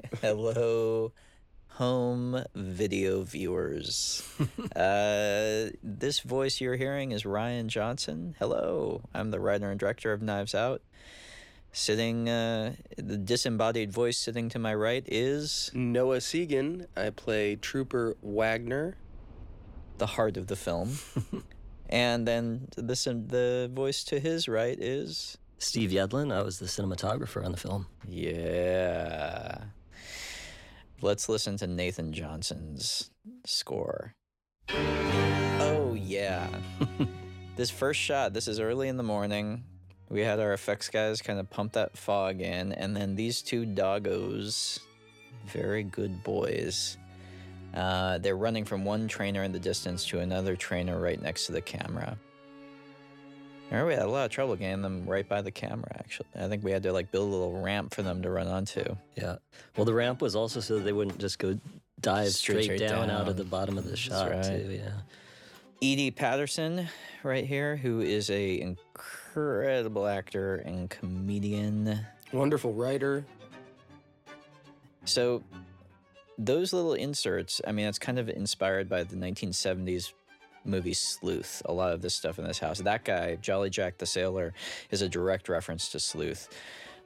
Hello, home video viewers. uh, this voice you're hearing is Rian Johnson. Hello, I'm the writer and director of Knives Out. Sitting, uh, the disembodied voice sitting to my right is Noah Segan. I play Trooper Wagner. the heart of the film. and then this, the voice to his right is Steve Yedlin, I was the cinematographer on the film. Yeah. Let's listen to Nathan Johnson's score. Oh, yeah. this first shot, this is early in the morning. We had our effects guys kind of pump that fog in, and then these two doggos, very good boys, uh, they're running from one trainer in the distance to another trainer right next to the camera. Remember, we had a lot of trouble getting them right by the camera, actually. I think we had to like build a little ramp for them to run onto. Yeah. Well, the ramp was also so that they wouldn't just go dive Straight- straight, straight down, out of the bottom of the shot, right. too. Yeah. Edi Patterson, right here, who is a incredible actor and comedian. Wonderful writer. So those little inserts, I mean, it's kind of inspired by the 1970s movie Sleuth. A lot of this stuff in this house. That guy, Jolly Jack the Sailor, is a direct reference to Sleuth.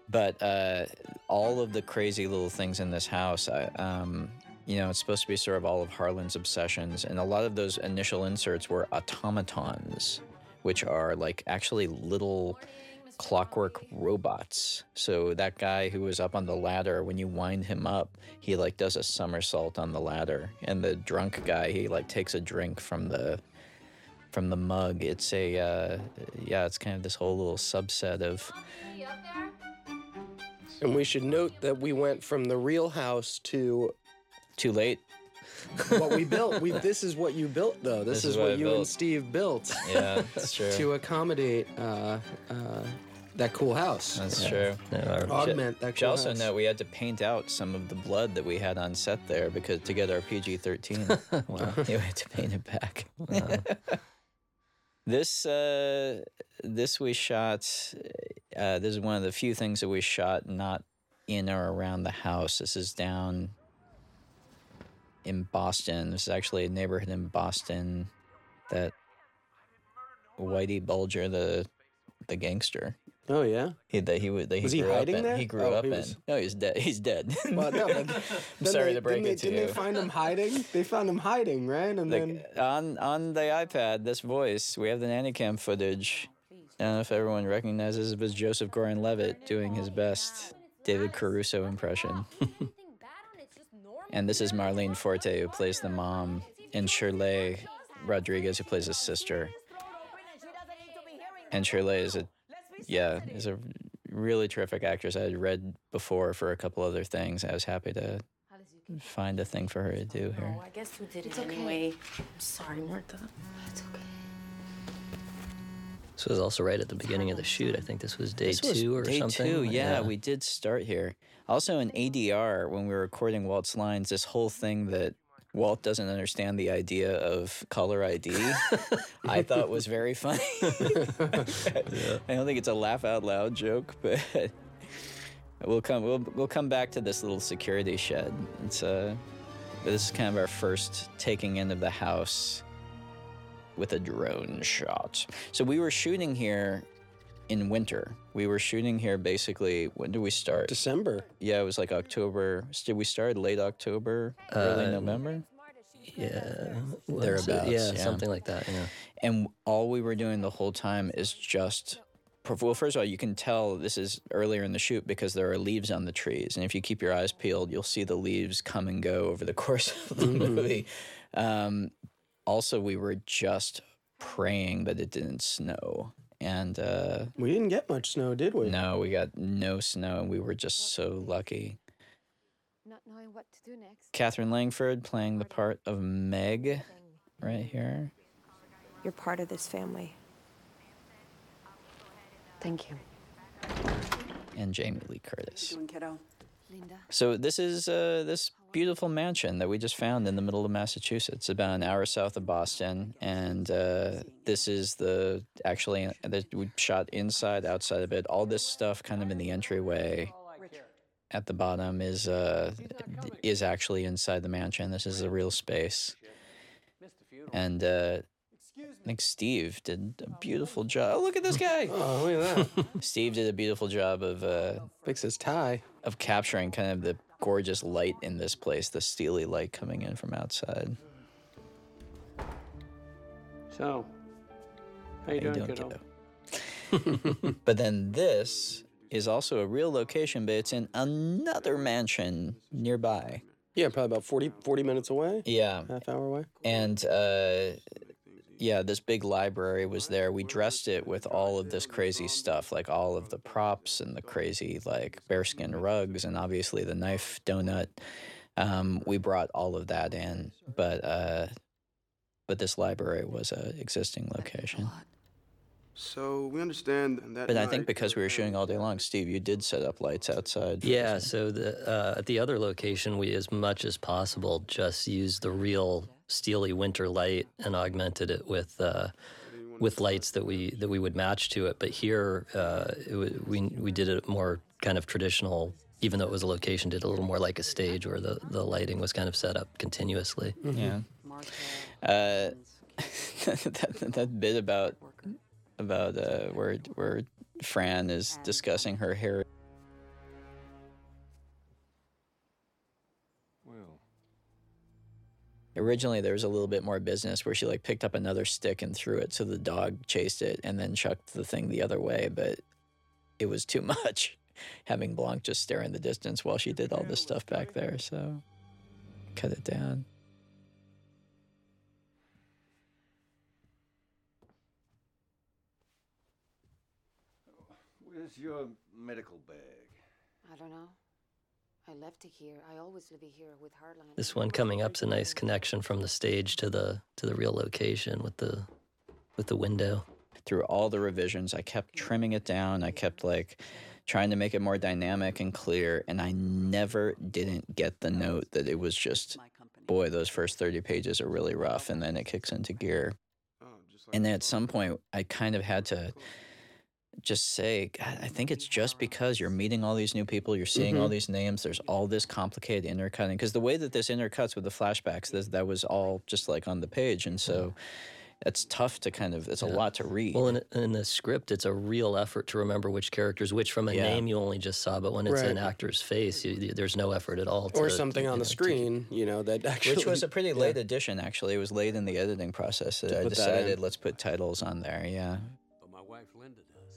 But uh, all of the crazy little things in this house, I, um, you know, it's supposed to be sort of all of Harlan's obsessions. And a lot of those initial inserts were automatons, which are like actually little clockwork robots. So that guy who was up on the ladder, when you wind him up, he like does a somersault on the ladder. And the drunk guy, he like takes a drink from the from the mug. It's a uh, yeah, it's kind of this whole little subset of And we should note that we went from the real house to too late. what we built. We this is what you built though. This, is, what, I you and. Steve built Yeah, that's true. to accommodate uh, uh, that cool house. That's true. Yeah, our- Augment that Which cool also house. note we had to paint out some of the blood that we had on set there because to get our PG thirteen. wow. Yeah, we had to paint it back. this uh, this we shot. Uh, this is one of the few things that we shot not in or around the house. This is down in Boston. This is actually a neighborhood in Boston that Whitey Bulger, the the gangster, Oh yeah. he that he that he Was he grew hiding up in. there? He grew Oh, up he in. No, he's dead. He's dead. Well, no, I'm sorry they, to break didn't it they, to didn't you. they find him hiding? They found him hiding, right? And then on on the iPad, this voice, we have the nanny cam footage. I don't know if everyone recognizes it was Joseph Gordon-Levitt doing his best David Caruso impression. and this is Marlene Forte who plays the mom, and Shirley Rodriguez who plays his sister. And Shirley is a yeah is a really terrific actress. I had read before for a couple other things. I was happy to find a thing for her to do here. Oh, I guess we did it anyway. I'm sorry, Martha. It's okay. This was also right at the beginning of the shoot. I think this was day This was two or day something. two, yeah, we did start here. Also in ADR, when we were recording Walt's lines, this whole thing that Walt doesn't understand the idea of color ID, I thought was very funny. I don't think it's a laugh out loud joke, but we'll come we'll, we'll come back to this little security shed. It's uh this is kind of our first taking in of the house with a drone shot. So we were shooting here in winter. We were shooting here basically. When did we start? December. Yeah, it was like October. Did we start late October, early Uh, November? Yeah. Thereabouts, Yeah, yeah. something like that. Yeah. And all we were doing the whole time is just. Well, first of all, you can tell this is earlier in the shoot because there are leaves on the trees, and if you keep your eyes peeled, you'll see the leaves come and go over the course of the movie. Um, also, we were just praying that it didn't snow, and uh, We didn't get much snow, did we? No, we got no snow, and we were just so lucky. Not knowing what to do next. Katherine Langford playing the part of Meg right here. You're part of this family. Thank you. and Jamie Lee Curtis. Doing kiddo. Linda. So this is uh, this beautiful mansion that we just found in the middle of Massachusetts, about an hour south of Boston, and uh, this is the actually uh, that we shot inside, outside of it. All this stuff kind of in the entryway. at the bottom is uh is actually inside the mansion. This is a real space, and uh, I think Steve did a beautiful job. Oh, look at this guy! Oh, look at that. Steve did a beautiful job of uh, Fix his tie. Of capturing kind of the gorgeous light in this place, the steely light coming in from outside. So, how you How you doing, doing, kiddo? kiddo? but then this is also a real location, but it's in another mansion nearby. Yeah, probably about 40, 40 minutes away, Yeah, half hour away. and uh, yeah, this big library was there. We dressed it with all of this crazy stuff, like all of the props and the crazy like bearskin rugs, and obviously the knife donut. Um, we brought all of that in, but uh, but this library was a existing location. So we understand that. But I think because we were shooting all day long, Steve, you did set up lights outside. Yeah, so the, uh, at the other location, we, as much as possible, just used the real steely winter light and augmented it with uh, with lights that we that we would match to it. But here, uh, it, wa- we we did it more kind of traditional. Even though it was a location, did a little more like a stage where the, the lighting was kind of set up continuously. Yeah. Uh, that, that bit about about uh, where where Fran is discussing her hair. Originally, there was a little bit more business where she like picked up another stick and threw it, so the dog chased it and then chucked the thing the other way. But it was too much, having Blanc just stare in the distance while she did all this stuff back there. So, cut it down. Where's your medical bag? I don't know. I left it here. I always leave it here with Harlan. This one coming up's a nice connection from the stage to the to the real location with the with the window. through all the revisions. I kept trimming it down. I kept like trying to make it more dynamic and clear. And I never didn't get the note that it was just, boy, those first 30 pages are really rough. And then it kicks into gear. And then at some point, I kind of had to just say, I think it's just because you're meeting all these new people, you're seeing all mm-hmm. these names, there's all this complicated intercutting. Because the way that this intercuts with the flashbacks, this, that was all just like on the page. And so it's tough to kind of, it's a lot to read. Well, in, in the script, it's a real effort to remember which characters, which from a Yeah. name you only just saw, but when it's an actor's face, you, there's no effort at all. Or to- something on you know, the to- screen, you know, that actually. Which was a pretty late addition, actually. It was late in the editing process that I put that decided let's put titles on there, yeah,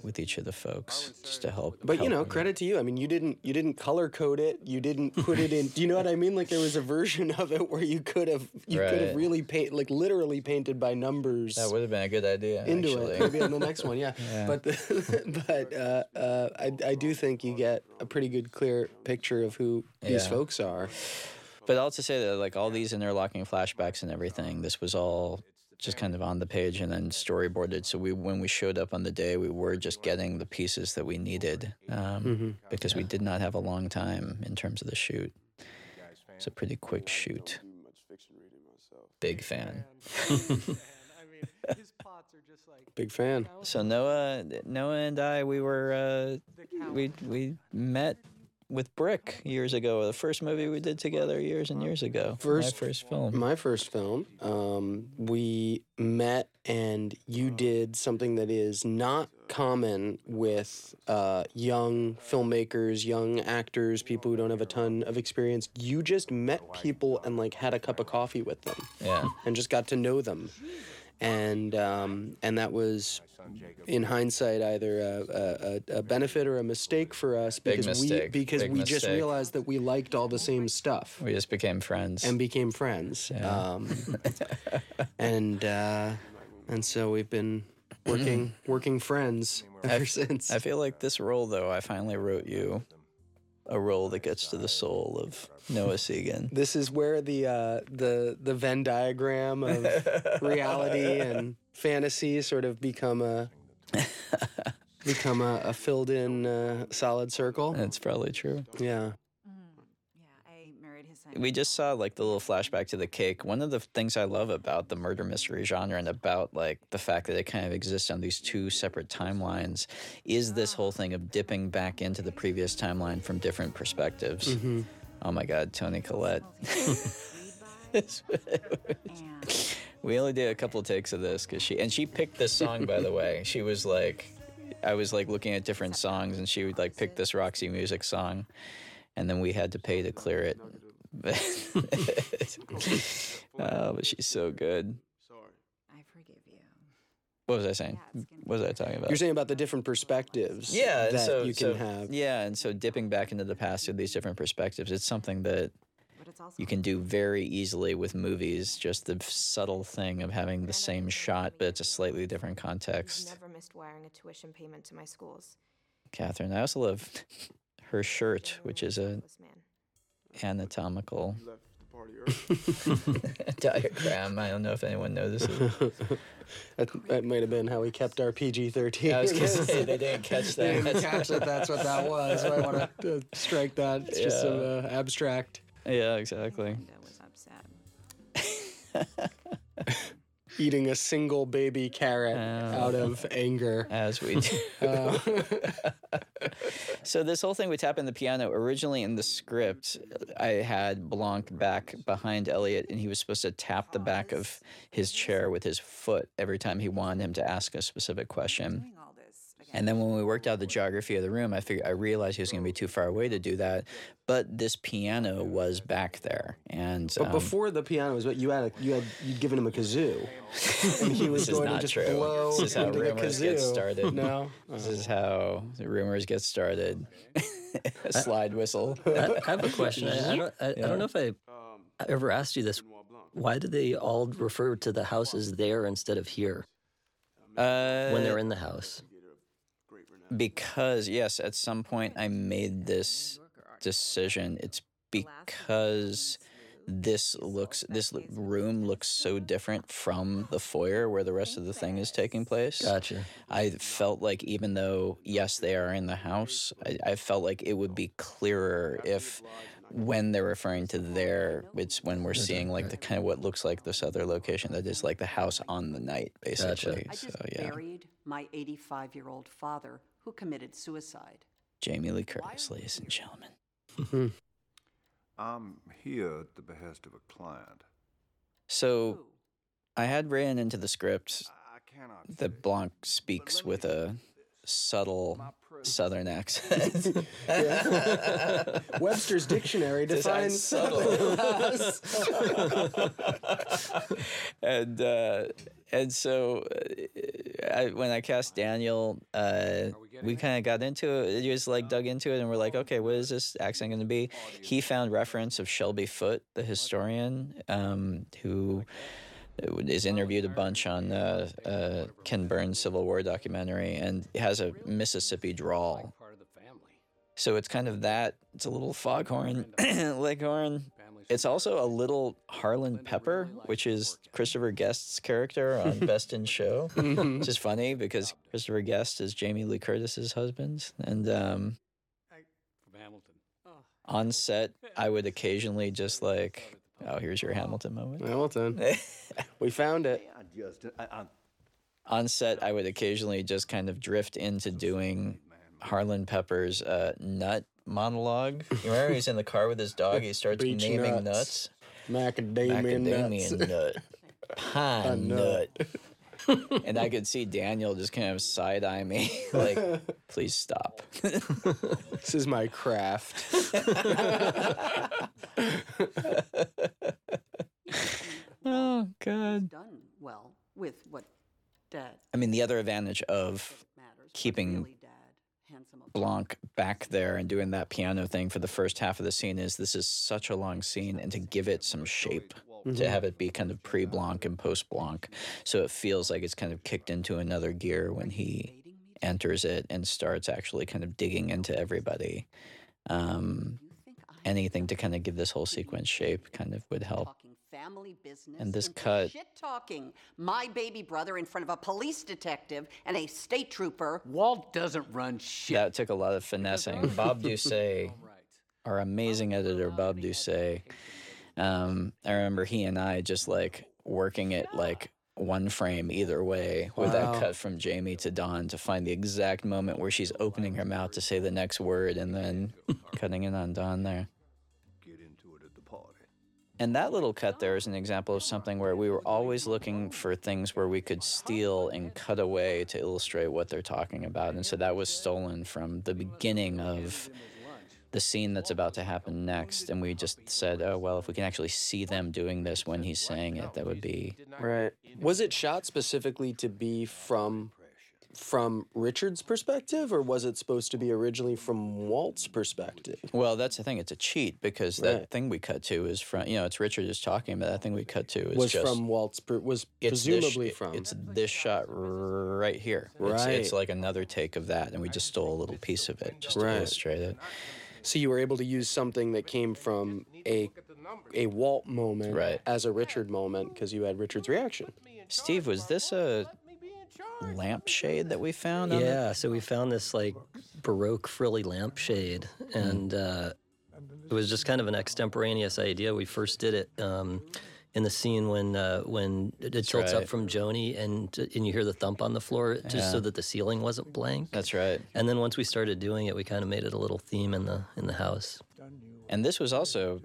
with each of the folks, just to help. But you know, credit to you. I mean, you didn't you didn't color code it. You didn't put it in. Do you know what I mean? Like there was a version of it where you could have you could have really paint like literally painted by numbers That would have been a good idea. into actually. it. Maybe on the next one, yeah. But the, but uh, uh, I I do think you get a pretty good clear picture of who these Yeah. folks are. But all to say that, like all these interlocking flashbacks and everything, this was all just kind of on the page and then storyboarded. So we, when we showed up on the day, we were just getting the pieces that we needed um, because we did not have a long time in terms of the shoot. It's a pretty quick shoot. Big fan. Big fan. So Noah, Noah and I, we were uh, we we met with Brick years ago. The first movie we did together years and years ago. First- My first film. My first film, um, we met and you did something that is not common with uh, young filmmakers, young actors, people who don't have a ton of experience. You just met people and like had a cup of coffee with them Yeah. and just got to know them. And um, and that was, in hindsight, either a, a, a- benefit or a mistake for us because we because Big we just realized that we liked all the same stuff We just became friends. and became friends. Um, and uh, and so we've been working working friends ever since. I feel like this role, though, I finally wrote you a role that gets to the soul of Noah Segan. this is where the uh, the the Venn diagram of reality and fantasy sort of become a become a, a filled in uh, solid circle. That's probably true. Yeah. Yeah, I married his son we just saw like the little flashback to the cake. One of the things I love about the murder mystery genre and about like the fact that it kind of exists on these two separate timelines is this whole thing of dipping back into the previous timeline from different perspectives. Mm-hmm. Oh my God, Toni Collette. we only did a couple of takes of this because she and she picked this song by the way. She was like, I was like looking at different songs and she would like pick this Roxy Music song, and then we had to pay to clear it. oh, but she's so good. Sorry. I forgive you. What was I saying? What was I talking about? You're saying about the different perspectives yeah, that so you can so- have. Yeah, and so dipping back into the past with these different perspectives, it's something that it's also you can do very easily with movies. Just the subtle thing of having the same shot, but it's a slightly different I've context. never missed wiring a tuition payment to my schools. Katherine, I also love her shirt, which is a man. Anatomical You left the party early. diagram. I don't know if anyone notices. That, that might have been how we kept our PG 13. I was gonna say they didn't catch They that. didn't catch that that's what that was. So I want to strike that. It's just some uh, abstract. yeah, exactly. Linda was upset. Eating a single baby carrot Oh. out of anger. As we do. Uh, So this whole thing with tapping the piano, originally in the script, I had Blanc back behind Elliot, and he was supposed to tap the back of his chair with his foot every time he wanted him to ask a specific question. Doing all this again. And then when we worked out the geography of the room, I figured I realized he was going to be too far away to do that. But this piano was back there, and but um, before the piano was what you had. A, you had you'd given him a kazoo, and he was This is going not to just true. blow This is how into the rumors get started. No, this is how the rumors get started. a slide whistle. I, I have a question. I, I, don't, I, I don't know if I Um, I ever asked you this. Why do they all refer to the house as there instead of here Uh, when they're in the house? Great renown. Because yes, at some point I made this decision. It's because this looks this room looks so different from the foyer where the rest of the thing is taking place. Gotcha. I felt like even though yes they are in the house, I, I felt like it would be clearer if when they're referring to there, it's when we're seeing like the kind of what looks like this other location that is like the house on the night, basically. I just So yeah, buried my 85 year old father who committed suicide. Jamie Lee Curtis, ladies and gentlemen. I'm here at the behest of a client. So I had ran into the script I cannot that Blanc speaks with a subtle southern accent. Webster's dictionary This defines sounds and uh, and so uh, I, when I cast Daniel, uh, we kind of got into it. Just like dug into it, and we're like, okay, what is this accent going to be? He found reference of Shelby Foote, the historian, um, who is interviewed a bunch on uh, uh, Ken Burns' Civil War documentary, and has a Mississippi drawl. So it's kind of that. It's a little foghorn, leghorn. It's also a little Harlan Pepper, which is Christopher Guest's character on Best in Show, which is funny because Christopher Guest is Jamie Lee Curtis's husband, and um, on set, I would occasionally just like, "Oh, here's your Hamilton moment." Hamilton. We found it. I just, I, I, on set, I would occasionally just kind of drift into doing Harlan Pepper's uh, nut monologue. You remember he's in the car with his dog. He starts Beach naming nuts. nuts. Macadamia, nuts. Macadamia nut, pine nut. Nut. and I could see Daniel just kind of side eye me, like, please stop. This is my craft. oh, God. Done well with what dad I mean, the other advantage of matters. keeping really dad, handsome Blanc back there and doing that piano thing for the first half of the scene is this is such a long scene, and to give it some shape, to have it be kind of pre Blanc and post Blanc, so it feels like it's kind of kicked into another gear when he enters it and starts actually kind of digging into everybody. Um, You think I'm anything to kind of give this whole sequence shape kind of would help. family business And this cut- shit talking my baby brother in front of a police detective and a state trooper Walt doesn't run shit. That took a lot of finessing. Bob Ducsay, our amazing editor Bob Ducsay. Um, I remember he and I just like working it like one frame either way with Wow. that cut from Jamie to Don to find the exact moment where she's opening her mouth to say the next word and then cutting in on Don there. Get into it at the party. And that little cut there is an example of something where we were always looking for things where we could steal and cut away to illustrate what they're talking about. And so that was stolen from the beginning of the scene that's about to happen next. And we just said, oh, well, if we can actually see them doing this when he's saying it, that would be. Right. Was it shot specifically to be from from Richard's perspective, or was it supposed to be originally from Walt's perspective? Well, that's the thing. It's a cheat because that Right. thing we cut to is from, you know, it's Richard just talking, but that thing we cut to is Was just. from Walt's per, was it's this presumably from. It's this shot right here. It's, it's like another take of that, and we just stole a little piece of it just to Right. illustrate it. So you were able to use something that came from a a Walt moment Right. as a Richard moment because you had Richard's reaction. Steve, was this a lampshade that we found? on it? Yeah, so we found this like Baroque frilly lampshade, and uh, it was just kind of an extemporaneous idea. We first did it um, in the scene when uh, when it, it tilts right. up from Joni, and and you hear the thump on the floor, just so that the ceiling wasn't blank. That's right. And then once we started doing it, we kind of made it a little theme in the in the house. And this was also.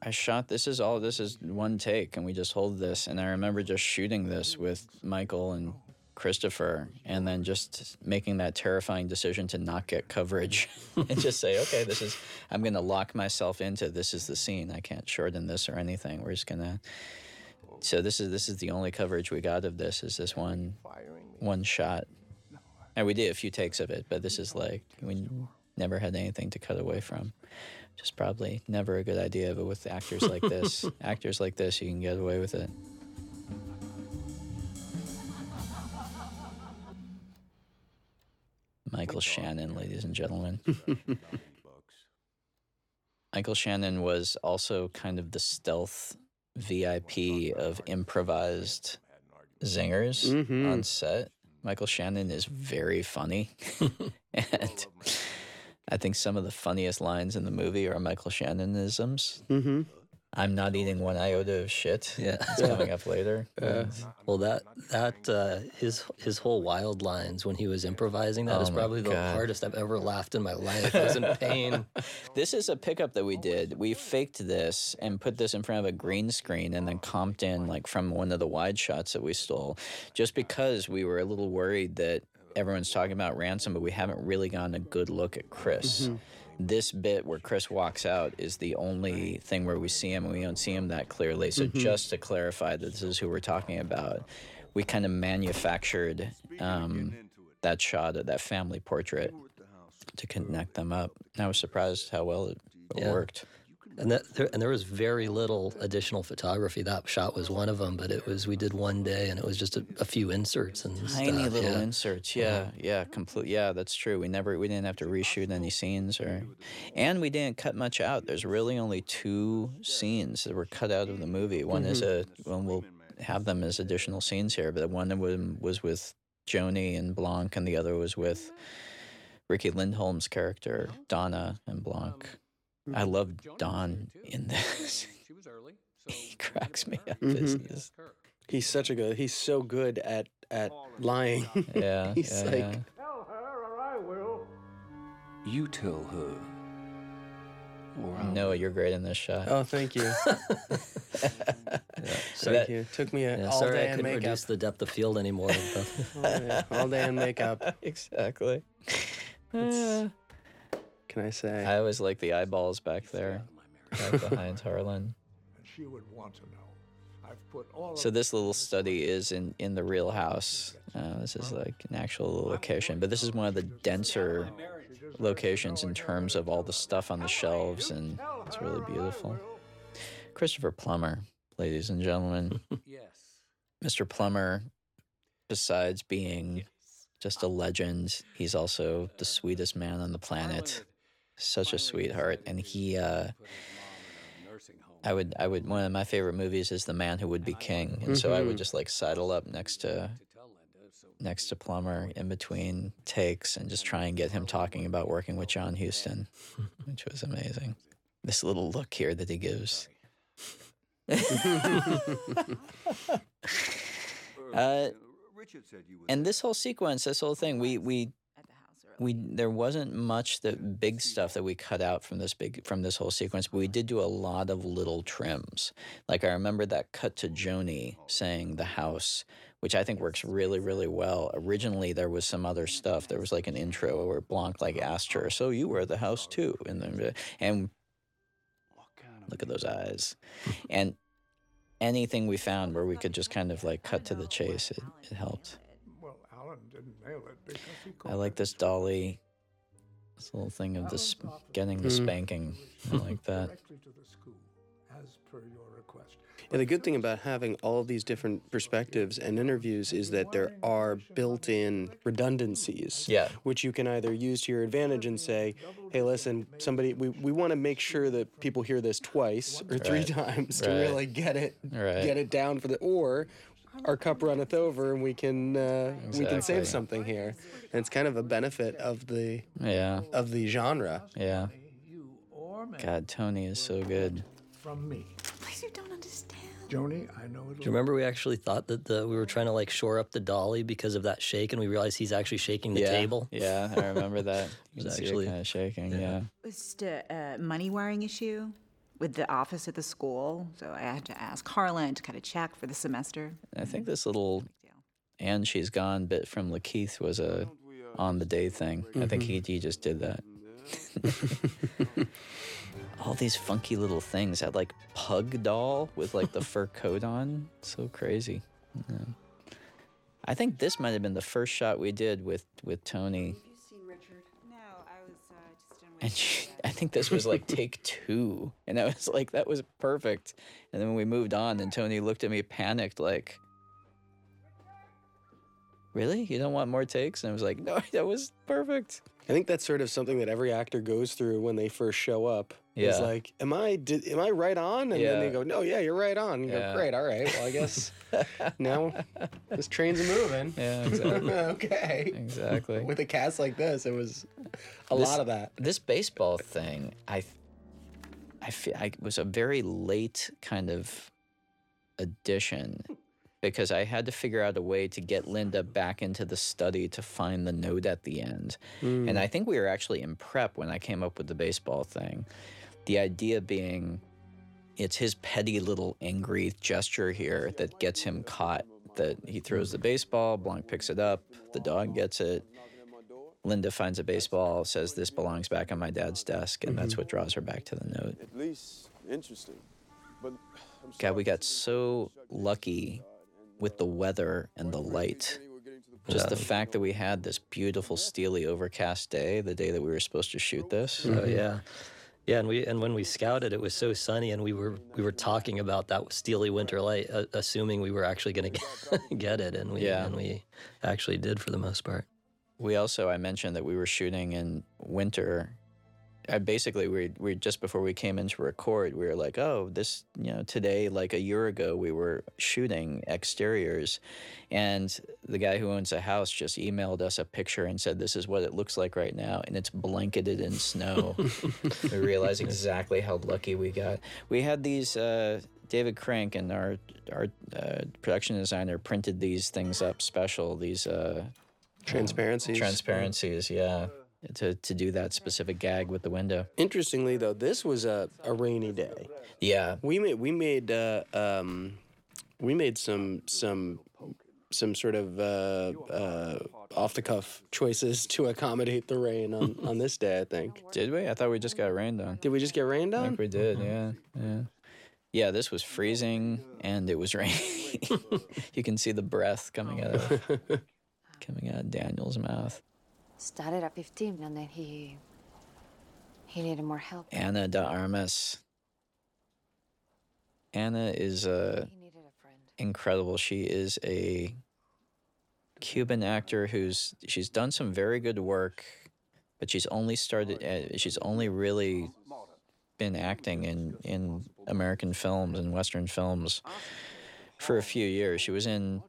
I shot this is all this is one take and we just hold this and I remember just shooting this with Michael and Christopher and then just making that terrifying decision to not get coverage and just say okay this is I'm going to lock myself into this is the scene. I can't shorten this or anything. We're just going to so this is this is the only coverage we got of this is this one one shot. And we did a few takes of it but this is like we never had anything to cut away from. Just probably never a good idea but with actors like this. Actors like this you can get away with it michael shannon ladies and gentlemen michael shannon was also kind of the stealth vip of improvised zingers Mhm. on set michael shannon is very funny and I think some of the funniest lines in the movie are Michael Shannonisms. Mm-hmm. I'm not eating one iota of shit. Yeah. It's coming up later. And Well, that that uh, his his whole wild lines when he was improvising that is Oh my probably the God. hardest I've ever laughed in my life. I was in pain. this is a pickup that we did. We faked this and put this in front of a green screen and then comped in like from one of the wide shots that we stole just because we were a little worried that everyone's talking about ransom but we haven't really gotten a good look at Chris. This bit where Chris walks out is the only thing where we see him and we don't see him that clearly. So just to clarify that this is who we're talking about, we kind of manufactured um, that shot of that family portrait to connect them up. And I was surprised how well it Yeah. worked. And that there, and there was very little additional photography. That shot was one of them, but it was we did one day, and it was just a, a few inserts and Tiny stuff, little yeah. inserts, uh-huh. yeah, yeah, complete, yeah. That's true. We never, we didn't have to reshoot any scenes, or, and we didn't cut much out. There's really only two scenes that were cut out of the movie. One is mm-hmm. a, well, we'll have them as additional scenes here, but one of them was with Joni and Blanc, and the other was with Riki Lindhome's character Donna and Blanc. I love Don in this. he cracks me up. as Mhm. he's- He's such a good. He's so good at at lying. Yeah, He's yeah, like, yeah. You tell her. Or I'll You tell her. Wow. Noah, you're great in this shot. oh, thank you, So thank that- you. Took me a, Yeah, all sorry, day I couldn't makeup. reduce the depth of field anymore. but- all, day, all day in makeup. exactly. It's- Can I say? I always like the eyeballs back there, right behind Harlan. She would want to know. I've put all So this little study is in in the real house. Uh, this is like an actual location, but this is one of the denser locations in terms of all the stuff on the shelves, and it's really beautiful. Christopher Plummer, ladies and gentlemen. Mr. Plummer, besides being just a legend, he's also the sweetest man on the planet. Such a sweetheart, and he. Uh, I would, I would. One of my favorite movies is The Man Who Would Be King, and so I would Mhm. just like sidle up next to next to Plummer in between takes and just try and get him talking about working with John Huston, which was amazing. This little look here that he gives. uh, Richard said you and this whole sequence, this whole thing, we we we there wasn't much that big stuff that we cut out from this big from this whole sequence, but we did do a lot of little trims. Like I remember that cut to Joni saying the house, which I think works really really well. Originally there was some other stuff. There was like an intro where Blanc like asked her, "So you were the house too?" and then and look at those eyes, and anything we found where we could just kind of like cut to the chase, it, it helped. Well, Alan didn't nail it because he I like this dolly, this little thing of this getting the Mhm. spanking. I like that. directly to the school, as per your request. And the good thing about having all of these different perspectives and interviews is that there are built in redundancies. Yeah. Which you can either use to your advantage and say, hey, listen, somebody, we, we want to make sure that people hear this twice or three Right. times to Right. really get it Right. get it down for the, or our cup runneth over and we can uh, we can save something here. And it's kind of a benefit of the Yeah. of the genre. Yeah. You or God, Toni is so good. from me. Please, you don't understand. Joni, I know it'll. Do you remember we actually thought that the, we were trying to like shore up the dolly because of that shake, and we realized he's actually shaking the yeah. table? Yeah, I remember that. It was You can see actually- kind of shaking. Yeah. It was just a, a money wiring issue with the office at the school. So I had to ask Harlan to kind of check for the semester. I think this little and she's gone bit from Lakeith was a on the day thing. I think mm-hmm. he he just did that. All these funky little things. I had like pug doll with like the fur coat on. So crazy. Yeah. I think this might have been the first shot we did with with Toni. No, I was uh, just in And she, I think this was like take two. And I was like, that was perfect. And then when we moved on, and Toni looked at me panicked, like, Really? You don't want more takes? And I was like, No, that was perfect. I think that's sort of something that every actor goes through when they first show up. Is Yeah. like, am I did, am I right on? And then they go, no, yeah, you're right on. You Yeah. go, great, all right. Well, I guess now this train's moving. Yeah, exactly. okay. Exactly. With a cast like this, it was a This- lot of that. This baseball thing, I, I feel I was a very late kind of addition because I had to figure out a way to get Linda back into the study to find the note at the end. Mm. And I think we were actually in prep when I came up with the baseball thing. The idea being it's his petty little angry gesture here that gets him caught. That he throws the baseball, Blanc picks it up, the dog gets it. Linda finds a baseball, says this belongs back on my dad's desk, and that's what draws her back to the note. At least interesting. But I'm God, we got so lucky with the weather and the light. Just the fact that we had this beautiful, steely, overcast day, the day that we were supposed to shoot this. Oh yeah, yeah. And we and when we scouted, it was so sunny, and we were we were talking about that steely winter light, uh, assuming we were actually going to get, get it, and we Yeah. and we actually did for the most part. We also, I mentioned that we were shooting in winter. I basically, we we just before we came in to record, we were like, oh, this, you know, today, like a year ago, we were shooting exteriors, and the guy who owns the house just emailed us a picture and said, this is what it looks like right now, and it's blanketed in snow. we realized exactly how lucky we got. We had these. Uh, David Crank and our our uh, production designer printed these things up special. These uh, Transparencies. transparencies, yeah, to to do that specific gag with the window. Interestingly, though, this was a, a rainy day. Yeah, We made we made uh, um, we made some some some sort of uh, uh, off the cuff choices to accommodate the rain on, on this day. I think. did we? I thought we just got rained on. Did we just get rained on? I think we did. Yeah, yeah, yeah. This was freezing and it was raining. you can see the breath coming out of coming out of Daniel's mouth. Started at 15 and then he he needed more help. Ana de Armas. Ana is needed a incredible. She is a Cuban actor who's she's done some very good work, but she's only started. Uh, she's only really been acting in in American films and Western films for a few years. She was in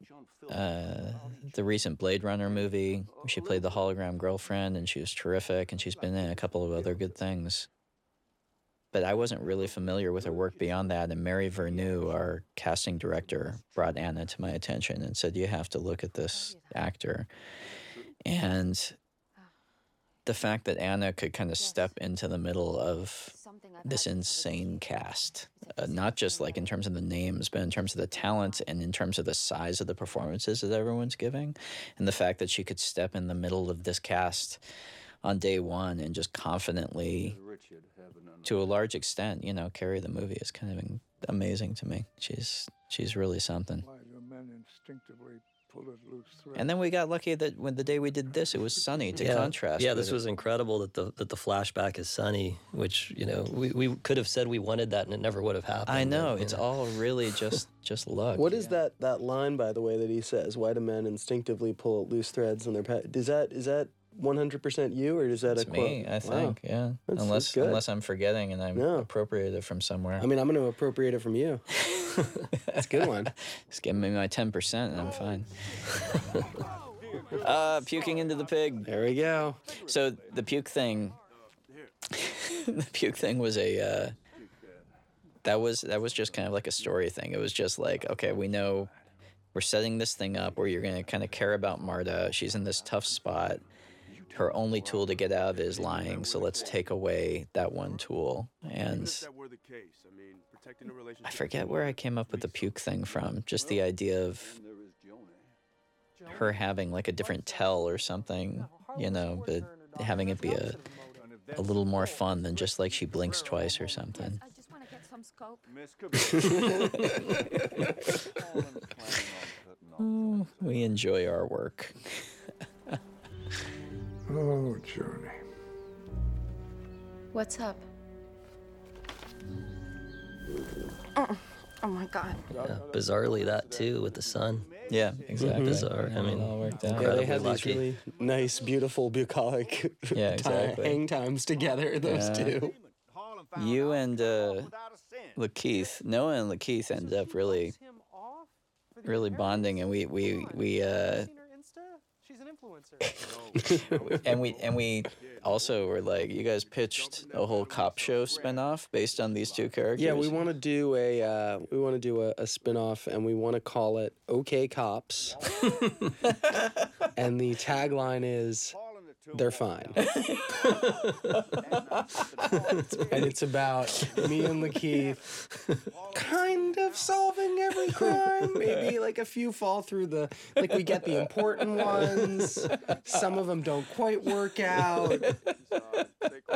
uh, the recent Blade Runner movie. She played the oh. hologram girlfriend, and she was terrific. And she's been in a couple of other good things. But I wasn't really familiar with her work beyond that. And Mary Vernieu, our casting director, brought Ana to my attention and said, "You have to look at this actor." And the fact that Ana could kind of step into the middle of this insane cast, uh, not just like in terms of the names, but in terms of the talent and in terms of the size of the performances that everyone's giving, and the fact that she could step in the middle of this cast on day one and just confidently, to a large extent, you know, carry the movie is kind of in- amazing to me. She's she's really something. Why do men instinctively pull loose threads? And then we got lucky that when the day we did this, it was sunny to yeah. contrast. Yeah, with this it. was incredible that the that the flashback is sunny, which you know we, we could have said we wanted that and it never would have happened. I know and, you it's all really just just luck. What is that that line by the way that he says? Why do men instinctively pull loose threads in their pet? Is that is that 100% you or is that It's a quote? me, I Wow. think. Yeah, That's- unless that's unless I'm forgetting and I'm No. appropriated it from somewhere. I mean, I'm going to appropriate it from you. That's a good one. Just give me my ten percent and I'm fine. uh, puking into the pig. There we go. So the puke thing, the puke thing was a. Uh, that was that was just kind of like a story thing. It was just like, okay, we know we're setting this thing up where you're gonna kind of care about Marta. She's in this tough spot. Her only tool to get out of it is lying. So let's take away that one tool. And that were the case. I mean, protecting the relationship. I forget where I came up with the puke thing from. Just the idea of her having like a different tell or something, you know, but having it be a a little more fun than just like she blinks twice or something. I just want to get some scope. Oh, we enjoy our work. Oh, Johnny. What's up? Oh, oh my god. Yeah, bizarrely, that too with the sun. Yeah, exactly. Bizarre. I It mean, all worked out. Yeah, incredibly they had lucky. these really nice, beautiful, bucolic Yeah, ti- exactly. hang times together, those Yeah. two. You and uh, Lakeith, Noah and Lakeith ended up really, really bonding, and we we we uh, She's an influencer. and we and we also were like, you guys pitched a whole cop show spinoff based on these two characters. Yeah, we want to do a uh, we want to do a, a spin-off and we want to call it OK Cops. and the tagline is they're fine. and it's about me and Lakeith kind of solving every crime. Maybe like a few fall through the like we get the important ones. Some of them don't quite work out.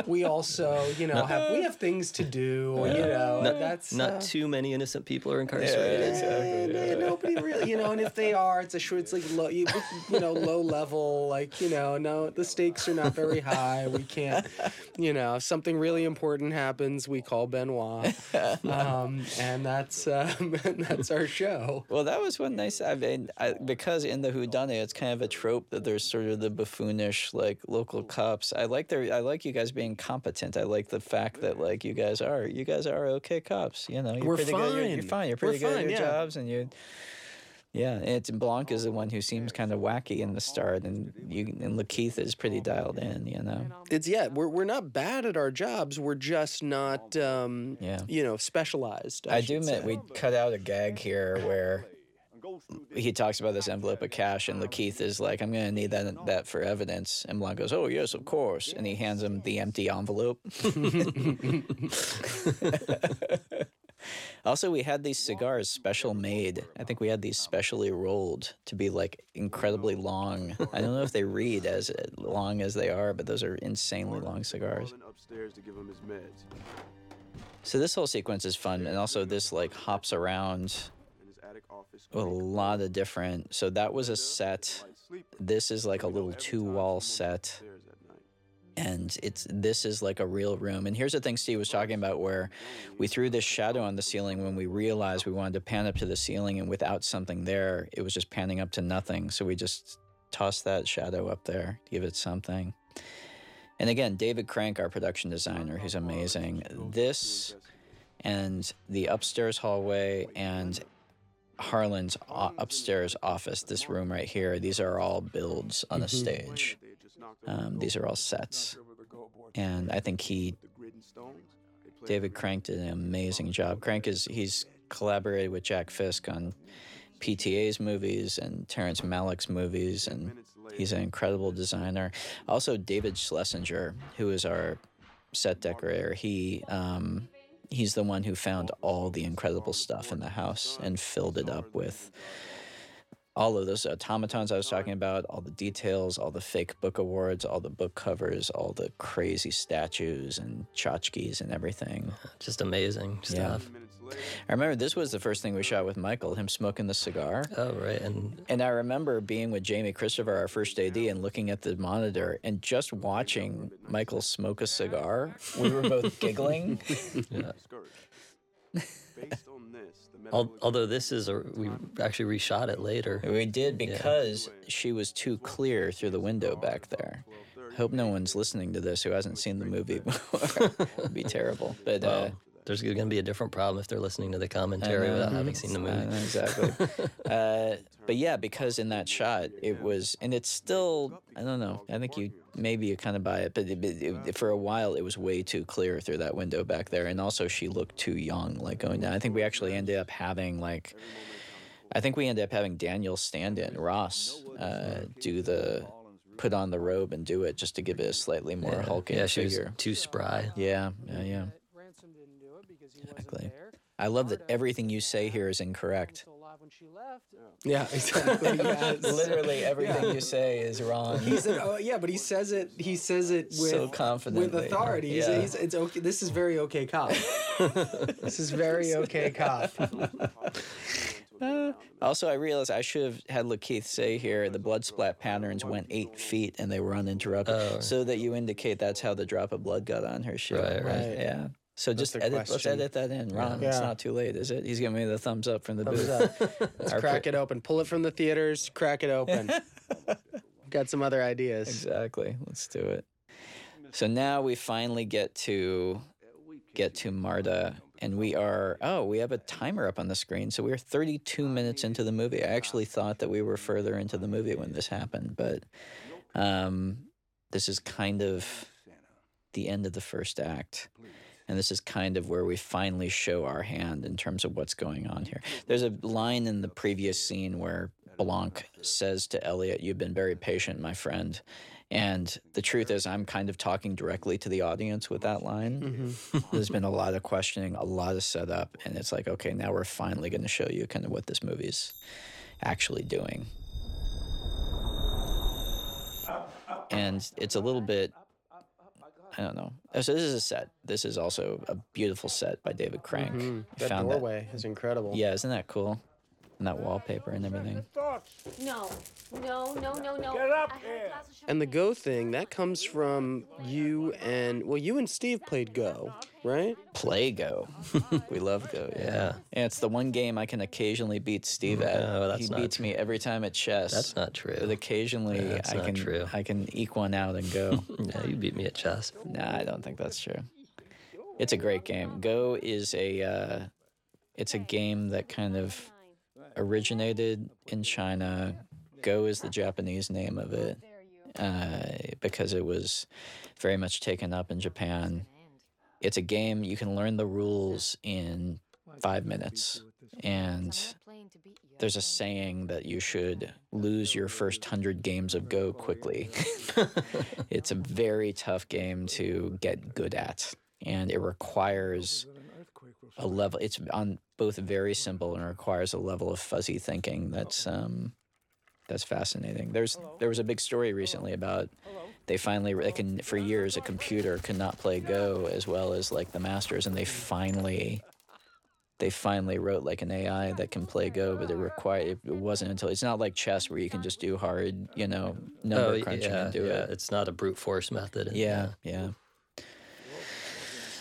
We also, you know, have we have things to do. You know, not, that's not uh, too many innocent people are incarcerated. yeah, nobody really, you know, and if they are, it's a short, it's like low, you, you know, low level, like, you know, no, the stakes are not very high. We can't, you know, if something really important happens, we call Benoit, um, and that's um, and that's our show. Well, that was one nice. I mean, I, because in the Whodunit, it's kind of a trope that there's sort of the buffoonish like local cops. I like their. I like you guys being competent. I like the fact that like you guys are. You guys are okay cops. You know, you're We're pretty good. You're, you're fine. fine. You're We're pretty good at your yeah. jobs, and you. Yeah, and it's Blanc is the one who seems kind of wacky in the start, and you and Lakeith is pretty dialed in. You know. It's yeah, we're we're not bad at our jobs. We're just not, um, Yeah. you know, specialized. I do should admit say. we cut out a gag here where he talks about this envelope of cash, and Lakeith is like, "I'm going to need that that for evidence." And Blanc goes, "Oh yes, of course." And he hands him the empty envelope. also, we had these cigars special made. I think we had these specially rolled to be like incredibly long. I don't know if they read as long as they are, but those are insanely long cigars. So this whole sequence is fun, and also this like hops around a lot of different. So that was a set. This is like a little set, Upstairs at night. And it's this is like a real room. And here's the thing Steve was talking about, where we threw this shadow on the ceiling when we realized we wanted to pan up to the ceiling, and without something there, it was just panning up to nothing. So we just tossed that shadow up there, give it something. And again, David Crank, our production designer, who's amazing. This and the upstairs hallway and Harlan's upstairs office, this room right here, these are all builds on a mm-hmm. stage. Um, these are all sets. And I think he, David Crank, did an amazing job. Crank is, he's collaborated with Jack Fisk on PTA's movies and Terrence Malick's movies, and he's an incredible designer. Also, David Schlesinger, who is our set decorator, he um, he's the one who found all the incredible stuff in the house and filled it up with all of those automatons I was uh-huh. talking about, all the details, all the fake book awards, all the book covers, all the crazy statues and tchotchkes and everything. Uh-huh, just amazing stuff. Yeah. I remember this was the first thing we shot with Michael, him smoking the cigar. Oh, right. And And I remember being with Jamie Christopher, our first AD, and looking at the monitor and just watching Michael smoke a cigar. We were both giggling. yeah. Al- Although this is a, we actually reshot it later. We did because she was too clear through the window back there. Hope no one's listening to this who hasn't seen the movie before. It'd be terrible. But uh, there's going to be a different problem if they're listening to the commentary without having seen the movie. know, exactly. uh, but yeah, because in that shot, it was, and it's still, I don't know. I think you maybe you kind of buy it, but it, it, for a while, it was way too clear through that window back there, and also she looked too young, like going down. I think we actually ended up having like, I think we ended up having Daniel stand in Ross uh, do the. Put on the robe and do it just to give it a slightly more Yeah. hulking Yeah, she was figure. too spry. Yeah, yeah, yeah. Exactly. I love that everything you say here is incorrect. Yeah, exactly. Yes. Literally everything Yeah. you say is wrong. He said, "Oh yeah," but he says it. He says it with So confidently. with authority. He's, Yeah. he's, it's okay. This is very okay, cop. this is very okay, cop. Uh, also, I realized I should have had LaKeith say here the blood splat patterns went eight feet and they were uninterrupted, Oh. so that you indicate that's how the drop of blood got on her shoe. Right, right. Yeah. So That's just the edit. Let's edit that in, Ron. It's not too late, is it? He's giving me the thumbs up from the Thumbs booth. Let's Our crack pri- it open. Pull it from the theaters. Crack it open. Got some other ideas. Exactly. Let's do it. So now we finally get to get to Marta, and we are oh we have a timer up on the screen. So we're 32 minutes into the movie. I actually thought that we were further into the movie when this happened, but um, this is kind of the end of the first act. And this is kind of where we finally show our hand in terms of what's going on here. There's a line in the previous scene where Blanc says to Elliot, You've been very patient, my friend. And the truth is, I'm kind of talking directly to the audience with that line. Mm-hmm. There's been a lot of questioning, a lot of setup, and it's like, okay, now we're finally going to show you kind of what this movie's actually doing. And it's a little bit, I don't know. Oh, So this is a set. This is also a beautiful set by David Crank. Mhm. That doorway is incredible. Yeah, isn't that cool? And that wallpaper and everything. No, no, no, no, no. Get up I here. And the Go thing that comes from you and well, you and Steve played Go, right? Play Go. we love Go. Yeah. Yeah. And it's the one game I can occasionally beat Steve at. No, that's he not beats me every time at chess. That's not true. But occasionally That's I not can true. I can eke one out and go. Yeah, you beat me at chess. nah, I don't think that's true. It's a great game. Go is a uh, it's a game that kind of originated in China. Go is the Japanese name of it uh, because it was very much taken up in Japan. It's a game you can learn the rules in five minutes, and there's a saying that you should lose your first hundred games of Go quickly. it's a very tough game to get good at, and it requires a level. It's on both very simple and requires a level of fuzzy thinking that's um, that's fascinating. There's there was a big story recently about they finally they can for years a computer could not play Go as well as like the masters, and they finally they finally wrote like an AI that can play Go, but it required it wasn't until it's not like chess where you can just do hard you know number oh, crunching yeah, and do yeah. it. It's not a brute force method. and- Yeah, yeah.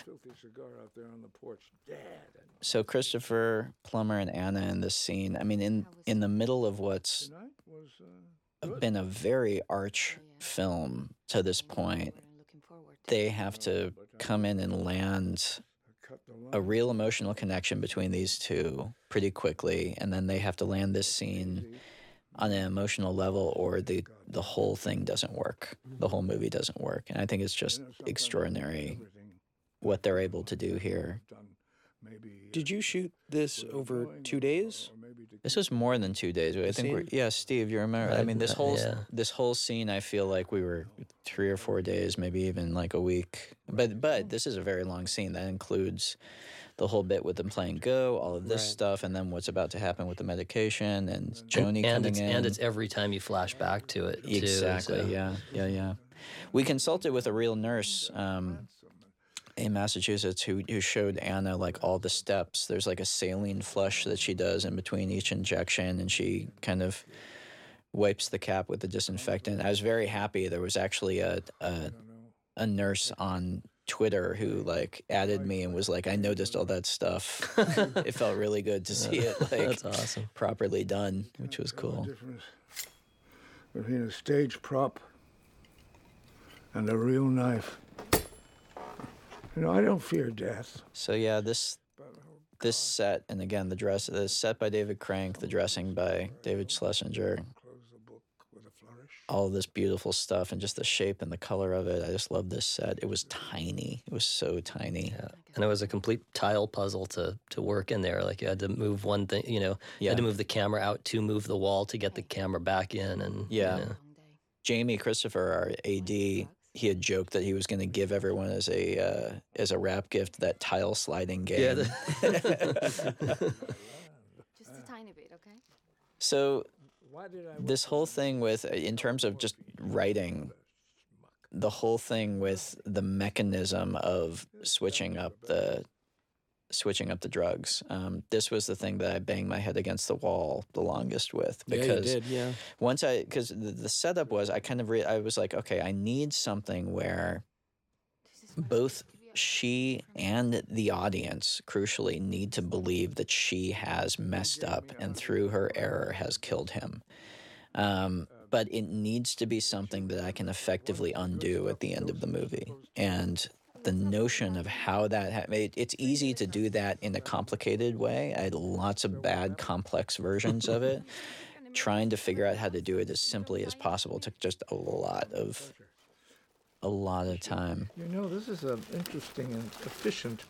Filthy cigar out there on the porch. Dad. So Christopher Plummer and Ana in this scene. I mean, in in the middle of what's Tonight was uh, been a very arch film to this point, they have to come in and land a real emotional connection between these two pretty quickly, and then they have to land this scene on an emotional level, or the the whole thing doesn't work. The whole movie doesn't work, and I think it's just extraordinary what they're able to do here. Did you shoot this over two days? This was more than two days. I think we're yeah, Steve. You remember? I, I- mean, this whole yeah. this whole scene. I feel like we were three or four days, maybe even like a week. But but this is a very long scene that includes the whole bit with them playing Go, all of this Right. stuff, and then what's about to happen with the medication and Joni and coming it's in. and it's every time you flash back to it too. Exactly. so- Yeah. Yeah. Yeah. We consulted with a real nurse um, in Massachusetts who who showed Ana like all the steps. There's like a saline flush that she does in between each injection, and she kind of wipes the cap with the disinfectant. I was very happy. There was actually a a, a nurse on. Twitter, who like added me and was like, I noticed all that stuff. it felt really good to see it like That's awesome. properly done, which was cool. difference between a stage prop and a real knife. You know, I don't fear death. So yeah, this this set, and again the dress, the set by David Crank, the dressing by David Schlesinger, all this beautiful stuff, and just the shape and the color of it. I just love this set. It was tiny. It was so tiny. Yeah. And it was a complete tile puzzle to to work in there. Like you had to move one thing, you know, you had to move the camera out to move the wall to get the camera back in and you Yeah. know. Jamie Christopher, our AD, he had joked that he was going to give everyone as a uh, as a wrap gift that tile sliding game. Yeah, Just a tiny bit, okay? So Why did I this whole thing with in terms of just writing the whole thing with the mechanism of switching up the switching up the drugs. Um, this was the thing that i banged my head against the wall the longest with Yeah, you because did, yeah. once i because the, the setup was i kind of re- i was like okay i need something where both she and the audience crucially need to believe that she has messed up and through her error has killed him. Um, but it needs to be something that i can effectively undo at the end of the movie. And the notion of how that ha- it, it's easy to do that in a complicated way i had lots of bad complex versions of it trying to figure out how to do it as simply as possible took just a lot of a lot of time You know, this is an interesting and efficient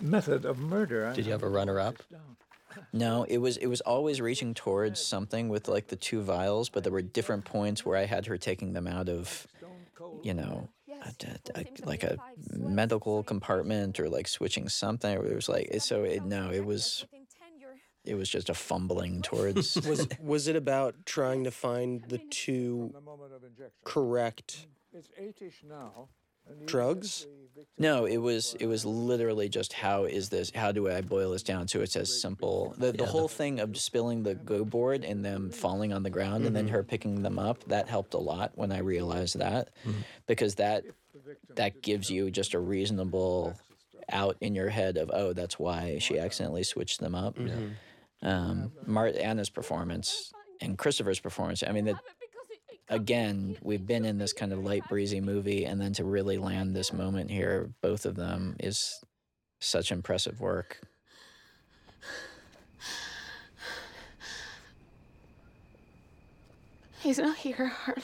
method of murder. Did you have a runner up? No, it was it was always reaching towards something with like the two vials, but there were different points where I had her taking them out of, you know, a, a- a- like a medical compartment or like switching something. It was like so. It no, it was it was just a fumbling towards. was was it about trying to find the two correct It's eight-ish now. Drugs? the No, it was it was literally just how is this? How do I boil this down to it's as simple. The the whole thing of spilling the go board and them falling on the ground and then mm-hmm. her picking them up that helped a lot when I realized that mm-hmm. because that that gives you just a reasonable out in your head of oh that's why she accidentally switched them up. Mm-hmm. Um, Mart Ana's performance and Christopher's performance. I mean that again, we've been in this kind of light breezy movie, and then to really land this moment here, both of them is such impressive work. He's not here, Harlan.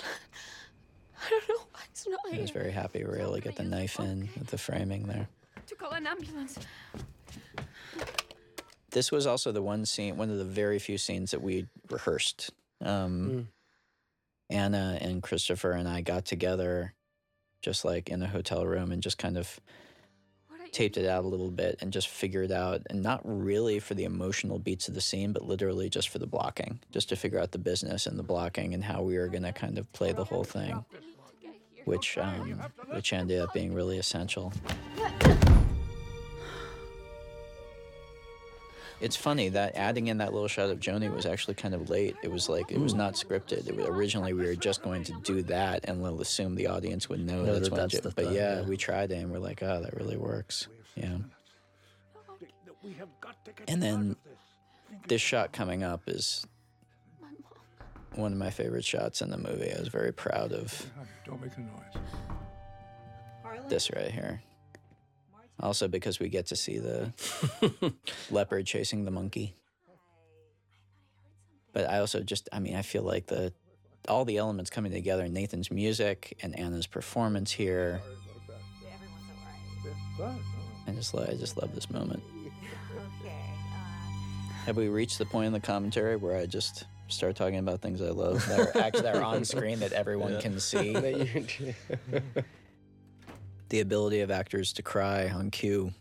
I don't know why he's not I here. was very happy we were able to get the knife in with the framing there. To call an ambulance. This was also the one scene, one of the very few scenes that we rehearsed. Um, Ana and Christopher and I got together, just like in a hotel room, and just kind of taped it out a little bit and just figured out, and not really for the emotional beats of the scene, but literally just for the blocking, just to figure out the business and the blocking and how we were going to kind of play the whole thing, which um, which ended up being really essential. It's funny that adding in that little shot of Joni was actually kind of late. It was like it was not scripted. It was, originally we were just going to do that and we'll assume the audience would know Know that's that when. that's Jo- the but thought, yeah, yeah. we tried it and we're like, oh, that really works. Yeah. We have got to get And then this. this shot coming up is one of my favorite shots in the movie. I was very proud of Don't make a noise. this right here. Also because we get to see the leopard chasing the monkey. But I also just I mean I feel like the all the elements coming together, Nathan's music and Ana's performance here. I just I just love this moment. Have we reached the point in the commentary where I just start talking about things I love that are actually that are on screen that everyone Yeah. can see? The ability of actors to cry on cue.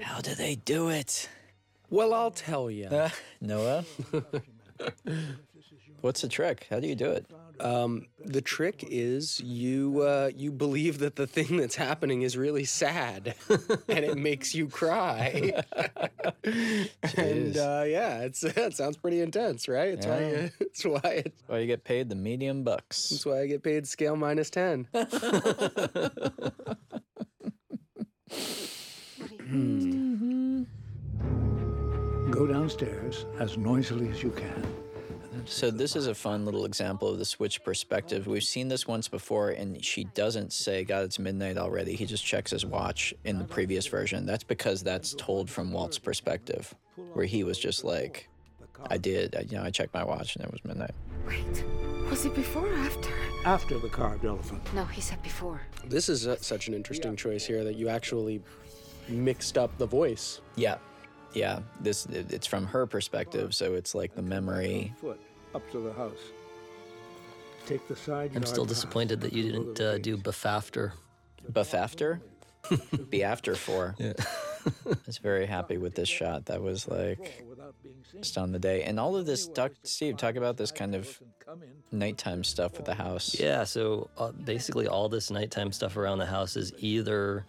How do they do it? well, I'll tell you. Noah? What's the trick? How do you do it? Um, the trick is you uh, you believe that the thing that's happening is really sad, and it makes you cry. and uh, yeah, it's it sounds pretty intense, right? It's why Yeah. you, it's why it, Well, you get paid the medium bucks. that's why I get paid scale minus ten. Go downstairs as noisily as you can. So this is a fun little example of the switch perspective. We've seen this once before, and she doesn't say, "God, it's midnight already." He just checks his watch in the previous version. That's because that's told from Walt's perspective, where he was just like, "I did, I, you know, I checked my watch and it was midnight." Wait, was it before or after? After the carved elephant. No, he said before. This is uh such an interesting choice here that you actually mixed up the voice. Yeah, yeah. This it's from her perspective, so it's like the memory. Foot up to the house. Take the side I'm still disappointed that you didn't uh, do buff after. Buff after, be after for. Yeah. I was very happy with this shot. That was like just on the day, and all of this. Doc, Steve, talk about this kind of nighttime stuff with the house. Yeah, so uh, basically all this nighttime stuff around the house is either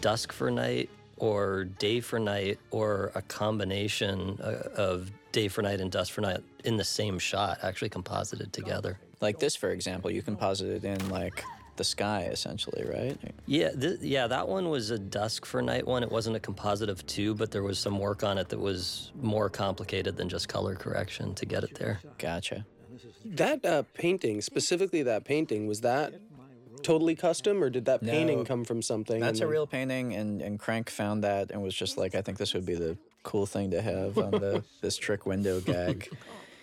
dusk for night or day for night or a combination uh, of day for night and dusk for night in the same shot, actually composited together. Like this, for example, you composite it in like the sky, essentially, right? Yeah, th- yeah, that one was a dusk for night one. It wasn't a composite of two, but there was some work on it that was more complicated than just color correction to get it there. Gotcha. That uh, painting, specifically that painting, was that totally custom, or did that painting No. come from something? That's and a real painting, and and Crank found that and was just like, I think this would be the cool thing to have on the this trick window gag.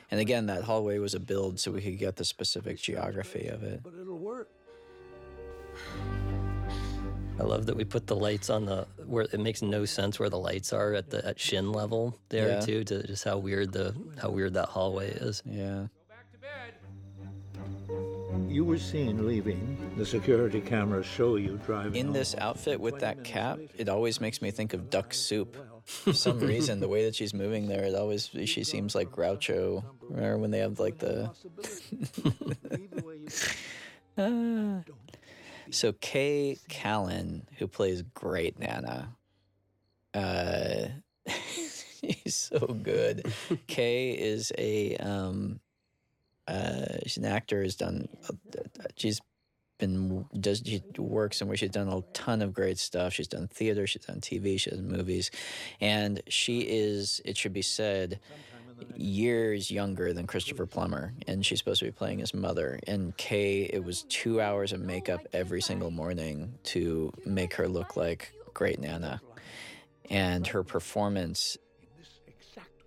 And again, that hallway was a build, so we could get the specific geography of it. But it'll work. I love that we put the lights on the where it makes no sense where the lights are at the at shin level there Yeah. too to just how weird the how weird that hallway is. Yeah. You were seen leaving. The security cameras show you driving. In this outfit with that cap, it always makes me think of Duck Soup. For some reason, the way that she's moving there, it always she seems like Groucho. Remember when they have like the. Ah. So Kay Callan, who plays Great Nana, uh, he's so good. Kay is a um, uh, she's an actor. Has done. She's been does she works and where she's done a ton of great stuff. She's done theater. She's done TV. She does movies, and she is. It should be said. Years younger than Christopher Plummer, and she's supposed to be playing his mother. And Kay, it was two hours of makeup every single morning to make her look like Great Nana. And her performance,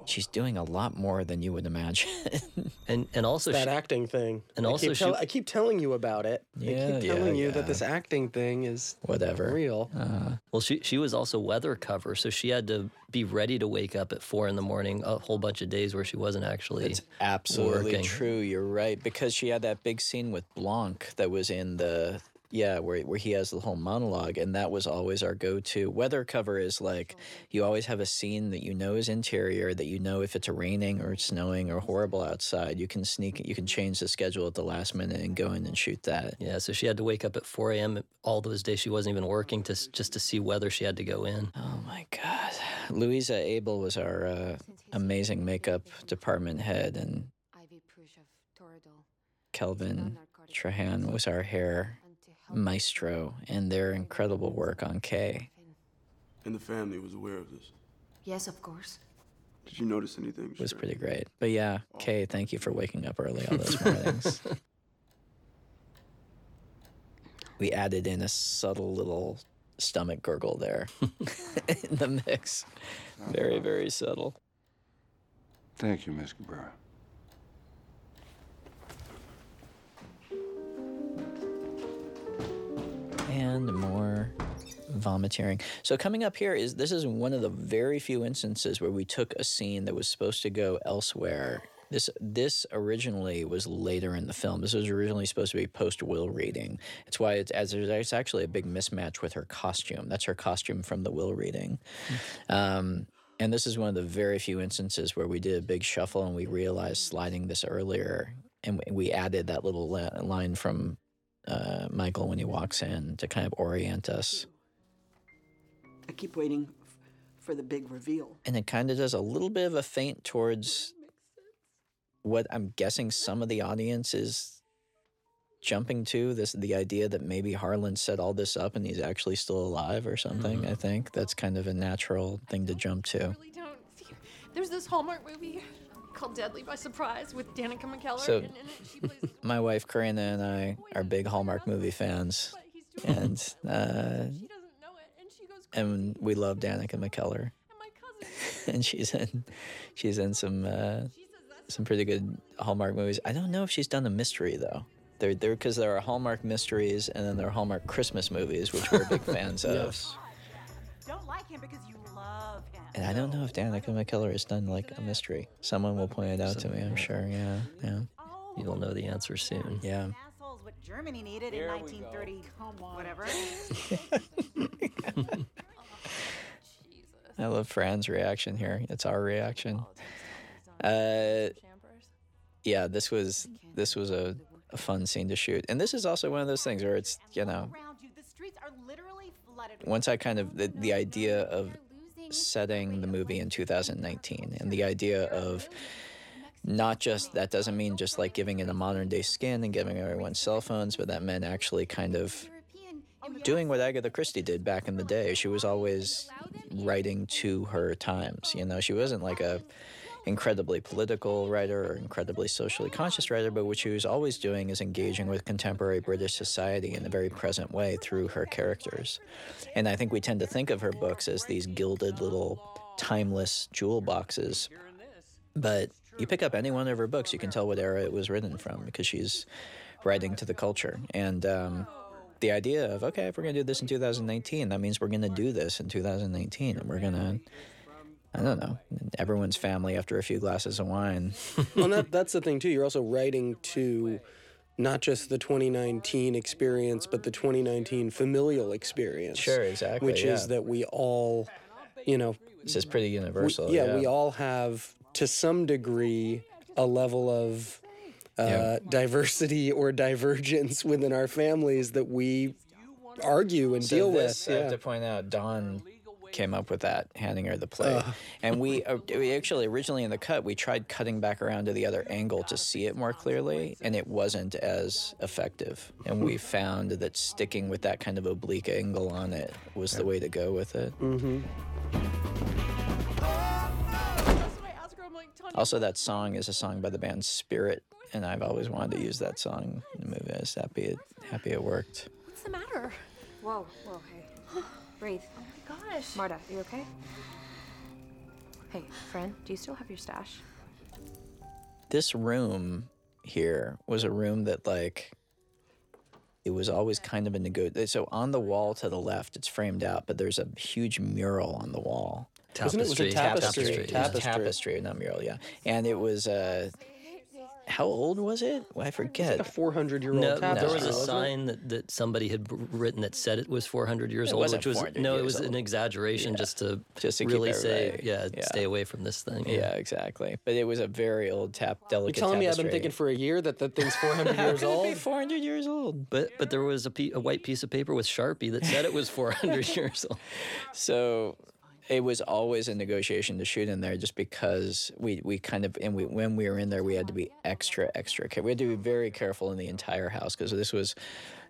she's doing a lot more than you would imagine. And and also that she, acting thing. and I also keep, she- tell- I keep telling you about it. I Yeah, keep yeah, telling you yeah. that this acting thing is Whatever. real. Uh, well she she was also weather cover, so she had to be ready to wake up at four in the morning a whole bunch of days where she wasn't actually It's absolutely working. true. You're right because she had that big scene with Blanc that was in the yeah where where he has the whole monologue, and that was always our go-to. Weather cover is like you always have a scene that you know is interior that you know if it's raining or it's snowing or horrible outside, you can sneak you can change the schedule at the last minute and go in and shoot that. Yeah, so she had to wake up at 4 a.m. all those days she wasn't even working to just to see whether she had to go in. Oh my God. Louisa Abel was our uh, amazing makeup department head, and Ivy Prush of Toradol. Kelvin Trahan was our hair maestro, and their incredible work on Kay. And the family was aware of this. Yes, of course. Did you notice anything? It was pretty great. But yeah, Kay, thank you for waking up early all those mornings. we added in a subtle little stomach gurgle there in the mix. Very, very subtle. Thank you, Miss Cabrera. And more vomiting. So coming up here is this is one of the very few instances where we took a scene that was supposed to go elsewhere. This this originally was later in the film. This was originally supposed to be post will reading. It's why it's as there's it's actually a big mismatch with her costume. That's her costume from the will reading. Um, and this is one of the very few instances where we did a big shuffle and we realized sliding this earlier and we- we added that little line from uh, Michael when he walks in to kind of orient us. I keep waiting f- for the big reveal. And it kind of does a little bit of a feint towards what I'm guessing some of the audience is jumping to this the idea that maybe Harlan set all this up and he's actually still alive or something. I think that's kind of a natural thing to jump to. I really don't. See, there's this Hallmark movie called Deadly by Surprise with Danica McKellar. So- and in it she plays My wife Karina and I are big Hallmark movie fans, and uh, and we love Danica McKellar, and she's in she's in some uh, some pretty good Hallmark movies. I don't know if she's done a mystery though. They're there because there are Hallmark mysteries and then there are Hallmark Christmas movies, which we're big fans of. Yes. Don't like him because you love him. And I don't know if Danica McKellar has done like a mystery. Someone will point it out to me. I'm sure. Yeah, yeah. You'll know the answer soon. Yeah. Assholes what Germany needed in 1930. Whatever. I love Fran's reaction here. It's our reaction. Uh, yeah, this was this was a, a fun scene to shoot, and this is also one of those things where it's you know, once I kind of the, the idea of setting the movie in 2019 and the idea of not just that doesn't mean just like giving it a modern day skin and giving everyone cell phones, but that meant actually kind of doing what Agatha Christie did back in the day. She was always writing to her times. You know, she wasn't like a incredibly political writer or incredibly socially conscious writer, but what she was always doing is engaging with contemporary British society in a very present way through her characters. And I think we tend to think of her books as these gilded little timeless jewel boxes. But you pick up any one of her books, you can tell what era it was written from because she's writing to the culture. And um, the idea of, okay, if we're going to do this in 2019, that means we're going to do this in 2019 and we're going to. I don't know. Everyone's family after a few glasses of wine. well, that, that's the thing too. You're also writing to not just the 2019 experience, but the 2019 familial experience. Sure, exactly, Which is that we all, you know, This is pretty we- universal. yeah, yeah, we all have to some degree a level of uh, Yeah. diversity or divergence within our families that we argue and So deal this, with. I Yeah. have to point out, Dawn came up with that, handing her the plate. Ugh. and we, uh, we actually originally in the cut, we tried cutting back around to the other angle to see it more clearly, and it wasn't as effective. And we found that sticking with that kind of oblique angle on it was the way to go with it. Mm-hmm. Also, that song is a song by the band Spirit, and I've always wanted to use that song in the movie. I was happy it, happy it worked. What's the matter? Whoa, whoa, hey. Breathe. My gosh. Marta, you okay? Hey, friend, do you still have your stash? this room here was a room that like it was always kind of a nego so on the wall to the left it's framed out but there's a huge mural on the wall Wasn't it- was it tapestry? tapestry Tapestry. tapestry not mural yeah and it was uh how old was it well, i forget a 400 year old No, tapestry. there was a sign that, that somebody had written that said it was 400 years It old, wasn't which was no, it years was an exaggeration Yeah. just to Just to really say, yeah, yeah. stay away from this thing. yeah exactly but it was a very old tap You're delicate telling me I've been thinking for a year that that thing's 400 How years could it be old? 400 years old But but there was a, pe- a white piece of paper with Sharpie that said it was 400 years old. So it was always a negotiation to shoot in there just because we, we kind of and we when we were in there we had to be extra extra careful. We had to be very careful in the entire house because this was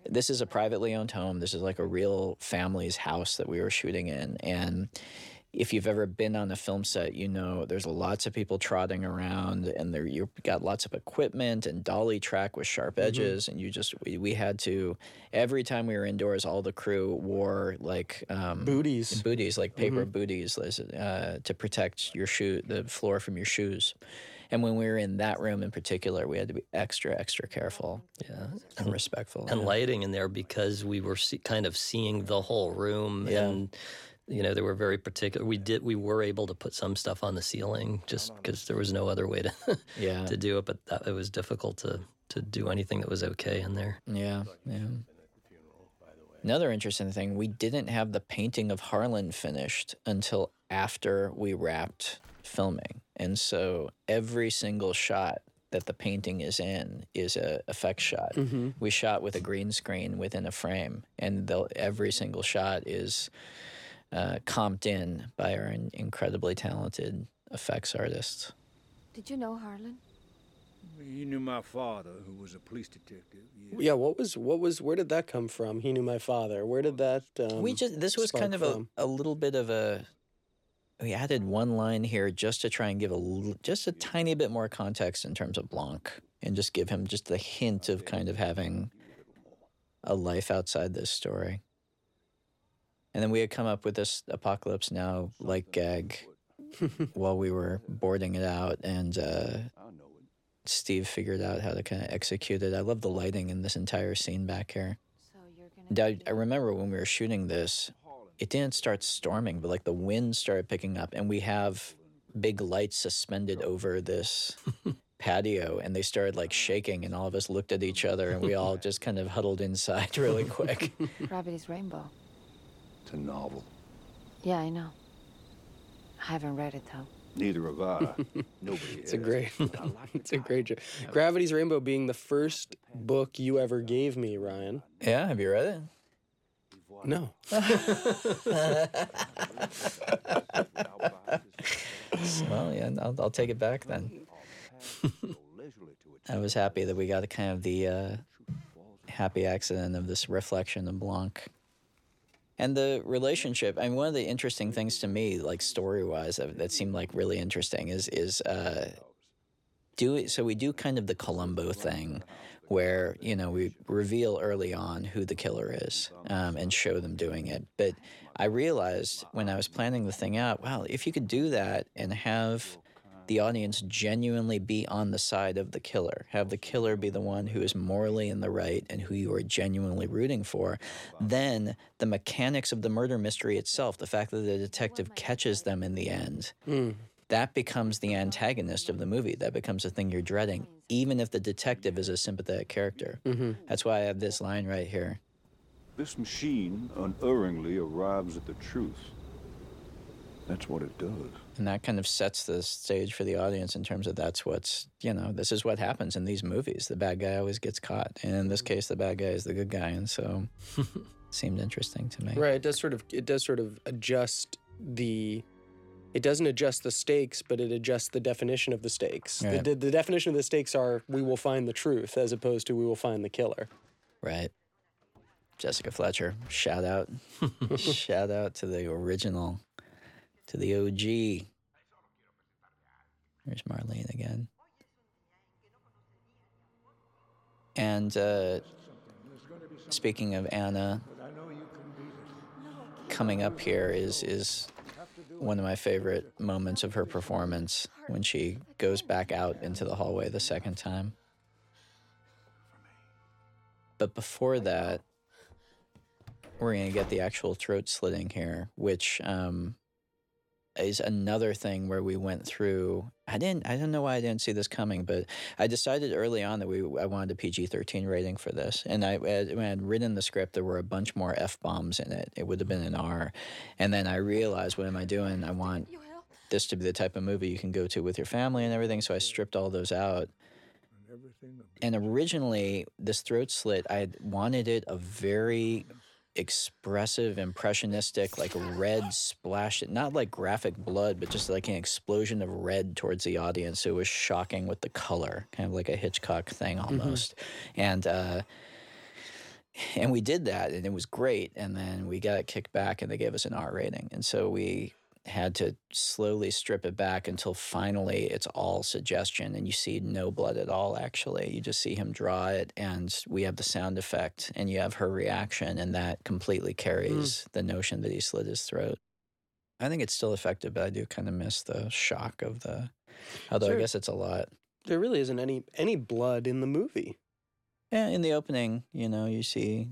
this is a privately owned home. This is like a real family's house that we were shooting in and if you've ever been on a film set, you know there's lots of people trotting around, and there you've got lots of equipment and dolly track with sharp edges, and you just we, we had to every time we were indoors, all the crew wore like um, Booties. booties like paper booties, uh, to protect your shoe the floor from your shoes. And when we were in that room in particular, we had to be extra, extra careful, yeah, and respectful. and yeah. lighting in there because we were see, kind of seeing the whole room Yeah. and you know they were very particular we did we were able to put some stuff on the ceiling just because there was no other way to Yeah. to do it but that, it was difficult to to do anything that was okay in there Yeah, yeah. Another interesting thing, we didn't have the painting of Harlan finished until after we wrapped filming. And so every single shot that the painting is in is a effect shot. Mhm. We shot with a green screen within a frame, and the, every single shot is uh, comped in by our in- incredibly talented effects artists. Did you know Harlan? He knew my father, who was a police detective. Yeah, what was what was where did that come from? He knew my father. Where did that? Um, we just this was kind of a, from? a little bit of a we added one line here just to try and give a l- just a tiny bit more context in terms of Blanc and just give him just the hint of kind of having a life outside this story. And then we had come up with this apocalypse now like gag while we were boarding it out and uh Steve figured out how to kind of execute it. I love the lighting in this entire scene back here. I, I remember when we were shooting this, it didn't start storming, but like the wind started picking up, and we have big lights suspended over this patio, and they started like shaking, and all of us looked at each other, and we all just kind of huddled inside really quick. Rabbit's Rainbow. It's a novel. Yeah, I know. I haven't read it though. Neither have I. Nobody It's a great, it's a great joke. Gravity's Rainbow being the first book you ever gave me, Rian. yeah, have you read it? No. well, yeah, I'll, I'll take it back then. I was happy that we got kind of the uh, happy accident of this reflection of Blanc. And the relationship, I mean, one of the interesting things to me, like story wise, that, seemed like really interesting is, is, uh, do it. So we do kind of the Columbo thing where, you know, we reveal early on who the killer is um, and show them doing it. But I realized when I was planning the thing out, wow, if you could do that and have the audience genuinely be on the side of the killer, have the killer be the one who is morally in the right and who you are genuinely rooting for, then the mechanics of the murder mystery itself, the fact that the detective catches them in the end, Mm. that becomes the antagonist of the movie. That becomes the thing you're dreading, even if the detective is a sympathetic character. Mhm. That's why I have this line right here. This machine unerringly arrives at the truth. That's what it does. And that kind of sets the stage for the audience in terms of that's what's, you know, this is what happens in these movies. The bad guy always gets caught. And in this mm-hmm. case, the bad guy is the good guy. And so it seemed interesting to me. Right. It does sort of it does sort of adjust the it doesn't adjust the stakes, but it adjusts the definition of the stakes. The, the, the definition of the stakes are we will find the truth as opposed to we will find the killer. Right. Jessica Fletcher, shout out. shout out to the original, to the OG. There's Marlene again. And uh, speaking of Ana, coming up here is is one of my favorite moments of her performance when she goes back out into the hallway the second time. But before that, we're going to get the actual throat slitting here, which um, is another thing where we went through. I didn't. I don't know why I didn't see this coming, but I decided early on that we I wanted a PG thirteen rating for this, and I had, when I had written the script, there were a bunch more f bombs in it. It would have been an R, and then I realized, what am I doing? I want this to be the type of movie you can go to with your family and everything. So I stripped all those out. And originally, this throat slit, I wanted it a very expressive, impressionistic, like red splash, not like graphic blood, but just like an explosion of red towards the audience. It was shocking with the color, kind of like a Hitchcock thing almost. And, uh, and we did that and it was great. And then we got kicked back and they gave us an R rating. And so we had to slowly strip it back until finally it's all suggestion and you see no blood at all actually you just see him draw it and we have the sound effect and you have her reaction and that completely hmm. carries the notion that he slit his throat i think it's still effective but i do kind of miss the shock of the although Sure. i guess it's a lot There really isn't any any blood in the movie. yeah in the opening you know you see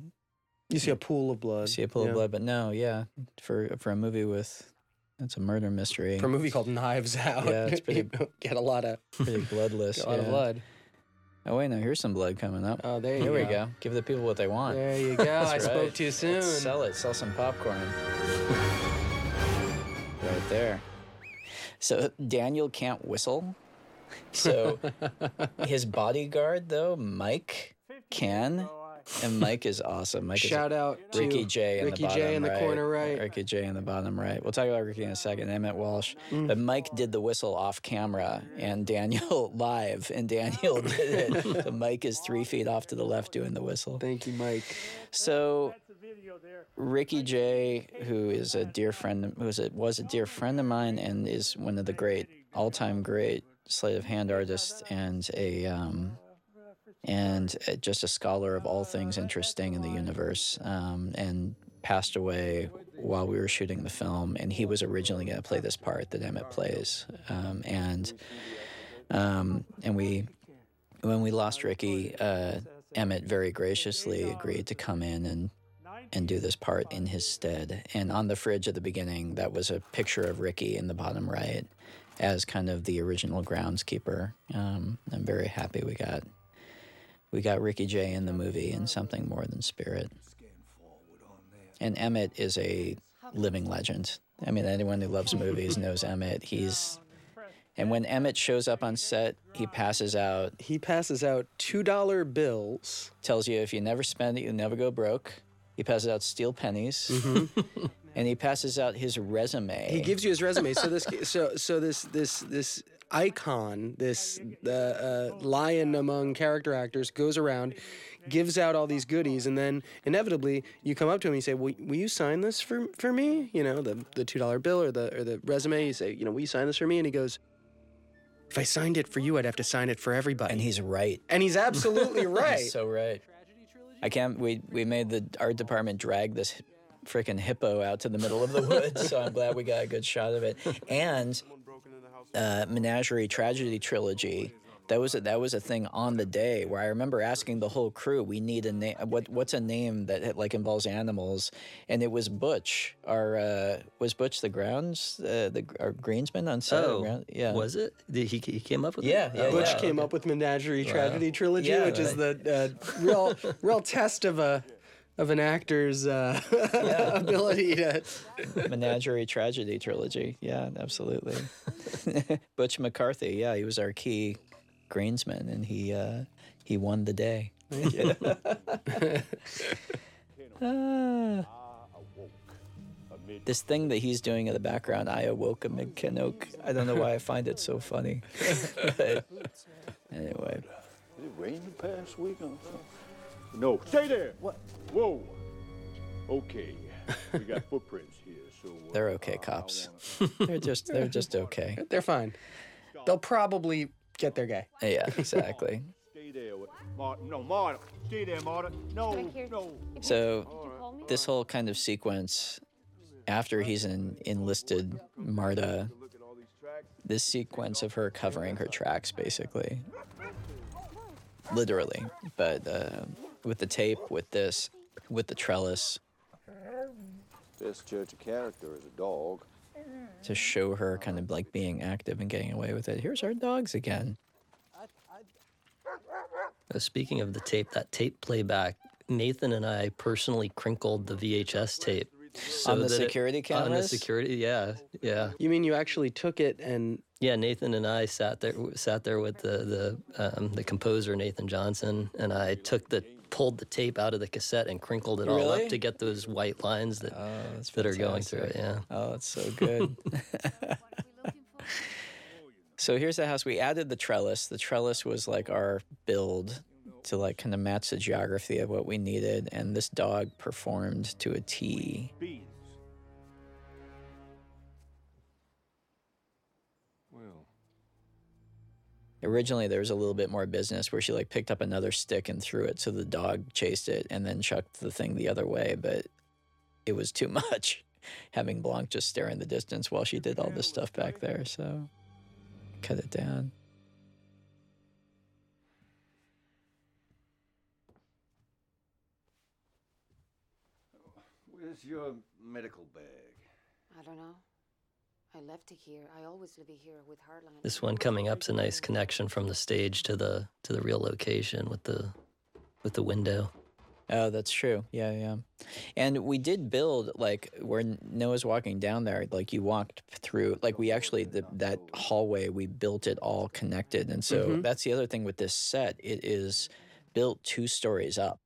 You see a pool of blood. see a pool yeah. of blood but no yeah for for a movie with it's a murder mystery For a movie called Knives Out, Yeah, it's pretty- get a lot of pretty bloodless a lot of blood. Oh wait, no, here's some blood coming up. Oh, there you Here we go. go. Give the people what they want. There you go. I spoke right. too soon. Let's sell it. Sell some popcorn. right there. So Daniel can't whistle. So his bodyguard though, Mike, can. And Mike is awesome. Mike Shout is out to Ricky Jay in Ricky the bottom J in the right. corner right. Ricky Jay in the bottom right. We'll talk about Ricky in a second. Emmet Walsh. Mm. But Mike did the whistle off camera and Daniel live, and Daniel did it. so Mike is three feet off to the left doing the whistle. Thank you, Mike. So Ricky Jay, who is a dear friend, who is a, was a dear friend of mine, and is one of the great all-time great sleight of hand artists, and a um, and uh, just a scholar of all things interesting in the universe, um, and passed away while we were shooting the film. And he was originally going to play this part that Emmet plays, um, and um, and we when we lost Ricky, uh, Emmet very graciously agreed to come in and and do this part in his stead. And on the fridge at the beginning, that was a picture of Ricky in the bottom right as kind of the original groundskeeper. Um, I'm very happy we got we got Ricky Jay in the movie and something more than spirit. And Emmet is a living legend. I mean, anyone who loves movies knows Emmet. He's and when Emmet shows up on set, he passes out. He passes out two dollar bills. Tells you if you never spend it, you'll never go broke. He passes out steel pennies, mm-hmm. and he passes out his resume. He gives you his resume. So this, so so this this this icon, this uh, uh, lion among character actors, goes around, gives out all these goodies, and then inevitably you come up to him and you say, "Will, will you sign this for for me?" You know, the the two dollar bill or the or the resume. You say, "You know, will you sign this for me?" And he goes. If I signed it for you, I'd have to sign it for everybody. And he's right. And he's absolutely right. He's so right. I can't. We we made the art department drag this freaking hippo out to the middle of the woods, so I'm glad we got a good shot of it. And uh, Menagerie Tragedy trilogy. That was a, that was a thing on the day where I remember asking the whole crew, "We need a name. What what's a name that like involves animals?" And it was Butch. Our uh, was Butch the grounds uh, the our greensman on set. Oh, Ground- yeah. was it? Did he, he came up with Yeah, it? yeah, Oh, Butch wow, came okay. up with Menagerie Wow. Tragedy trilogy, Yeah, which is the uh, real real test of a of an actor's uh, ability to. Menagerie Tragedy trilogy. Yeah, absolutely. Butch McCarthy. Yeah, he was our key greensman, and he uh, he won the day. Ah. this thing that he's doing in the background, I awoke amid Kenok. I don't know why I find it so funny. Anyway, Did it rain the past week? Or something? No, stay there. What? Whoa. Okay, we got footprints here, so. uh, they're okay cops. they're just they're just okay. They're fine. They'll probably get their guy. Yeah, exactly. Stay there. Martin, no, Martin. Stay there, Martin. No, no. So this whole kind of sequence after he's in, enlisted Marta, this sequence of her covering her tracks basically, literally, but uh, with the tape, with this, with the trellis Best judge of character is a dog. to show her kind of like being active and getting away with it. Here's our dogs again. Uh, Speaking of the tape, that tape playback, Nathan and I personally crinkled the VHS tape. so On the that it- security On the security, yeah, yeah. You mean you actually took it and Yeah, Nathan and I sat there sat there with the the um, the composer Nathan Johnson, and I took the pulled the tape out of the cassette and crinkled it all Really? up to get those white lines that oh, that are going through it. Yeah. Oh, it's so good. so here's the house. We added the trellis. The trellis was like our build to like kind of match the geography of what we needed, and this dog performed to a T. originally there was a little bit more business where she like picked up another stick and threw it so the dog chased it and then chucked the thing the other way, but it was too much having Blanc just stare in the distance while she did all this stuff back there. So cut it down. Where's your medical bag? I don't know. I left it here. I always live here with Harlan. This one coming up's a nice connection from the stage to the to the real location with the with the window. Oh, that's true. Yeah, yeah. And we did build like where Noah's walking down there. Like you walked through. Like we actually the, that hallway we built it all connected. And so Mhm. that's the other thing with this set. It is built two stories up.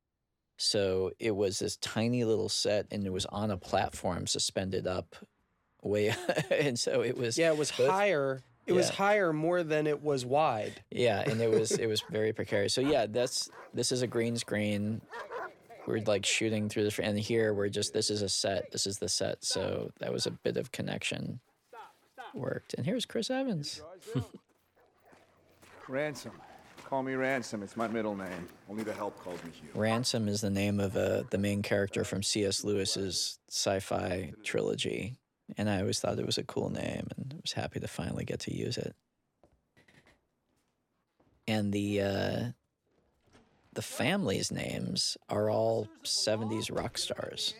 So it was this tiny little set, and it was on a platform suspended up, way. and so it was. Yeah, it was both- higher. It was higher more than it was wide. Yeah, and it was it was very precarious. So yeah, that's this is a green screen. We're like shooting through the and here we're just this is a set. This is the set. So that was a bit of connection worked. And here's Chris Evans. Ransom. Call me Ransom. It's my middle name. Only the help calls me Hugh. Ransom is the name of uh, the main character from C.S. Lewis's sci-fi trilogy, and I always thought it was a cool name, and was happy to finally get to use it. And the uh, the family's names are all '70s rock stars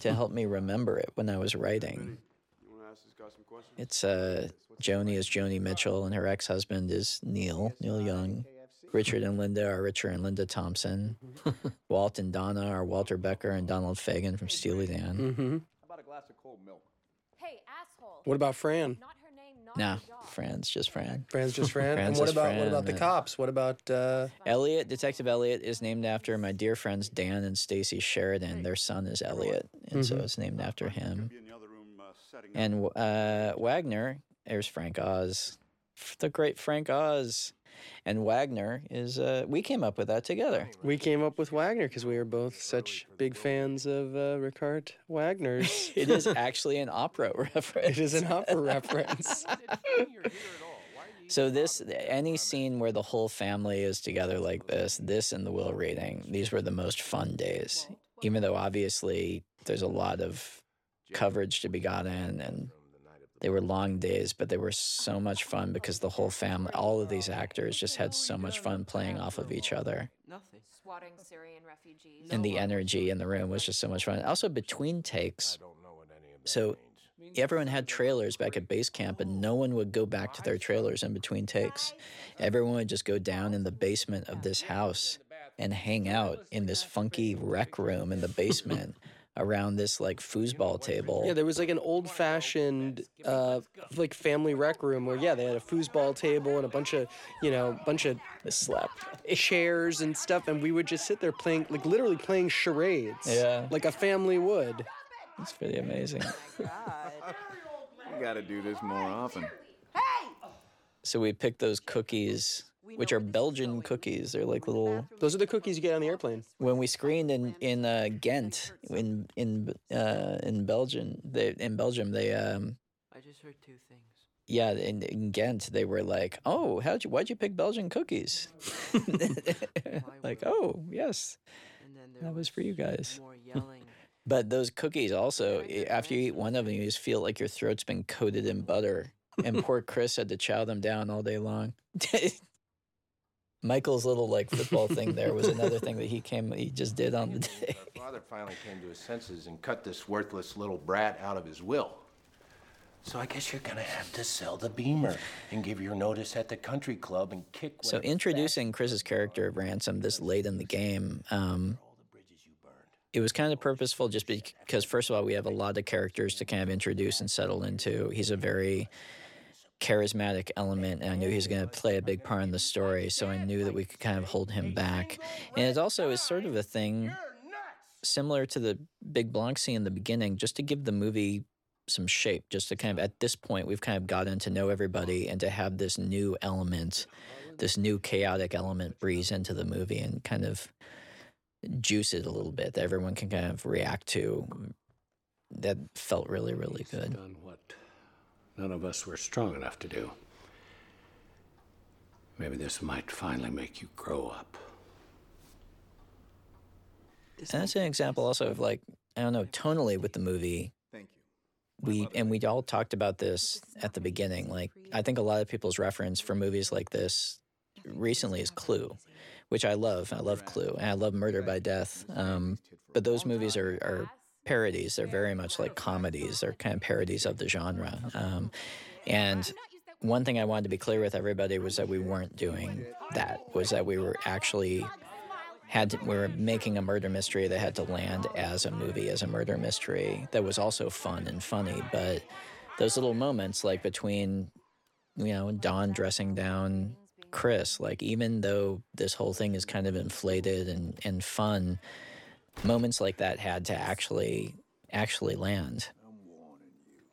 to help me remember it when I was writing. You want to ask this guy some questions? It's uh, Joni is Joni Mitchell, and her ex-husband is Neil Neil Young. Richard and Linda are Richard and Linda Thompson. Walt and Donna are Walter Becker and Donald Fagen from Steely Dan. Mm-hmm. Milk? Hey, asshole. What about Fran? Nah, Fran's just Fran. Fran's just Fran. and what just about what about the and- cops? What about uh, Elliot, Detective Elliot, is named after my dear friends Dan and Stacy Sheridan. Their son is Elliot, and so Mhm. it's named after him. And uh, Wagner, there's Frank Oz, the great Frank Oz. And Wagner is, uh, we came up with that together. we came up with Wagner because we were both such big fans of uh, Richard Wagner's. It is actually an opera reference. it is an opera reference. So this any scene where the whole family is together like this, this and the will reading, these were the most fun days. Even though obviously there's a lot of coverage to be gotten and they were long days, but they were so much fun because the whole family, all of these actors just had so much fun playing off of each other. Nothing. Swatting Syrian refugees. And the energy in the room was just so much fun. Also between takes. So everyone had trailers back at base camp and no one would go back to their trailers in between takes. Everyone would just go down in the basement of this house and hang out in this funky rec room in the basement around this like foosball table. Yeah, there was like an old fashioned uh, like family rec room where yeah, they had a foosball table and a bunch of you know, bunch of slap chairs and stuff, and we would just sit there playing like literally playing charades. Yeah. Like a family would. It's pretty amazing. We gotta do this more often. Hey! So we picked those cookies, which are Belgian cookies. They're like little. Those are the cookies you get on the airplane. When we screened in in uh, Ghent, in in uh, in Belgium, they in Belgium they um I just heard two things. yeah in, in Ghent they were like, oh, how'd you why'd you pick Belgian cookies? like, oh yes, that was for you guys. But those cookies also, after you eat one of them, you just feel like your throat's been coated in butter. And poor Chris had to chow them down all day long. Michael's little like football thing there was another thing that he came he just did on the day. Our father finally came to his senses and cut this worthless little brat out of his will. So I guess you're gonna have to sell the Beamer and give your notice at the country club and kick. So whatever introducing Chris's character of Ransom this late in the game, um, it was kind of purposeful just because first of all we have a lot of characters to kind of introduce and settle into. He's a very charismatic element, and I knew he was going to play a big part in the story, so I knew that we could kind of hold him back. And it also is sort of a thing similar to the Big Blanc scene in the beginning, just to give the movie some shape, just to kind of at this point we've kind of gotten to know everybody and to have this new element, this new chaotic element breeze into the movie and kind of juice it a little bit that everyone can kind of react to. That felt really, really good. Done what none of us were strong enough to do. Maybe this might finally make you grow up. And that's an example also of like I don't know tonally with the movie. Thank you. We and we all talked about this at the beginning. Like I think a lot of people's reference for movies like this recently is Clue, which I love. I love Clue and I love Murder by Death. Um, but those movies are, are parodies. They're very much like comedies. They're kind of parodies of the genre. Um, and one thing I wanted to be clear with everybody was that we weren't doing that. Was that we were actually had to, we were making a murder mystery that had to land as a movie, as a murder mystery that was also fun and funny. But those little moments, like between you know Don dressing down Chris, like even though this whole thing is kind of inflated and and fun, moments like that had to actually actually land.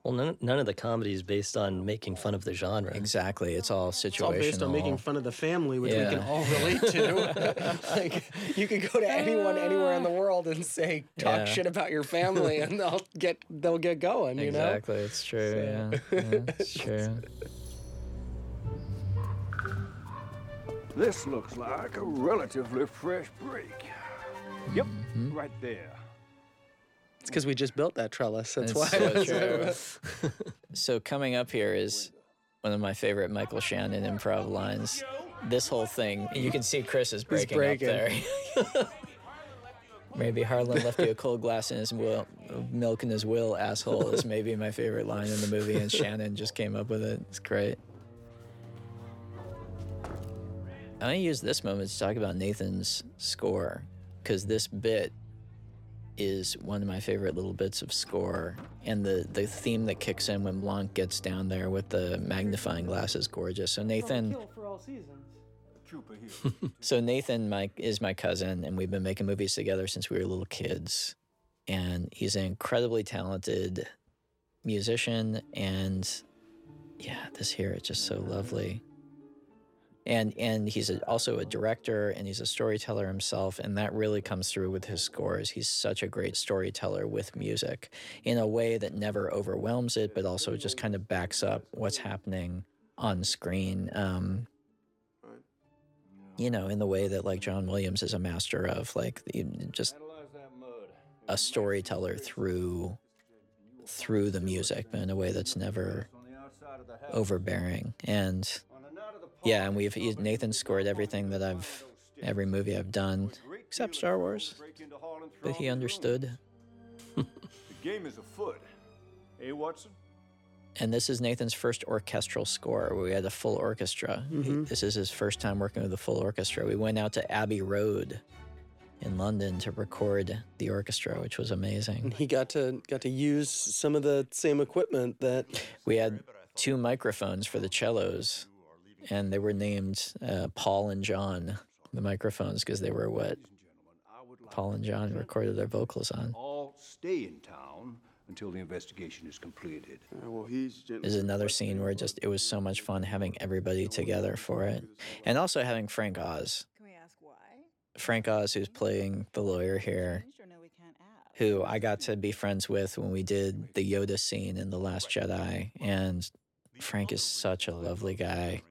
Well, none, none of the comedy is based on making fun of the genre. Exactly. It's all situational. It's all based on making fun of the family, which we can all relate to. like you could go to anyone anywhere in the world and say talk Yeah. shit about your family, and they'll get they'll get going. You know. Exactly. It's true. Yeah. yeah. It's true. This looks like a relatively fresh break. Yep, mm-hmm. right there. It's because we just built that trellis. That's It's why. so true. so coming up here is one of my favorite Michael Shannon improv lines. This whole thing, you can see Chris is breaking, breaking. up there. maybe Harlan left you a cold glass in his will, milk in his will, asshole is maybe my favorite line in the movie, and Shannon just came up with it. It's great. I'm gonna use this moment to talk about Nathan's score because this bit is one of my favorite little bits of score, and the the theme that kicks in when Blanc gets down there with the magnifying glass is gorgeous. So Nathan, Kill for all seasons. Trooper here. so Nathan, my is my cousin, and we've been making movies together since we were little kids, and he's an incredibly talented musician, and yeah, this here is just so lovely. And and he's a, also a director and he's a storyteller himself, and that really comes through with his scores. He's such a great storyteller with music in a way that never overwhelms it, but also just kind of backs up what's happening on screen. Um, you know, in the way that like John Williams is a master of, like just a storyteller through through the music, but in a way that's never overbearing. And yeah, and we've Nathan scored everything that I've every movie I've done except Star Wars, but he understood. The game is afoot. Hey, Watson? And this is Nathan's first orchestral score where we had a full orchestra. He- Mhm. This is his first time working with a full orchestra. We went out to Abbey Road in London to record the orchestra, which was amazing. And he got to got to use some of the same equipment that We had two microphones for the cellos, and they were named uh, Paul and John, the microphones, because they were what Paul and John recorded their vocals on. All stay in town until the investigation is completed. well, There's another scene where just it was so much fun having everybody together for it, and also having Frank Oz. Can we ask why? Frank Oz, who's playing the lawyer here, who I got to be friends with when we did the Yoda scene in The Last Jedi. And Frank is such a lovely guy.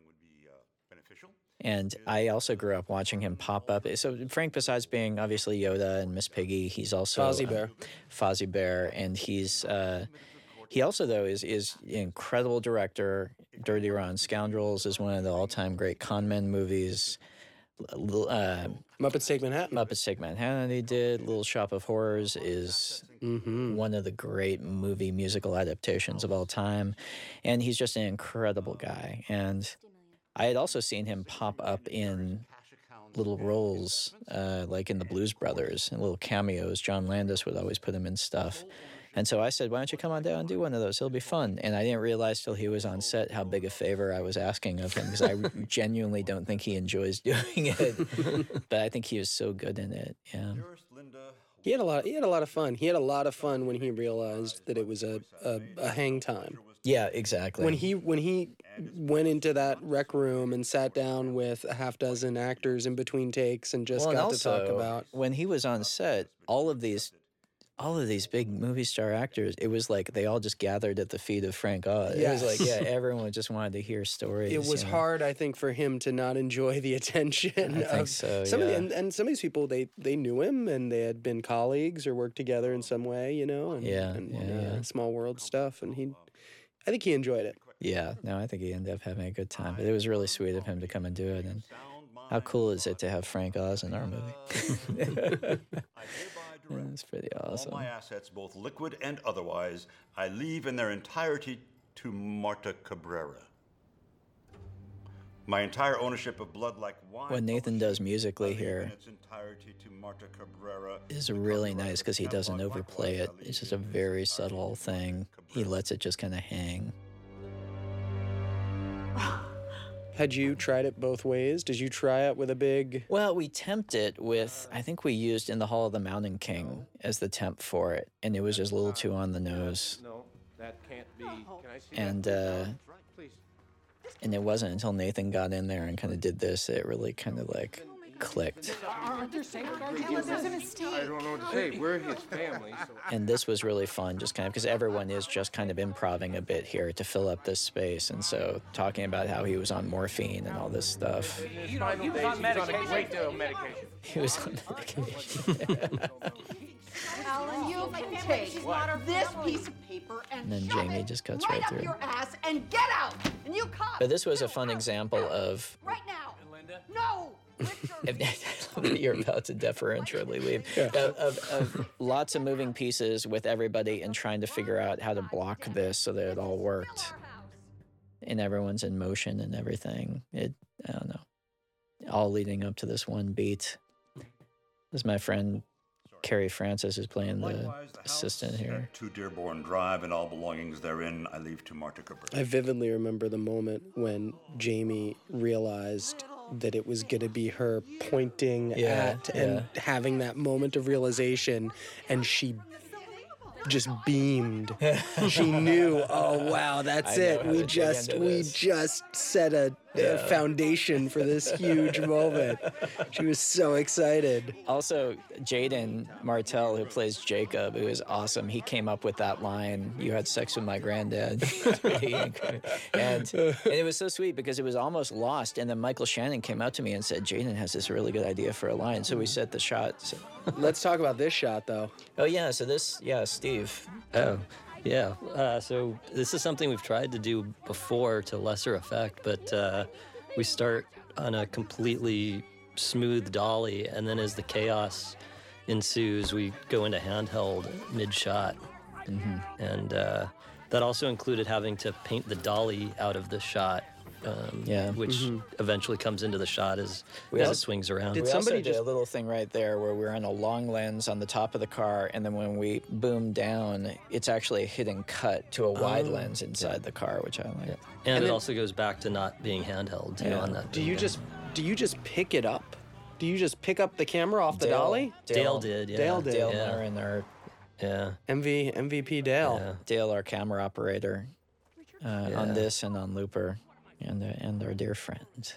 And I also grew up watching him pop up. So Frank, besides being obviously Yoda and Miss Piggy, he's also Fozzie uh, Bear. Fozzie Bear, and he's uh, he also though is is an incredible director. Dirty Rotten Scoundrels is one of the all time great con men movies. Uh, Muppets Take Manhattan. Muppets Take Manhattan. He did Little Shop of Horrors is Mm-hmm. one of the great movie musical adaptations of all time, and he's just an incredible guy. And I had also seen him pop up in little roles, uh, like in the Blues Brothers and little cameos. John Landis would always put him in stuff. And so I said, why don't you come on down and do one of those? It'll be fun. And I didn't realize till he was on set how big a favor I was asking of him because I genuinely don't think he enjoys doing it. but I think he was so good in it. Yeah. He had a lot. He had a lot of fun. He had a lot of fun when he realized that it was a a, a hang time. Yeah, exactly. When he when he went into that rec room and sat down with a half dozen actors in between takes and just Well, and got to talk about when he was on set, all of these all of these big movie star actors, it was like they all just gathered at the feet of Frank Oz. It was like, yeah, everyone just wanted to hear stories. It was you know. hard, I think, for him to not enjoy the attention. I think of so, Some of the, and, and some of these people, they they knew him and they had been colleagues or worked together in some way, you know. And, Yeah, and, yeah, yeah. small world stuff, and he, I think he enjoyed it. Yeah, no, I think he ended up having a good time. But it was really sweet of him to come and do it. And how cool is it to have Frank Oz in our movie? That's pretty awesome. All my assets, both liquid and otherwise, I leave in their entirety to Marta Cabrera. My entire ownership of Blood Like Wine What Nathan does musically here its entirety to Marta Cabrera. is really nice because he doesn't overplay it. It's just a very subtle thing. He lets it just kind of hang. Had you tried it both ways? Did you try it with a big? Well, we temped it with, I think we used In the Hall of the Mountain King as the temp for it, and it was just a little too on the nose. No, that can't be. Can I see And, uh, And it wasn't until Nathan got in there and kind of did this, that it really kind of like clicked. Aren't there safeguards? Tell us there's a mistake. I don't know what to say. We're his family, so. And this was really fun, just kind of because everyone is just kind of improving a bit here to fill up this space. And so talking about how he was on morphine and all this stuff. You know, he was on medication. Great deal of medication. He was on medication. Alan, you can take this piece of paper and, And then shove Jamie it just cuts right, right up through. your ass and get out. And you come But this was a fun example of right now. No. If you're about to deferentially leave. Of, of, of lots of moving pieces with everybody and trying to figure out how to block this so that it all worked. And everyone's in motion and everything. It i don't know. All leading up to this one beat. This is my friend carrie francis is playing the Likewise, the assistant here. at 2 Dearborn Drive and all belongings therein I leave to Marta Cabrera. I vividly remember the moment when Jamie realized that it was going to be her pointing Yeah, at and having that moment of realization, and she just beamed. she knew, oh wow, that's I it. We just we just set a Yeah. foundation for this huge moment. She was so excited. Also, Jaeden Martell, who plays Jacob, who is awesome, he came up with that line, You had sex with my granddad. And, and it was so sweet because it was almost lost. And then Michael Shannon came out to me and said, Jaeden has this really good idea for a line. So we set the shot. So- Let's talk about this shot though. oh, yeah. So this, yeah, Steve. Oh, yeah. Uh, so this is something we've tried to do before to lesser effect, but uh, we start on a completely smooth dolly, and then as the chaos ensues, we go into handheld mid shot. And uh, that also included having to paint the dolly out of the shot. Um, Yeah. which Mhm. eventually comes into the shot as, We as al- it swings around. we also did a little thing right there where we're on a long lens on the top of the car, and then when we boom down, it's actually a hidden cut to a wide Oh. lens inside the car, which I like. And, And it then- also goes back to not being handheld too Yeah. on that. Do you just do you just pick it up? Do you just pick up the camera off the Dale- dolly? Dale did, yeah. Dale did. Dale Yeah. Marin, our Yeah. MV MVP Dale. Dale, our camera operator, uh, Yeah. on this and on Looper, and and our dear friend.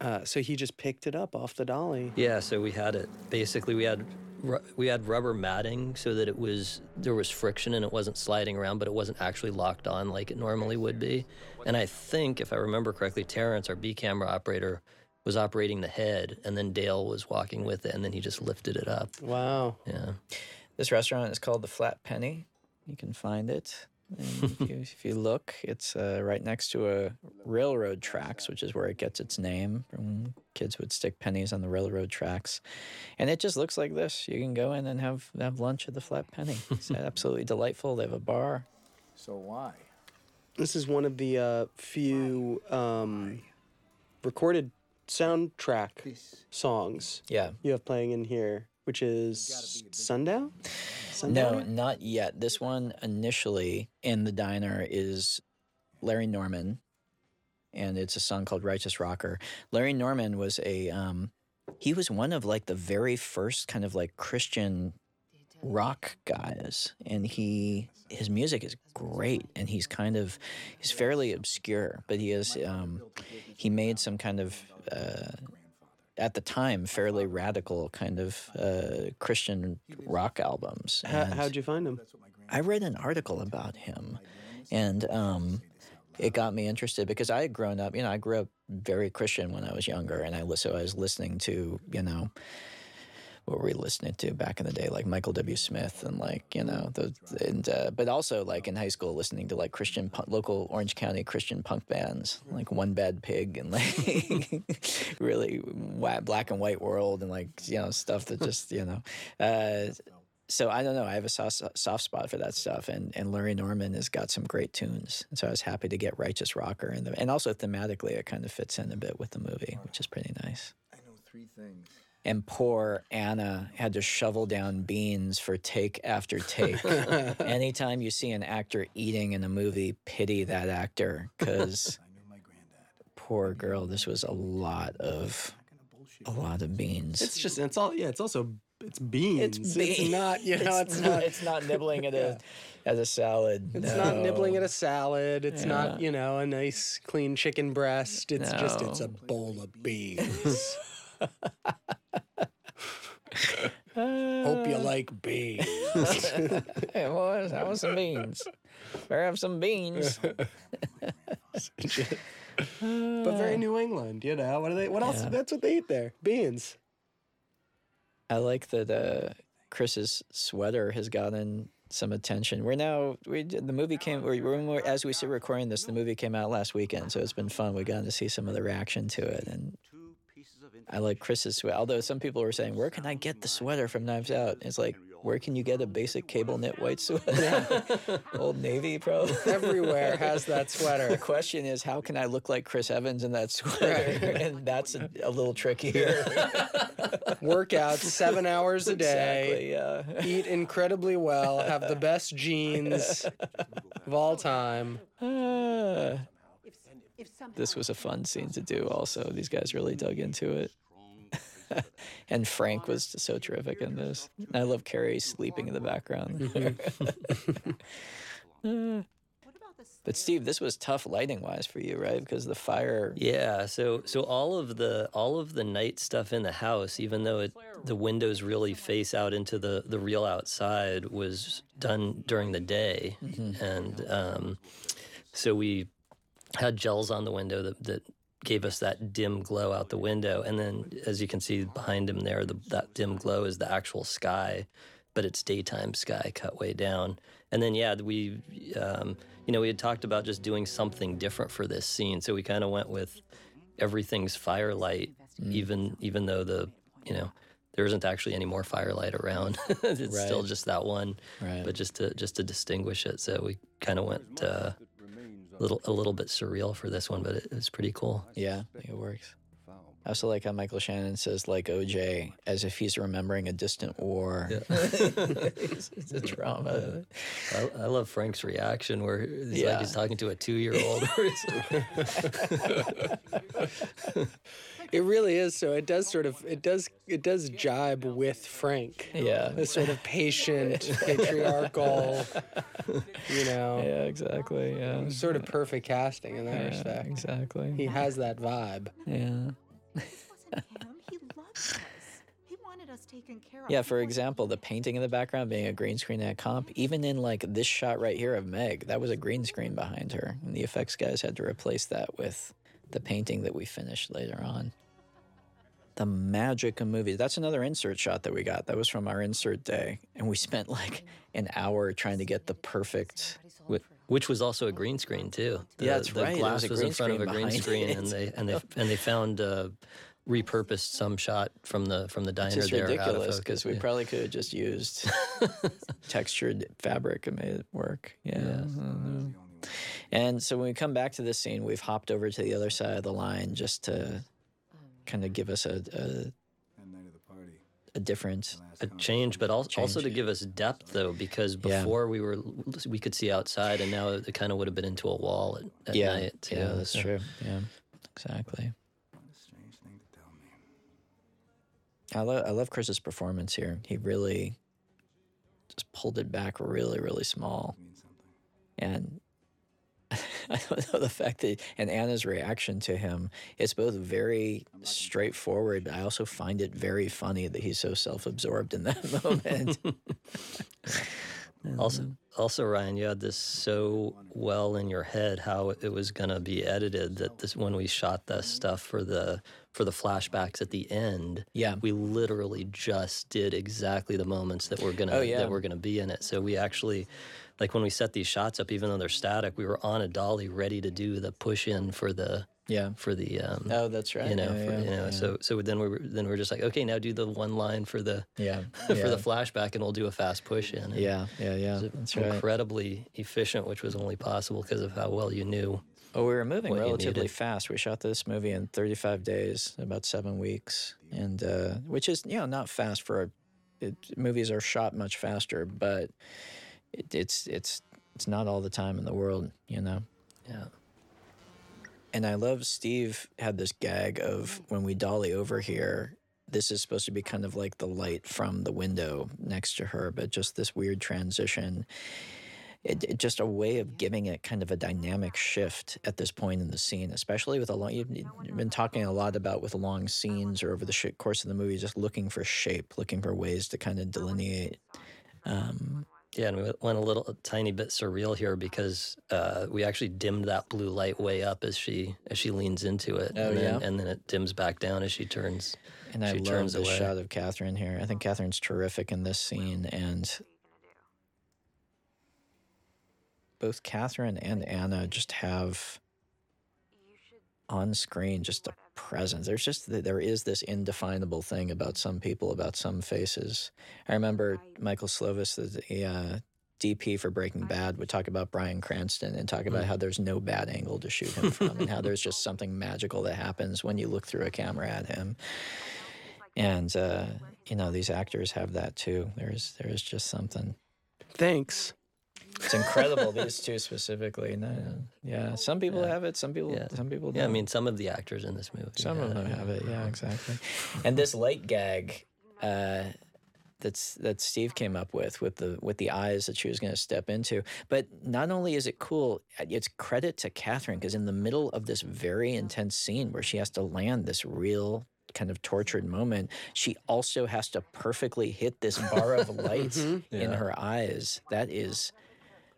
Uh, so he just picked it up off the dolly. Yeah, so we had it. Basically, we had ru- we had rubber matting so that it was there was friction and it wasn't sliding around, but it wasn't actually locked on like it normally would be. And I think, if I remember correctly, Terrence, our B camera operator, was operating the head, and then Dale was walking with it, and then he just lifted it up. Wow. Yeah. This restaurant is called the Flat Penny. You can find it. And if, you, if you look, it's uh, right next to a railroad tracks, which is where it gets its name. From kids would stick pennies on the railroad tracks, and it just looks like this. You can go in and have have lunch at the Flat Penny. It's absolutely delightful. They have a bar. So why? This is one of the uh, few um, recorded soundtrack songs Yeah. you have playing in here, which is Sundown? No, not yet. This one initially in the diner is Larry Norman, and it's a song called "Righteous Rocker." Larry Norman was a um, he was one of like the very first kind of like Christian rock guys, and he his music is great, and he's kind of he's fairly obscure, but he is um, he made some kind of uh, at the time fairly radical kind of uh, Christian rock albums. How, And how'd you find him? I read an article about him, and um, it got me interested because I had grown up. You know, I grew up very Christian when I was younger, and I so I was listening to you know what were we listening to back in the day, like Michael W. Smith and like you know the and uh, but also like in high school listening to like Christian punk, local Orange County Christian punk bands like One Bad Pig and like really black and white world and like you know stuff that just you know. Uh, so I don't know. I have a soft, soft spot for that stuff, and and Larry Norman has got some great tunes. And so I was happy to get Righteous Rocker in the, and also thematically it kind of fits in a bit with the movie, which is pretty nice. I know three things. And poor Ana had to shovel down beans for take after take. Anytime you see an actor eating in a movie, pity that actor because poor girl, this was a lot of a lot of beans. It's just it's all yeah. It's also it's beans. It's It's, beans. not you know. It's, It's not. not- it's not nibbling at a as a salad. It's not nibbling at a salad. It's not you know a nice clean chicken breast. It's just it's a bowl of beans. Hope you like beans. hey boys, have some beans. Better have some beans. but very New England, you know. What do they? What else? Yeah. That's what they eat there. Beans. I like that uh, Chris's sweater has gotten some attention. We're now we the movie came we're- as we sit recording this. The movie came out last weekend, so it's been fun. We got to see some of the reaction to it, and I like Chris's sweater. Although some people were saying, "Where can I get the sweater from Knives Out?" It's like, where can you get a basic cable knit white sweater? Old Navy, pro. Everywhere has that sweater. The question is, how can I look like Chris Evans in that sweater? and that's a, a little trickier. Work out seven hours a Exactly, day. yeah. Eat incredibly well. Have the best genes of all time. Ah. This was a fun scene to do also. These guys really dug into it. and frank was just so terrific in this. And i love carrie sleeping in the background. Ah. but steve this was tough lighting wise for you right? Because the fire Yeah, so so all of the all of the night stuff in the house, even though it the windows really face out into the the real outside, was done during the day, and um, so we had gels on the window that that gave us that dim glow out the window, and then as you can see behind him there, the, that dim glow is the actual sky, but it's daytime sky cut way down, and then yeah, we. Um, you know, we had talked about just doing something different for this scene, so we kind of went with everything's firelight, even even though the you know there isn't actually any more firelight around. it's still just that one, Right. but just to just to distinguish it. So we kind of went uh, little a little bit surreal for this one, but it, it's pretty cool. yeah I think it works I also like how Michael Shannon says, like OJ, as if he's remembering a distant war. it's, it's a drama. I, I love Frank's reaction where he's Yeah. like he's talking to a two year old. It really is. So it does sort of it does it does jibe with Frank. Yeah. The sort of patient, patriarchal, you know. Yeah, exactly. Yeah. Sort of perfect casting in that Yeah, respect. Exactly. He has that vibe. Yeah. He loved us. He wanted us taken care of. Yeah, for example, the painting in the background being a green screen at comp, even in like this shot right here of Meg, that was a green screen behind her. And the effects guys had to replace that with the painting that we finished later on. The magic of movies. That's another insert shot that we got. That was from our insert day. And we spent like an hour trying to get the perfect. Wh- Which was also a green screen too. The, Yeah, that's the right. There glass was was, in front of a green screen, it. and they and they and they found uh, repurposed some shot from the from the It's diner just there. out ridiculous because we yeah. probably could have just used textured fabric and made it work. Yeah. I don't know. And so when we come back to this scene, we've hopped over to the other side of the line just to kind of give us a, a a different a change, but al- also to Change. give us depth though, because Yeah. before we were we could see outside, and now it kind of would have been into a wall at, at yeah, night. Too, yeah, that's so- true. Yeah, exactly. I love I love Chris's performance here. He really just pulled it back really really small, and I don't know the fact that and Ana's reaction to him. It's both very straightforward. I also find it very funny that he's so self-absorbed in that moment. Also, also, Rian, you had this so well in your head how it was going to be edited that this when we shot the stuff for the for the flashbacks at the end, yeah, we literally just did exactly the moments that were gonna Oh, yeah. that were gonna be in it. So we actually, like when we set these shots up, even though they're static, we were on a dolly ready to do the push in for the yeah for the um, Oh, that's right. you know Yeah, for, yeah, you know yeah. so so then we were then we are just like okay now do the one line for the Yeah, for the flashback and we'll do a fast push in. And Yeah, yeah, yeah, that's right. Incredibly efficient, which was only possible because of how well you knew. Oh, we were moving relatively fast. We shot this movie in 35 days, about seven weeks, and uh, which is you know not fast for a, it, movies are shot much faster, but it, it's it's it's not all the time in the world, you know. Yeah. And I love Steve had this gag of when we dolly over here. This is supposed to be kind of like the light from the window next to her, but just this weird transition it, it- just a way of giving it kind of a dynamic shift at this point in the scene, especially with a long. You've, you've been talking a lot about with long scenes or over the sh- course of the movie, just looking for shape, looking for ways to kind of delineate. Um, Yeah, and we went- a little a tiny bit surreal here because uh, we actually dimmed that blue light way up as she as she leans into it, Oh, and then yeah? and then it dims back down as she turns. and I she love turns the shot of Katherine here. I think Katherine's terrific in this scene, and both Katherine and Ana just have on screen just a presence. There's just there is this indefinable thing about some people, about some faces. I remember Michael Slovis, the uh, DP for Breaking Bad, would talk about Bryan Cranston and talk about how there's no bad angle to shoot him from, and how there's just something magical that happens when you look through a camera at him. And uh, you know these actors have that too. There's there's just something. Thanks. It's incredible. these two specifically. No, yeah, some people have it. Some people. Yeah. Some people. Yeah, I mean, some of the actors in this movie. Some of them have it. Yeah, exactly. And this light gag. Uh, that's that Steve came up with with the with the eyes that she was going to step into. But not only is it cool, it's credit to Katherine because in the middle of this very intense scene where she has to land this real kind of tortured moment, she also has to perfectly hit this bar of light Mhm. in her eyes. That is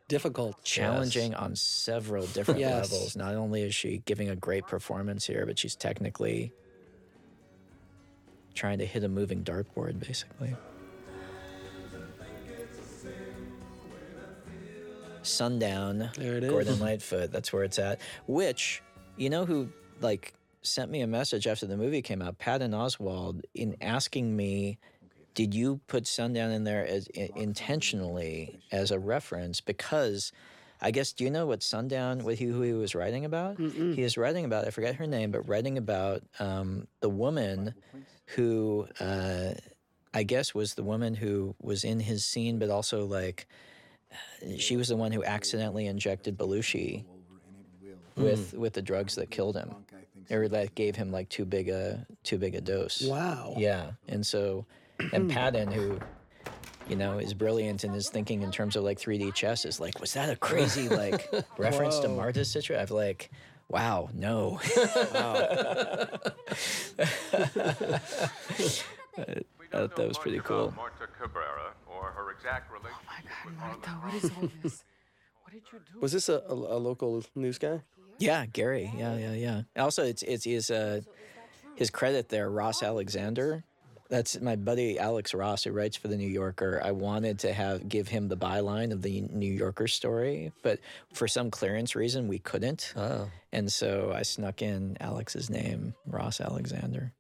difficult, challenging on several different Yes. levels. Not only is she giving a great performance here, but she's technically trying to hit a moving dartboard, basically. Sundown, There it is. Gordon Lightfoot. That's where it's at. Which, you know, who like sent me a message after the movie came out, Patton Oswalt, in asking me, "Did you put Sundown in there as i- intentionally as a reference?" Because I guess do you know what Sundown, what he, who he was writing about? He is writing about I forget her name, but writing about um, the woman who uh, I guess was the woman who was in his scene, but also like she was the one who accidentally injected Belushi with with the drugs that killed him, or that gave him like too big a too big a dose. Wow. Yeah, and so and Patton, who you know is brilliant and is thinking in terms of like 3D chess, is like, was that a crazy like reference to Whoa. Marta Citra? I've like. Wow, no. Wow. Uh, that was pretty cool. Marta Cabrera or her exact relationship Oh my God, Martha, what is all this? What did you do? Was this a, a, a local news guy? Yeah, Gary. Yeah, yeah, yeah. Also, it's it's his uh, his credit there, Ross Alexander. That's my buddy Alex Ross, who writes for the New Yorker. I wanted to have give him the byline of the New Yorker story, but for some clearance reason, we couldn't. Oh. And so I snuck in Alex's name, Ross Alexander.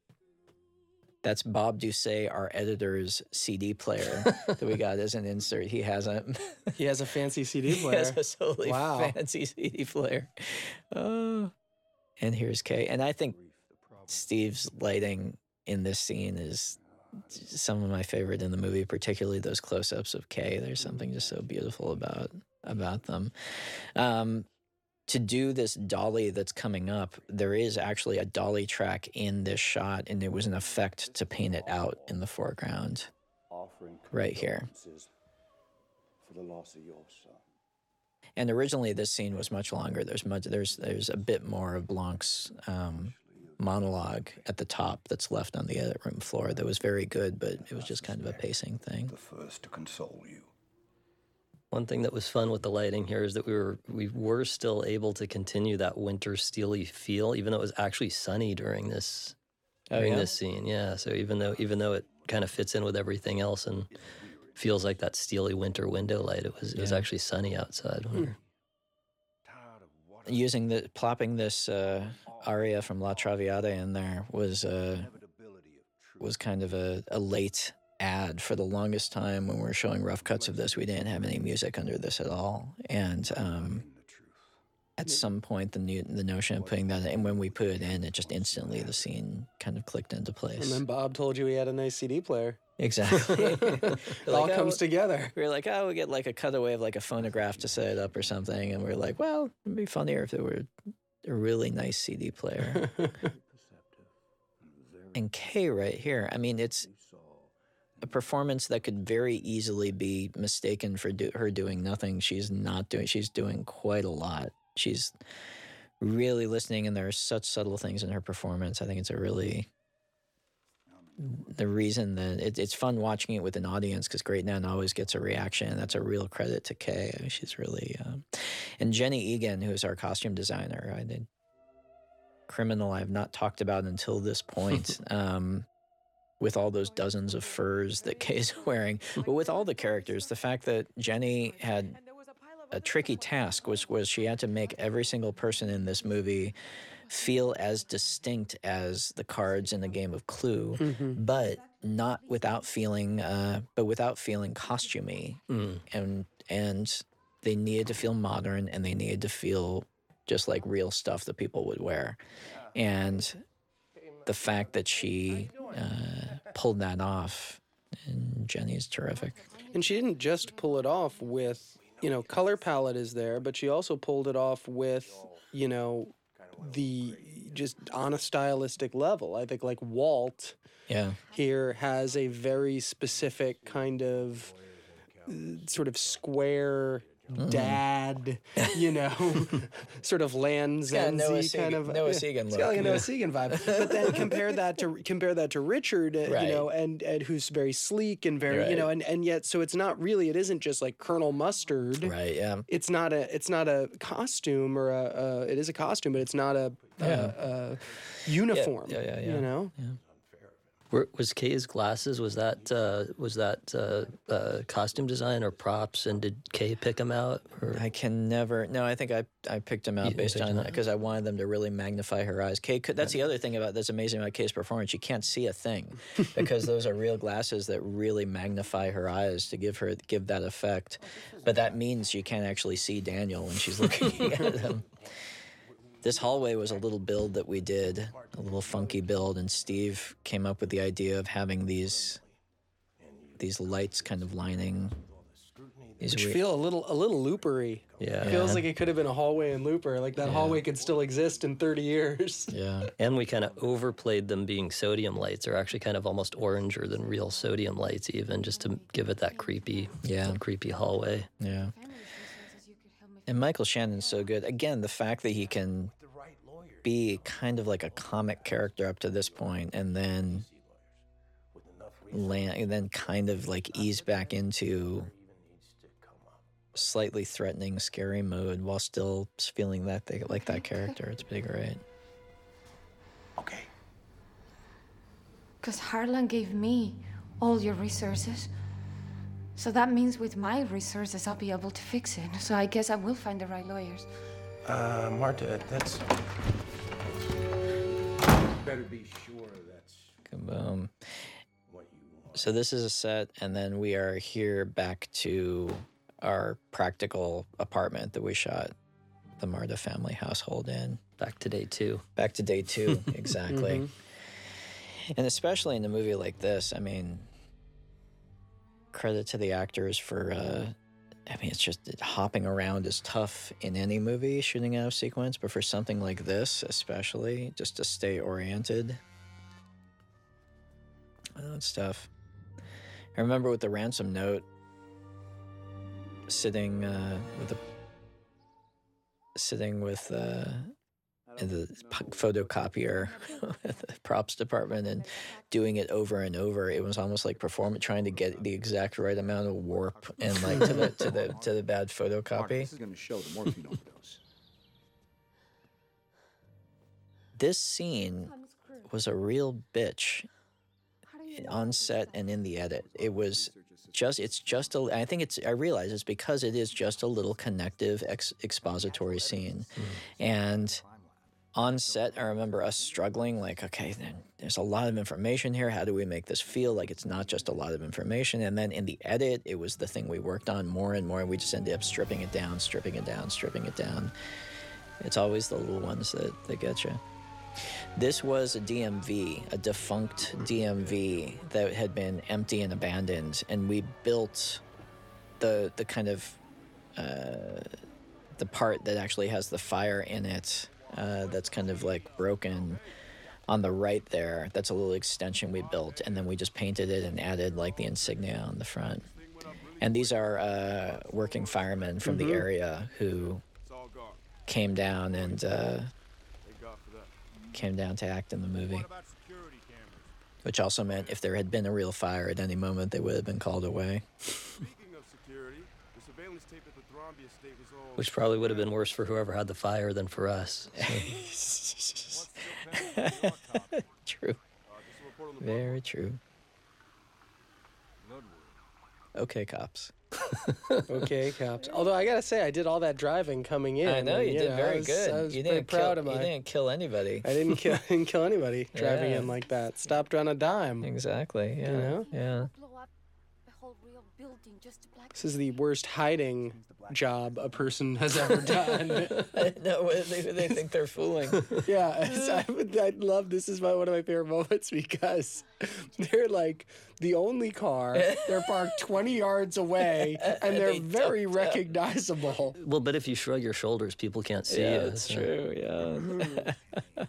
That's Bob Ducsay, our editor's CD player that we got as an insert. He has a He has a fancy CD player. he has a totally Wow. fancy CD player. Oh. And here's Kay. And I think Steve's lighting in this scene is some of my favorite in the movie, particularly those close-ups of Kay. There's something just so beautiful about about them. Um, to do this dolly that's coming up, there is actually a dolly track in this shot, and it was an effect to paint it out in the foreground. Right here. For the loss of your son. And originally, this scene was much longer. There's much. There's there's a bit more of Blanc's um, monologue at the top that's left on the edit room floor that was very good, but it was just kind of a pacing thing. The first to console you. One thing that was fun with the lighting here is that we were we were still able to continue that winter steely feel, even though it was actually sunny during this Oh, during yeah? this scene. Yeah. So even though even though it kind of fits in with everything else and feels like that steely winter window light, it was it was actually sunny outside. when we were- Using the plopping this uh, aria from La Traviata in there was uh, was kind of a, a late ad for the longest time when we were showing rough cuts of this. We didn't have any music under this at all. And um, at some point the new, the notion of putting that in, and when we put it in it just instantly the scene kind of clicked into place. And then Bob told you he had a nice CD player. Exactly. it all oh, comes together. We are like, oh, we get like a cutaway of like a phonograph to set it up or something, and we are like, well, it'd be funnier if there were a really nice CD player. and Kay right here, I mean, it's a performance that could very easily be mistaken for do- her doing nothing. She's not doing. She's doing quite a lot. She's really listening, and there are such subtle things in her performance. I think it's a really the reason that it, it's fun watching it with an audience because Great Nan always gets a reaction. And that's a real credit to Kay. She's really um, and Jenny Eagan, who's our costume designer. I did criminal. I've not talked about until this point. um, with all those dozens of furs that Kay's wearing, but with all the characters, the fact that Jenny had a tricky task was was she had to make every single person in this movie feel as distinct as the cards in the game of Clue, Mhm. but not without feeling, uh, but without feeling costumey, Mm. and and they needed to feel modern and they needed to feel just like real stuff that people would wear, and the fact that she uh, pulled that off, and Jenny's terrific. And she didn't just pull it off with, you know, color palette is there, but she also pulled it off with, you know, the just on a stylistic level. I think like Walt Yeah. here has a very specific kind of uh, sort of square Mm. dad, you know, sort of Land's got a Noah kind of Noah yeah, Segan It's got like a look. Noah Yeah. Segan vibe. But then compare that to compare that to Richard, uh, Right. you know, and and who's very sleek and very, you know, and and yet so it's not really it isn't just like Colonel Mustard. Right. Yeah. It's not a it's not a costume or a, a it is a costume, but it's not a, a, Yeah. a uniform. yeah, yeah, yeah. You know. Were, was Kay's glasses? Was that uh, was that uh, uh, costume design or props? And did Kay pick them out? Or? I can never. No, I think I I picked them out You based on out? because I wanted them to really magnify her eyes. Kay, could, that's the other thing about that's amazing about Kay's performance. She can't see a thing because those are real glasses that really magnify her eyes to give her give that effect. But that means you can't actually see Daniel when she's looking at him. This hallway was a little build that we did, a little funky build, and Steve came up with the idea of having these these lights kind of lining these Which re- feel a little a little loopery. Yeah. Feels Yeah. like it could have been a hallway in Looper. Like that hallway could still exist in 30 years. Yeah. And we kind of overplayed them being sodium lights. They're actually kind of almost oranger than real sodium lights, even just to give it that creepy, Yeah. that creepy hallway. Yeah. And Michael Shannon's so good. Again, the fact that he can be kind of like a comic character up to this point and then land and then kind of like ease back into slightly threatening, scary mode while still feeling that they like that character. It's pretty great. Okay. Because Harlan gave me all your resources. So that means with my resources, I'll be able to fix it. So I guess I will find the right lawyers. Uh, Marta, that's. Better be sure that's Kaboom. what you want. So this is a set, and then we are here back to our practical apartment that we shot the Marta family household in. Back to day two. Back to day two, exactly. Mhm. And especially in a movie like this, I mean, credit to the actors for. Uh, I mean, it's just hopping around is tough in any movie shooting out of sequence, but for something like this, especially, just to stay oriented. Oh, it's tough. I remember with the ransom note, sitting uh, with the sitting with uh, the photocopier the props department and doing it over and over. It was almost like performing, trying to get the exact right amount of warp and like to the to the to the bad photocopy. This is going to show the morphine overdose. This scene was a real bitch on set and in the edit. It was just it's just a I think it's I realize it's because it is just a little connective ex, expository scene. And on set, I remember us struggling like, okay, then there's a lot of information here. How do we make this feel like it's not just a lot of information? And then in the edit, it was the thing we worked on more and more. We just ended up stripping it down, stripping it down, stripping it down. It's always the little ones that, that get you. This was a DMV, a defunct DMV that had been empty and abandoned, and we built the the kind of uh, the part that actually has the fire in it. Uh, that's kind of like broken on the right there. That's a little extension we built, and then we just painted it and added like the insignia on the front. And these are uh, working firemen from the Mhm. area who came down and uh, came down to act in the movie. Which also meant if there had been a real fire at any moment, they would have been called away. Which probably would have been worse for whoever had the fire than for us. true. Very true. Okay, cops. okay, cops. Although I gotta say, I did all that driving coming in. I know and, you did know, very I was, good. I was you pretty didn't proud kill, of my. You didn't kill anybody. I didn't kill, didn't kill anybody driving Yeah. in like that. Stopped on a dime. Exactly. Yeah. You know? Yeah. This is the worst hiding job a person has ever done. no, they, they think they're fooling. yeah, I, would- I love this is my, one of my favorite moments because they're like the only car. They're parked twenty yards away, and they're They very ducked out. recognizable. Well, but if you shrug your shoulders, people can't see yeah, you. that's so- true. Yeah.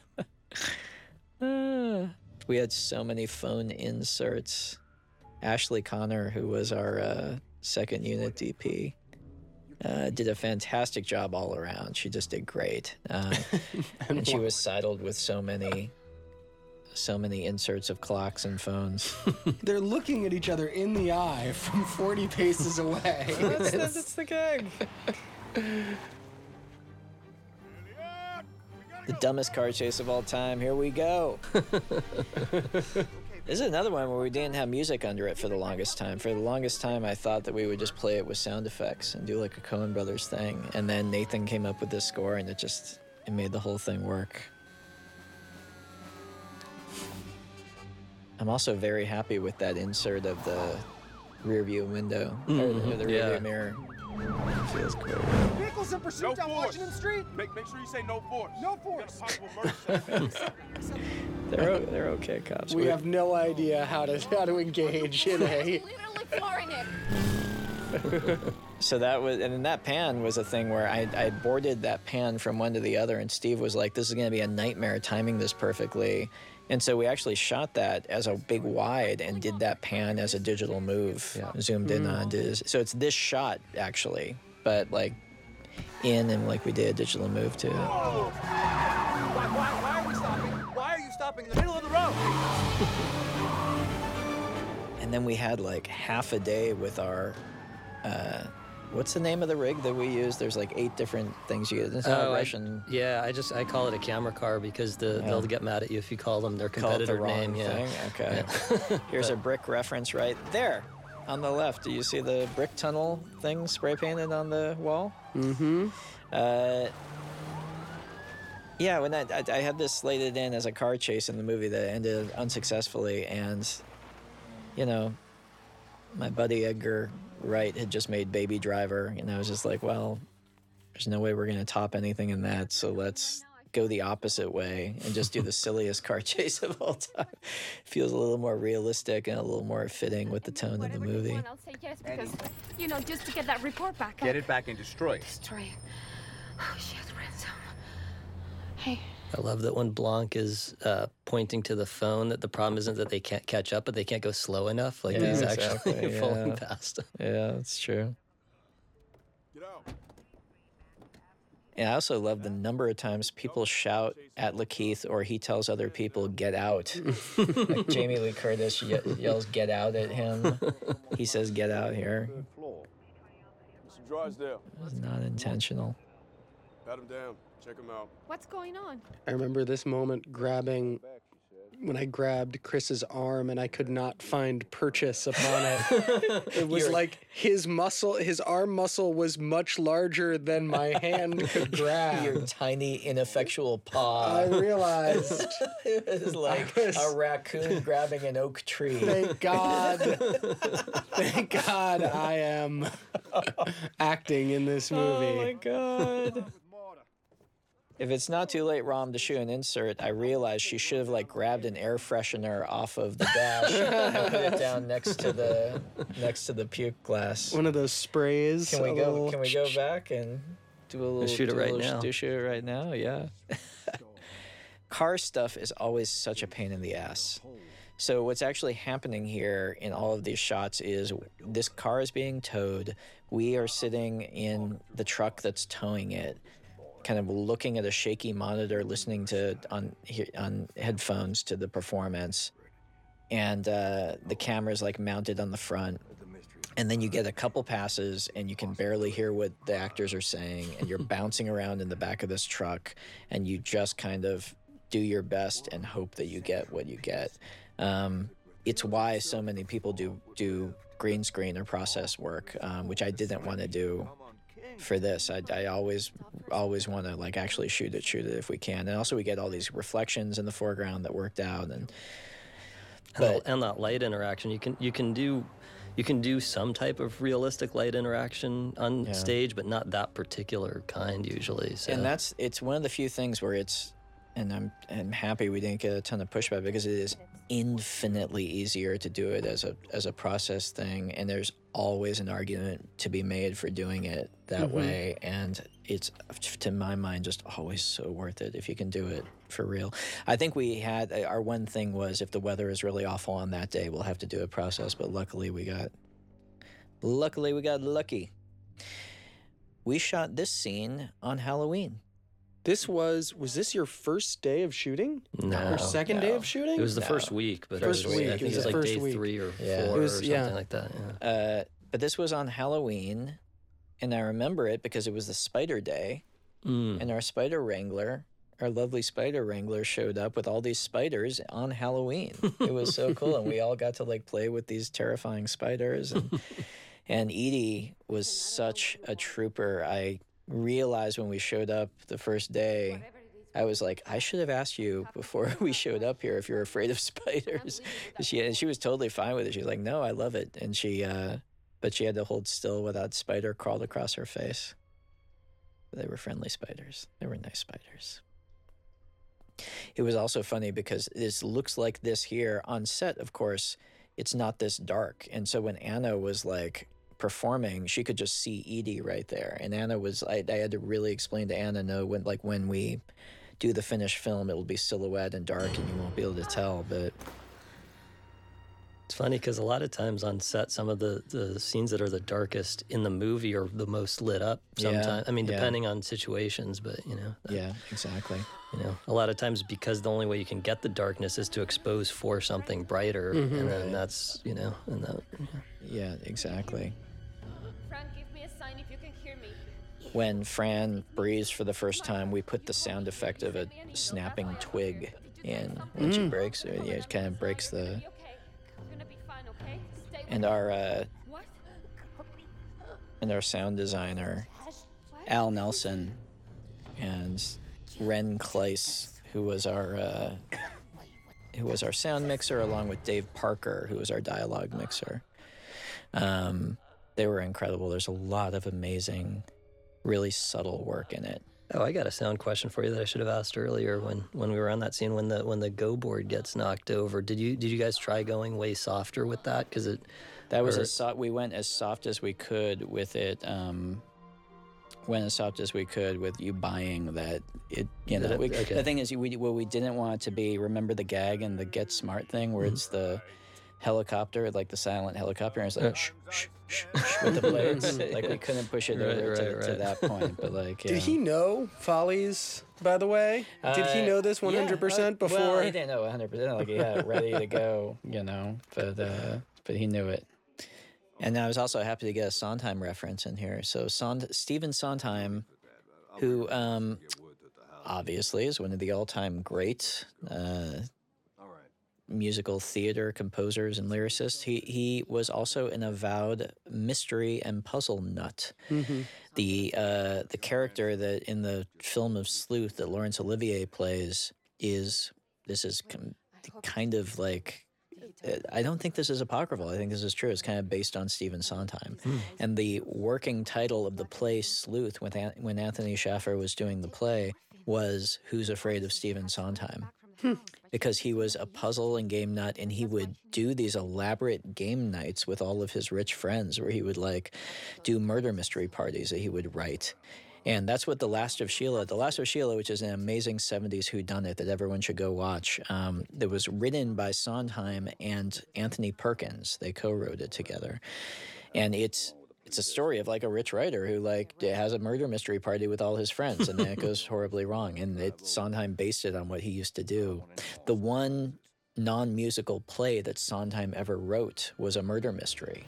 Ah. we had so many phone inserts. Ashley Connor, who was our uh, second unit DP, uh, did a fantastic job all around. She just did great, uh, and she was sidled with so many, so many inserts of clocks and phones. They're looking at each other in the eye from forty paces away. That's the- that's the gag. The dumbest car chase of all time. Here we go. This is another one where we didn't have music under it for the longest time. For the longest time, I thought that we would just play it with sound effects and do like a Coen Brothers thing. And then Nathan came up with this score, and it just it made the whole thing work. I'm also very happy with that insert of the rear view window or, Mhm, or the rear yeah. view mirror. Feels great. Vehicles in pursuit down Washington Street. Make, make sure you say no force. No force. They're they're okay cops. We We're- have no idea how to how to engage in a. So that was, and then that pan was a thing where I, I boarded that pan from one to the other, and Steve was like, "This is going to be a nightmare timing this perfectly," and so we actually shot that as a big wide and did that pan as a digital move, zoomed in on. Did, so it's this shot actually, but like in and like we did a digital move too. Why, why, why are we stopping? Why are you stopping in the middle of the road? And then we had like half a day with our. Uh, What's the name of the rig that we use? There's like eight different things you get. It's not Oh, I- Russian. yeah, I just I call it a camera car because the Yeah. they'll get mad at you if you call them their Call it the competitor wrong name. Yeah. thing? Okay. Here's a brick reference right there on the left. Do you see the brick tunnel thing spray painted on the wall? Mm-hmm. Uh, yeah, when I, I, I had this slated in as a car chase in the movie that ended unsuccessfully, and you know, my buddy Edgar Wright had just made Baby Driver, and I was just like, well, there's no way we're gonna top anything in that, so let's go the opposite way and just do the silliest car chase of all time. Feels a little more realistic and a little more fitting with the tone of the movie. I'll say yes because, you know, just to get that report back. Get it back and destroy it. Destroy it. Oh, shit, ransom. Hey, I love that when Blanc is uh, pointing to the phone, that the problem isn't that they can't catch up, but they can't go slow enough. Like Yeah, he's exactly, actually falling yeah. past. Yeah, that's true. And I also love the number of times people shout at LaKeith or he tells other people, get out. like Jamie Lee Curtis ye- yells, get out at him. He says, get out here. Mr. Drysdale. It's not intentional. Pat him down. Check him out. What's going on? I remember this moment grabbing when I grabbed Chris's arm and I could not find purchase upon it. it was You're- like his muscle, his arm muscle was much larger than my hand could grab. Your tiny, ineffectual paw. I realized. it was like was- a raccoon grabbing an oak tree. Thank God. Thank God I am acting in this oh movie. Oh my god. If it's not too late, Rom, to shoot an insert, I realized she should have like grabbed an air freshener off of the dash and put it down next to the next to the puke glass. One of those sprays. Can we go? little- Can we go back and do a little? shoot it right little- now. Do shoot it right now? Yeah. Car stuff is always such a pain in the ass. So what's actually happening here in all of these shots is this car is being towed. We are sitting in the truck that's towing it, kind of looking at a shaky monitor, listening to on on headphones to the performance, and uh, the camera's like mounted on the front. And then you get a couple passes, and you can barely hear what the actors are saying, and you're bouncing around in the back of this truck, and you just kind of do your best and hope that you get what you get. Um, it's why so many people do do green screen or process work, um, which I didn't want to do for this. I, I always always want to like actually shoot it, shoot it if we can, and also we get all these reflections in the foreground that worked out, and and, But- and that light interaction you can you can do you can do some type of realistic light interaction on Yeah. stage but not that particular kind usually so and that's it's one of the few things where it's and I'm I'm happy we didn't get a ton of pushback because it is infinitely easier to do it as a as a process thing and there's always an argument to be made for doing it that Mhm. way and it's to my mind just always so worth it if you can do it for real. I think we had our one thing was if the weather is really awful on that day we'll have to do a process but luckily we got luckily we got lucky. We shot this scene on Halloween. This was was this your first day of shooting? No. Or second day of shooting? it was the No. first week but First it was, week, I it was it was the like first day week. three or Yeah. four was- or something yeah. like that yeah. Uh, but this was on Halloween, and I remember it because it was the Spider Day, Mm. and our Spider Wrangler, our lovely Spider Wrangler, showed up with all these spiders on Halloween. It was so cool, and we all got to like play with these terrifying spiders, and and Edi was such a trooper. I realized when we showed up the first day. I was like, I should have asked you before we showed up here if you're afraid of spiders. She and she was totally fine with it. She was like, No, I love it. And she, uh, but she had to hold still that spider crawled across her face. They were friendly spiders. They were nice spiders. It was also funny because this looks like this here on set. Of course, it's not this dark, and so when Ana was like performing, she could just see Edi right there. And Ana was, I, I had to really explain to Ana, no, when like when we do the finished film, it will be silhouette and dark, and you won't be able to tell. But It's funny because a lot of times on set, some of the, the scenes that are the darkest in the movie are the most lit up. Yeah, Sometimes, I mean, yeah. depending on situations, but you know, that- yeah, exactly. you know, a lot of times because the only way you can get the darkness is to expose for something brighter, Mhm. and then that's you know, and that. Yeah, exactly. When Fran breathes for the first time, we put the sound effect of a snapping twig in when she Mm. breaks. It, yeah, it kind of breaks the. You're gonna be fine, okay? Stay with And our uh, and our sound designer, Al Nelson, and Ren Klyce, who was our uh, who was our sound mixer, along with Dave Parker, who was our dialogue mixer. Um, they were incredible. There's a lot of amazing, really subtle work in it. Oh, I got a sound question for you that I should have asked earlier when, when we were on that scene when the when the go board gets knocked over. Did you did you guys try going way softer with that? Because it That was or- as so- we went as soft as we could with it. Um, went as soft as we could with you buying that. It you know it? we, Okay. the thing is we what we didn't want it to be. Remember the gag and the get smart thing where Mm-hmm. it's the helicopter, like the silent helicopter, and it's like shh, shh, shh, shh, with the blades. like we couldn't push it Right, over to, right, to that point, but like Did yeah. he know Follies, by the way? Did he Uh, know this 100% uh, before? Well, he didn't know 100%. Like he had it ready to go, you know, but uh, but he knew it. And I was also happy to get a Sondheim reference in here. So Sond- Stephen Sondheim, who um, obviously is one of the all-time great uh, musical theater composers and lyricists, he he was also an avowed mystery and puzzle nut Mhm. the uh, the character that in the film of Sleuth that Laurence Olivier plays is this is com- kind of like uh, I don't think this is apocryphal. I think this is true. It's kind of based on Stephen Sondheim, and the working title of the play Sleuth when when Anthony Shaffer was doing the play was Who's Afraid of Stephen Sondheim because he was a puzzle and game nut and he would do these elaborate game nights with all of his rich friends where he would like do murder mystery parties that he would write. And that's what the last of sheila the last of sheila which is an amazing 70s whodunit that everyone should go watch um, that was written by sondheim and anthony perkins. They co-wrote it together. And it's it's a story of like a rich writer who like has a murder mystery party with all his friends and then it goes horribly wrong and it sondheim based it on what he used to do. The one non-musical play that sondheim ever wrote was a murder mystery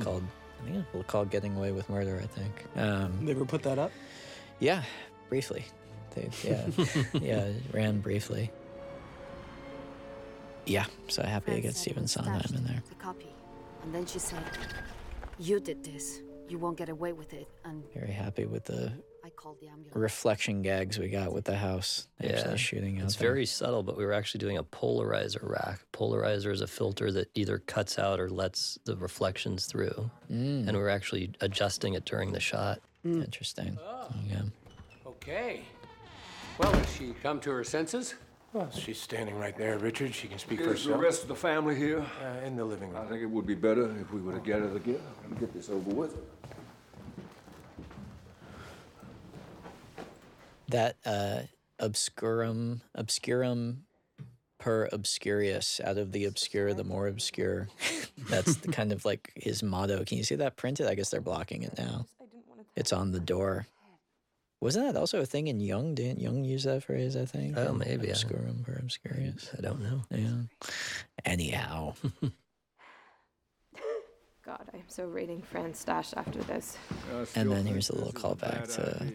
called i think it was called getting away with murder i think. Um, They ever put that up? yeah briefly. They, yeah yeah ran briefly. Yeah so happy to get stephen sondheim in there. The copy. And then she said, You did this. You won't get away with it. And very happy with the I called the ambulance. reflection gags we got with the house actually shooting out It's there. very subtle, but we were actually doing a polarizer rack. Polarizer is a filter that either cuts out or lets the reflections through. Mm. And we were actually adjusting it during the shot. Interesting. Yeah. Okay. Well, has she come to her senses? Well, she's standing right there, Richard. She can speak for Is the herself. rest of the family here? Uh, in the living room. I think it would be better if we were to get it again and get this over with. That uh, obscurum, obscurum per obscurius, out of the obscure, the more obscure. That's the kind of like his motto. Can you see that printed? I guess they're blocking it now. It's on the door. Wasn't that also a thing in Jung? Didn't Jung use that phrase? I think. Oh, maybe, I- Obscurum per obscurius. I don't know. Yeah. Anyhow. God, I'm so raiding Fran's stash after this. And then here's a little callback to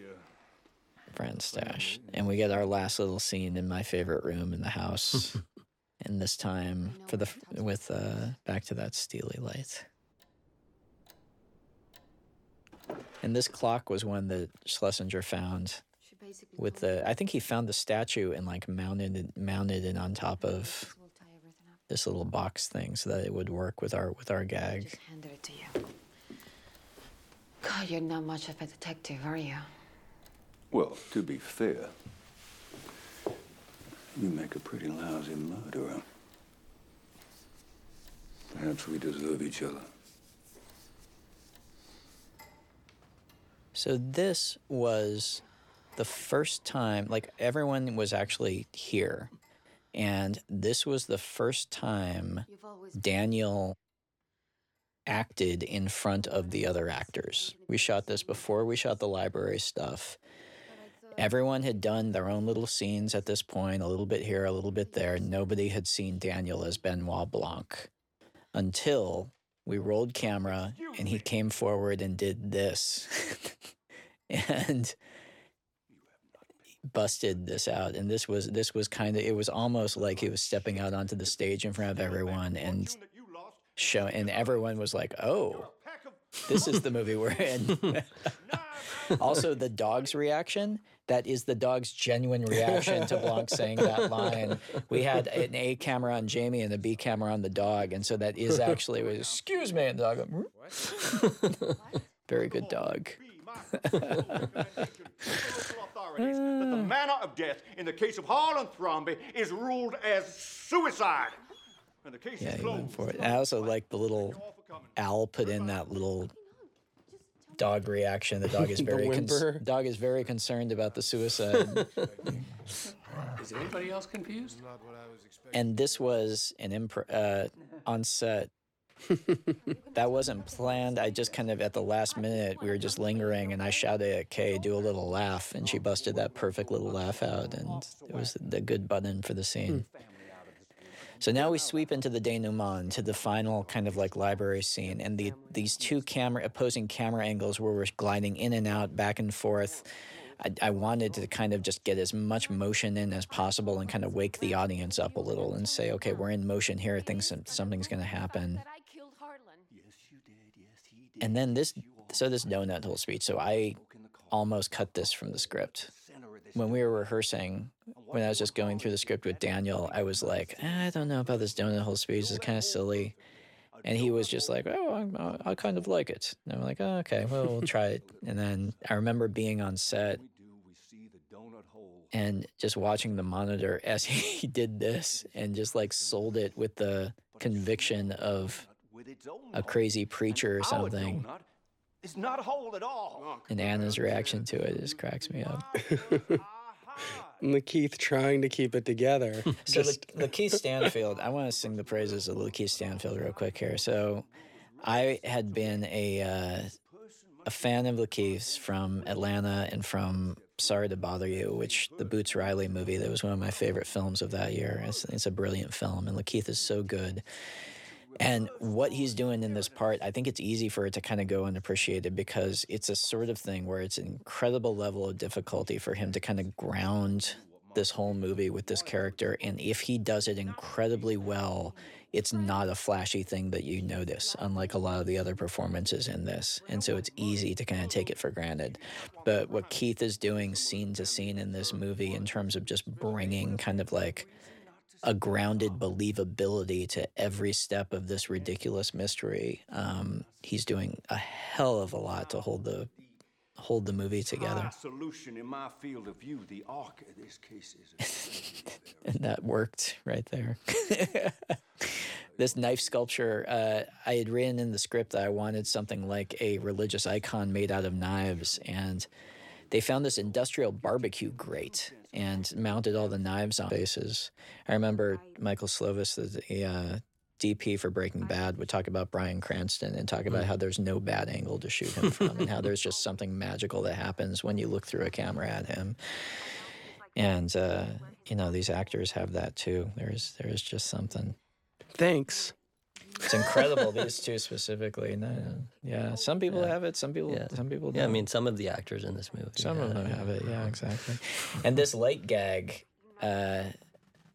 Friend's stash. And we get our last little scene in my favorite room in the house. and this time for the with uh back to that steely light. And this clock was one that Schlesinger found with the I think he found the statue and like mounted it mounted it on top of this little box thing so that it would work with our with our gag. Handed it to you. God, you're not much of a detective, are you? Well, to be fair, you make a pretty lousy murderer. Perhaps we deserve each other. So this was the first time, like everyone was actually here, and this was the first time Daniel acted in front of the other actors. We shot this before we shot the library stuff. Everyone had done their own little scenes at this point, a little bit here, a little bit there. Nobody had seen Daniel as Benoit Blanc until we rolled camera and he came forward and did this. And busted this out. And this was this was kind of it was almost like he was stepping out onto the stage in front of everyone and show and everyone was like oh this is the movie we're in. Also the dog's reaction that is the dog's genuine reaction to Blanc saying that line. We had an A camera on Jamie and a B camera on the dog, and so that is actually was excuse me, and the dog. Hmm? went, Very good oh, dog. authorities that the manner of death in the case of Harlan Thrombey is ruled as suicide. And the case Yeah, is he closed. went for it. I also like the little Al put in that little dog reaction. The dog is very whimper. dog is very concerned about the suicide. Is anybody else confused? and this was an impro uh, on set. that wasn't planned. I just kind of at the last minute we were just lingering, and I shouted at Kay, "Do a little laugh," and she busted that perfect little laugh out, and it was the good button for the scene. So now we sweep into the denouement, to the final kind of like library scene, and the these two camera opposing camera angles where we're gliding in and out, back and forth. I, I wanted to kind of just get as much motion in as possible and kind of wake the audience up a little and say, okay, we're in motion here. Things something's going to happen. And then this, so this donut hole speech. So I almost cut this from the script. When we were rehearsing, when I was just going through the script with Daniel, I was like, "Eh, I don't know about this donut hole speech. It's kind of silly. And he was just like, oh, I I kind of like it. And I'm like, oh, okay, well, we'll try it. And then I remember being on set and just watching the monitor as he did this and just like sold it with the conviction of a crazy preacher or something. It's not a hole at all. And Ana's reaction to it just cracks me up. And LaKeith trying to keep it together. So Just- La- LaKeith Stanfield, I want to sing the praises of LaKeith Stanfield real quick here. So I had been a uh, a fan of LaKeith's from Atlanta and from Sorry to Bother You, which the Boots Riley movie that was one of my favorite films of that year. It's, it's a brilliant film, and LaKeith is so good. And what he's doing in this part, I think it's easy for it to kind of go unappreciated because it's a sort of thing where it's an incredible level of difficulty for him to kind of ground this whole movie with this character. And if he does it incredibly well, it's not a flashy thing that you notice, unlike a lot of the other performances in this. And so it's easy to kind of take it for granted. But what Keith is doing scene to scene in this movie, in terms of just bringing kind of like a grounded believability to every step of this ridiculous mystery. Um, he's doing a hell of a lot to hold the hold the movie together, solution in my field of view. The arc of this case is. and that worked right there. this knife sculpture, uh, I had written in the script that I wanted something like a religious icon made out of knives, and they found this industrial barbecue grate and mounted all the knives on faces. I remember Michael Slovis, the, the uh, DP for Breaking Bad, would talk about Bryan Cranston and talk about how there's no bad angle to shoot him from, and how there's just something magical that happens when you look through a camera at him. And uh, you know, these actors have that too. There's there's just something. Thanks. It's incredible. these two specifically. No, yeah, some people Yeah. have it. Some people. Yeah. Some people. Yeah, I mean, some of the actors in this movie. Some of them have it. Yeah, exactly. And this light gag uh,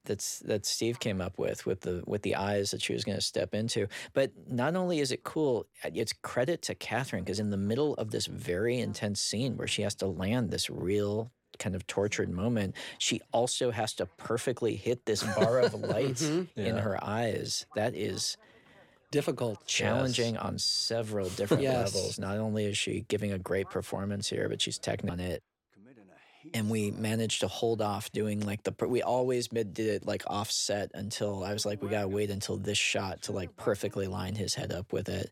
that's that Steve came up with with the with the eyes that she was going to step into. But not only is it cool, it's credit to Katherine because in the middle of this very intense scene where she has to land this real kind of tortured moment, she also has to perfectly hit this bar of light Mhm. in her eyes. That is difficult, challenging on several different Yes. levels. Not only is she giving a great performance here, but she's technical on it. And we managed to hold off doing like the. per- We always mid- did it like offset until I was like, we gotta wait until this shot to like perfectly line his head up with it.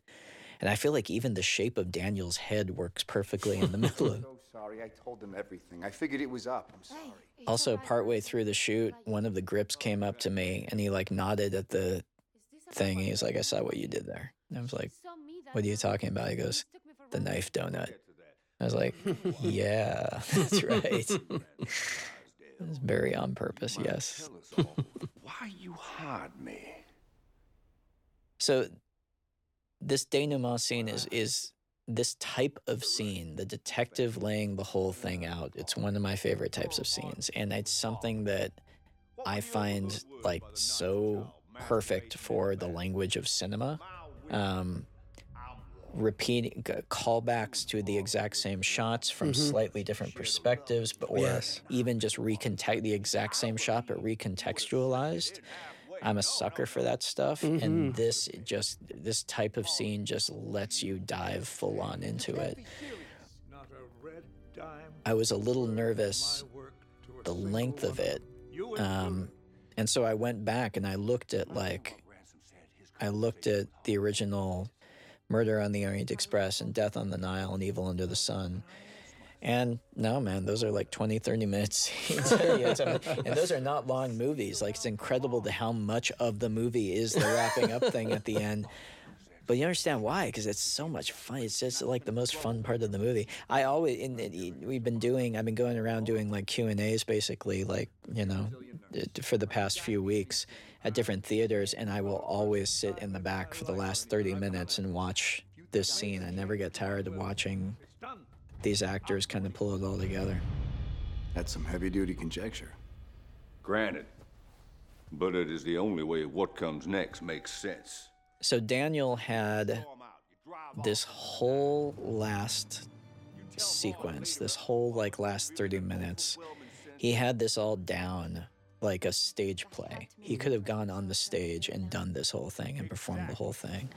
And I feel like even the shape of Daniel's head works perfectly in the middle of. So sorry. I told them everything. I figured it was up. I'm sorry. Also, partway through the shoot, one of the grips came up to me and he like nodded at the thing. He's like, I saw what you did there. And I was like, What are you talking about? He goes, The knife donut. I was like, Yeah, that's right. It's very on purpose, yes. Why you hard me? So this denouement scene is is this type of scene, the detective laying the whole thing out. It's one of my favorite types of scenes, and it's something that I find like so perfect for the language of cinema. Um, repeating callbacks to the exact same shots from Mhm. slightly different perspectives, but or Yes. even just recontext the exact same shot but recontextualized. I'm a sucker for that stuff, and Mhm. this just this type of scene just lets you dive full on into it. I was a little nervous the length of it, um, and so I went back and I looked at like I looked at the original Murder on the Orient Express and Death on the Nile and Evil Under the Sun. And no, man, those are like 20, 30 minutes and those are not long movies. Like, it's incredible to how much of the movie is the wrapping up thing at the end. But you understand why? Because it's so much fun. It's just like the most fun part of the movie. I always, in, in, we've been doing, I've been going around doing like Q and A's, basically, like you know, for the past few weeks at different theaters, and I will always sit in the back for the last thirty minutes and watch this scene. I never get tired of watching these actors kind of pull it all together. That's some heavy duty conjecture. Granted. But it is the only way what comes next makes sense. So Daniel had this whole last sequence, this whole like last 30 minutes. He had this all down like a stage play. He could have gone on the stage and done this whole thing and performed the whole thing.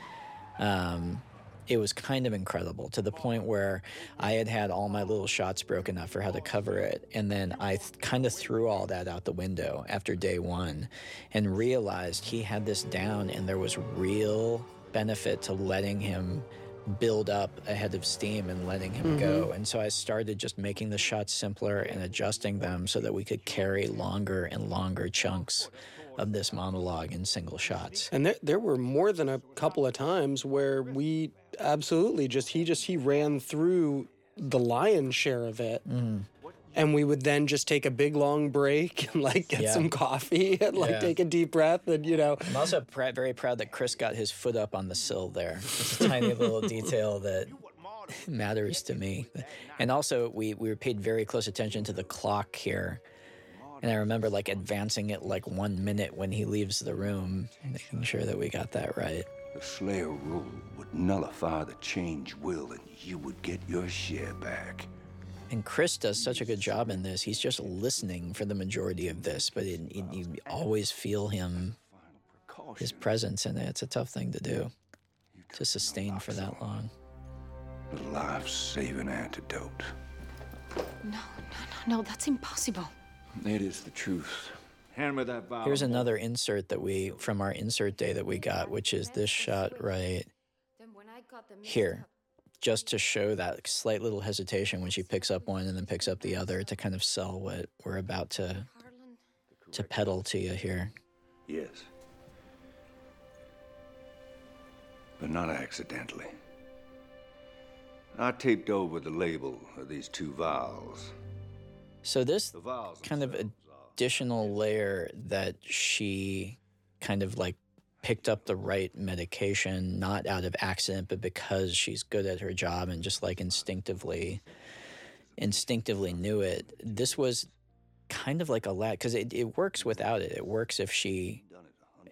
Um, it was kind of incredible to the point where I had had all my little shots broken up for how to cover it. And then I th- kind of threw all that out the window after day one and realized he had this down and there was real benefit to letting him build up ahead of steam and letting him go. Mm-hmm. And so I started just making the shots simpler and adjusting them so that we could carry longer and longer chunks of this monologue in single shots. And there, there were more than a couple of times where we absolutely just he just he ran through the lion's share of it. Mm-hmm. And we would then just take a big long break and like get Yeah. some coffee and like Yeah. take a deep breath and you know I'm also pr- very proud that Chris got his foot up on the sill there. It's a tiny little detail that matters to me. And also, we, we were paid very close attention to the clock here. And I remember like advancing it like one minute when he leaves the room, making sure that we got that right. The Slayer rule would nullify the change will, and you would get your share back. And Chris does such a good job in this. He's just listening for the majority of this, but it, it, you always feel him, his presence in it. It's a tough thing to do, to sustain for that long. The life-saving antidote. No, no, no, no, that's impossible. It is the truth. Hand me that vial. Here's another insert that we from our insert day that we got, which is this shot right here, just to show that slight little hesitation when she picks up one and then picks up the other to kind of sell what we're about to to peddle to you here. Yes. But not accidentally. I taped over the label of these two vials. So this kind of additional layer that she kind of like picked up the right medication, not out of accident, but because she's good at her job and just like instinctively, instinctively knew it. This was kind of like a lat because it, it works without it. It works if she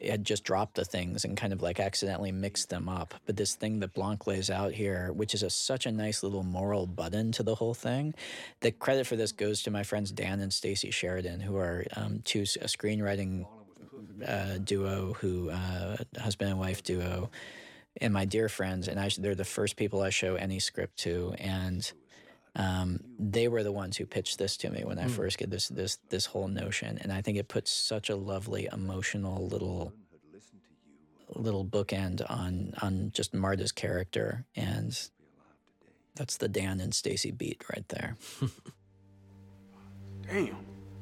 had just dropped the things and kind of like accidentally mixed them up. But this thing that Blanc lays out here, which is a, such a nice little moral button to the whole thing, the credit for this goes to my friends Dan and Stacy Sheridan, who are um, two a screenwriting uh, duo, who uh, husband and wife duo, and my dear friends. And I, they're the first people I show any script to, and um, they were the ones who pitched this to me when I Hmm. first get this this this whole notion, and I think it puts such a lovely emotional little little bookend on on just Marta's character, and that's the Dan and Stacy beat right there. Damn.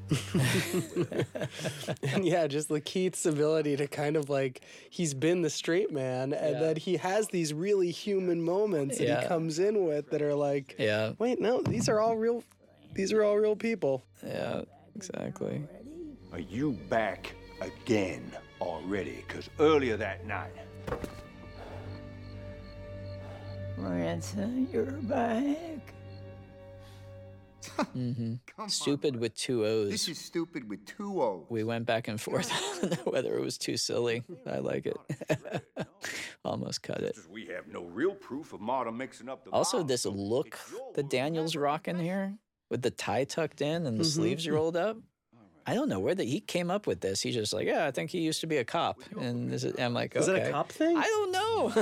and yeah, just LaKeith's ability to kind of like he's been the straight man, and Yeah. then he has these really human moments that Yeah. he comes in with that are like, Yeah. wait, no, these are all real. These are all real people. Yeah, exactly. Are you back again already? Because earlier that night, Marta, you're back. hmm Stupid with two O's. This is stupid with two O's. We went back and forth on whether it was too silly. I like it. Almost cut it. we have no real proof of Marta mixing up the Also, this look that Daniel's rocking here with the tie tucked in and the Mhm. sleeves rolled up. I don't know where that he came up with this. He's just like, yeah, I think he used to be a cop, and this is, I'm like, Is okay. it a cop thing? I don't know.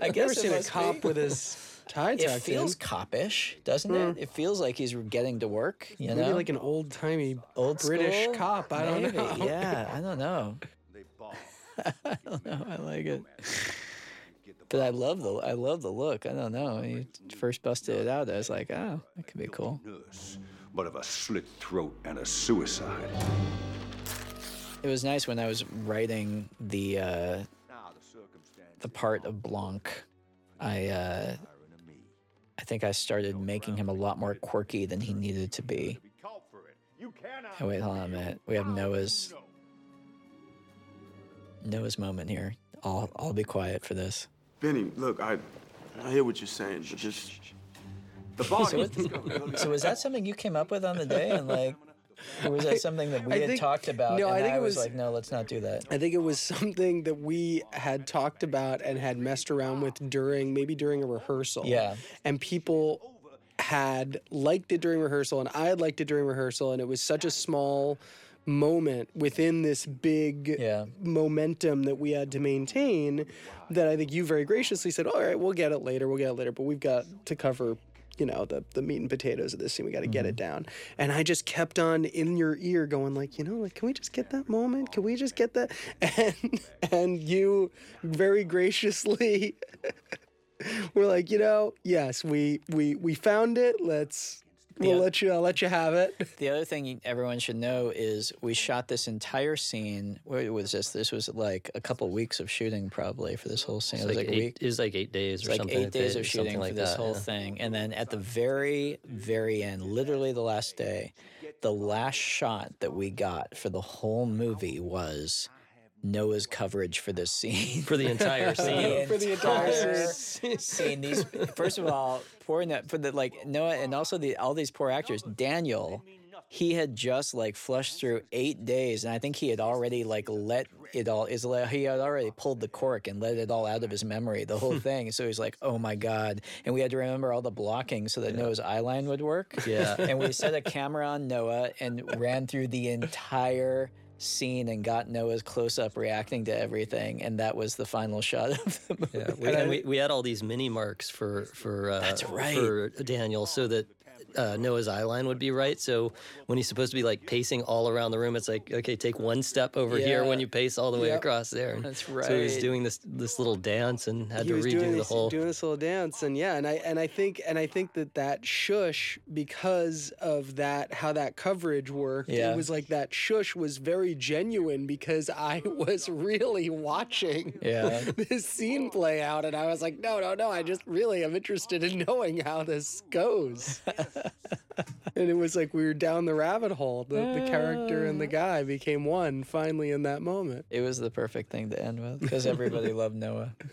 I I've guess never it seen a cop be. with his tie It feels in. copish, doesn't Hmm. it? It feels like he's getting to work. You Maybe know, like an old timey old British school? cop. I don't know. Yeah, I don't know. I don't know. I like it. But I love the I love the look. I don't know. When you first busted it out, I was like, oh, that could be cool. But of a slit throat and a suicide. It was nice when I was writing the uh, the part of Blanc. I uh, I think I started making him a lot more quirky than he needed to be. Oh wait, hold on a minute. We have Noah's Noah's moment here. I'll I'll be quiet for this. Benny, look, I, I hear what you're saying, but just the ball. So, what- so was that something you came up with on the day, and like, was that something that we I had think- talked about? no, and I think it was, was- like, no, let's not do that. I think it was something that we had talked about and had messed around with during maybe during a rehearsal. Yeah. And people had liked it during rehearsal and I had liked it during rehearsal and it was such a small moment within this big momentum that we had to maintain that I think you very graciously said, "All right, we'll get it later. We'll get it later, but we've got to cover you know the the meat and potatoes of this scene. We got to get it mm-hmm. down." And I just kept on in your ear going like, "You know, like can we just get that moment? Can we just get that?" And and you very graciously were like, "You know, yes, we we we found it. Let's we'll Yeah. let you I'll let you have it." The other thing everyone should know is we shot this entire scene. What was this? This was like a couple weeks of shooting, probably for this whole scene. It was like like, a eight- week. it was like eight days It's or like something eight like days that- of something shooting like for this that, whole yeah. thing, and then at the very, very end, literally the last day, the last shot that we got for the whole movie was. Noah's coverage for this scene. For the entire scene. For the entire scene. These first of all, poor No- for the like Noah and also the all these poor actors. Daniel, he had just like flushed through eight days, and I think he had already like let it all is he had already pulled the cork and let it all out of his memory, the whole thing. So he's like, oh my god, and we had to remember all the blocking so that Noah's eye line would work. Yeah. and we set a camera on Noah and ran through the entire scene and got Noah's close up reacting to everything, and that was the final shot of the movie. Yeah, we, and we, we had all these mini marks for for uh, That's right. for Daniel so that uh, Noah's eye line would be right. So when he's supposed to be like pacing all around the room, it's like okay, take one step over here when you pace all the way Yep. across there. And That's right. So he was doing this this little dance and had he to redo doing the this, whole. doing this little dance and yeah and i and i think and i think that that shush because of that how that coverage worked Yeah. it was like that shush was very genuine because i was really watching Yeah. this scene play out and i was like no no no i just really am interested in knowing how this goes and it was like we were down the rabbit hole the, the character and the ah. guy became one finally in that moment It was the perfect thing to end with because everybody loved Noah.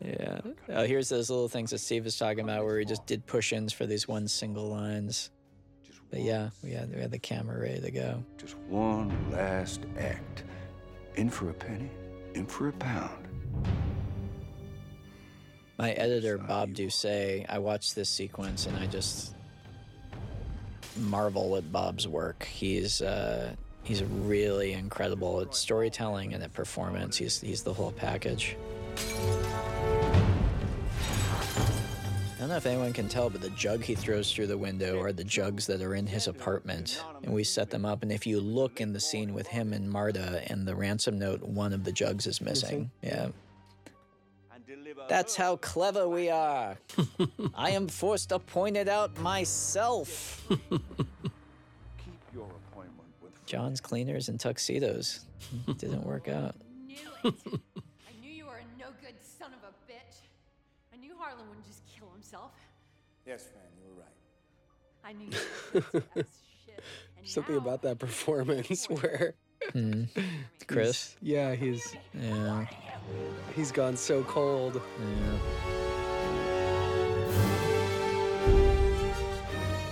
yeah. Oh, here's those little things that Steve was talking about where we just did push-ins for these one single lines. But yeah, we had we had the camera ready to go. Just one last act. In for a penny, in for a pound. My editor Bob Ducsay, I watched this sequence and I just marvel at Bob's work. He's uh, he's really incredible at storytelling and at performance. He's he's the whole package. I don't know if anyone can tell, but the jug he throws through the window are the jugs that are in his apartment. And we set them up. And if you look in the scene with him and Marta and the ransom note, one of the jugs is missing. Yeah. That's how clever we are. I am forced to point it out myself. John's cleaners and tuxedos. Didn't work out. I knew you were a no good son of a bitch. I knew Harlan wouldn't just kill himself. Yes, Fran, you were right. I knew you were a piece of shit. Something about that performance where Hmm. Chris? he's- yeah he's Yeah. he's gone so cold Yeah.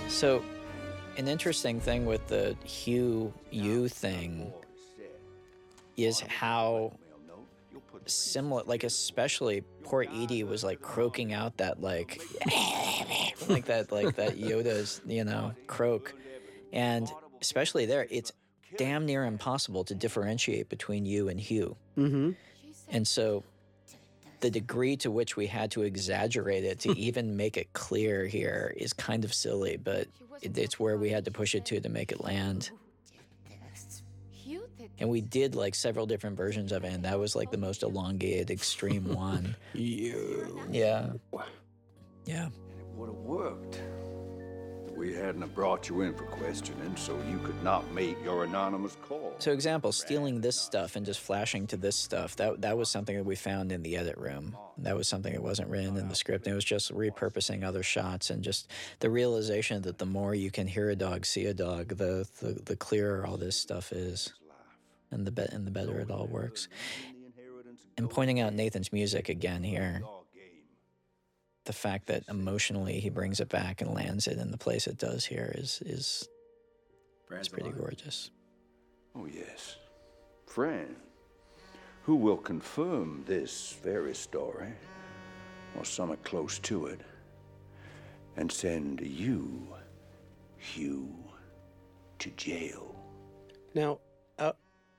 So, an interesting thing with the Hugh you thing is how similar, like especially poor Edi was like croaking out that like, like that like that Yoda's you know croak, and especially there, it's damn near impossible to differentiate between you and Hugh. mm-hmm And so the degree to which we had to exaggerate it to even make it clear here is kind of silly, but it's where we had to push it to to make it land. And we did like several different versions of it, and that was like the most elongated, extreme one. You. Yeah. Yeah. Would have worked. We hadn't brought you in for questioning, so you could not make your anonymous call. So, example, stealing this stuff and just flashing to this stuff, that, that was something that we found in the edit room. That was something that wasn't written in the script. It was just repurposing other shots and just the realization that the more you can hear a dog, see a dog, the, the, the clearer all this stuff is. And the, be- and the better it all works. And pointing out Nathan's music again here. The fact that emotionally he brings it back and lands it in the place it does here is is, is pretty gorgeous. Oh, yes. Friend, who will confirm this very story, or something close to it, and send you, Hugh, to jail. Now, uh,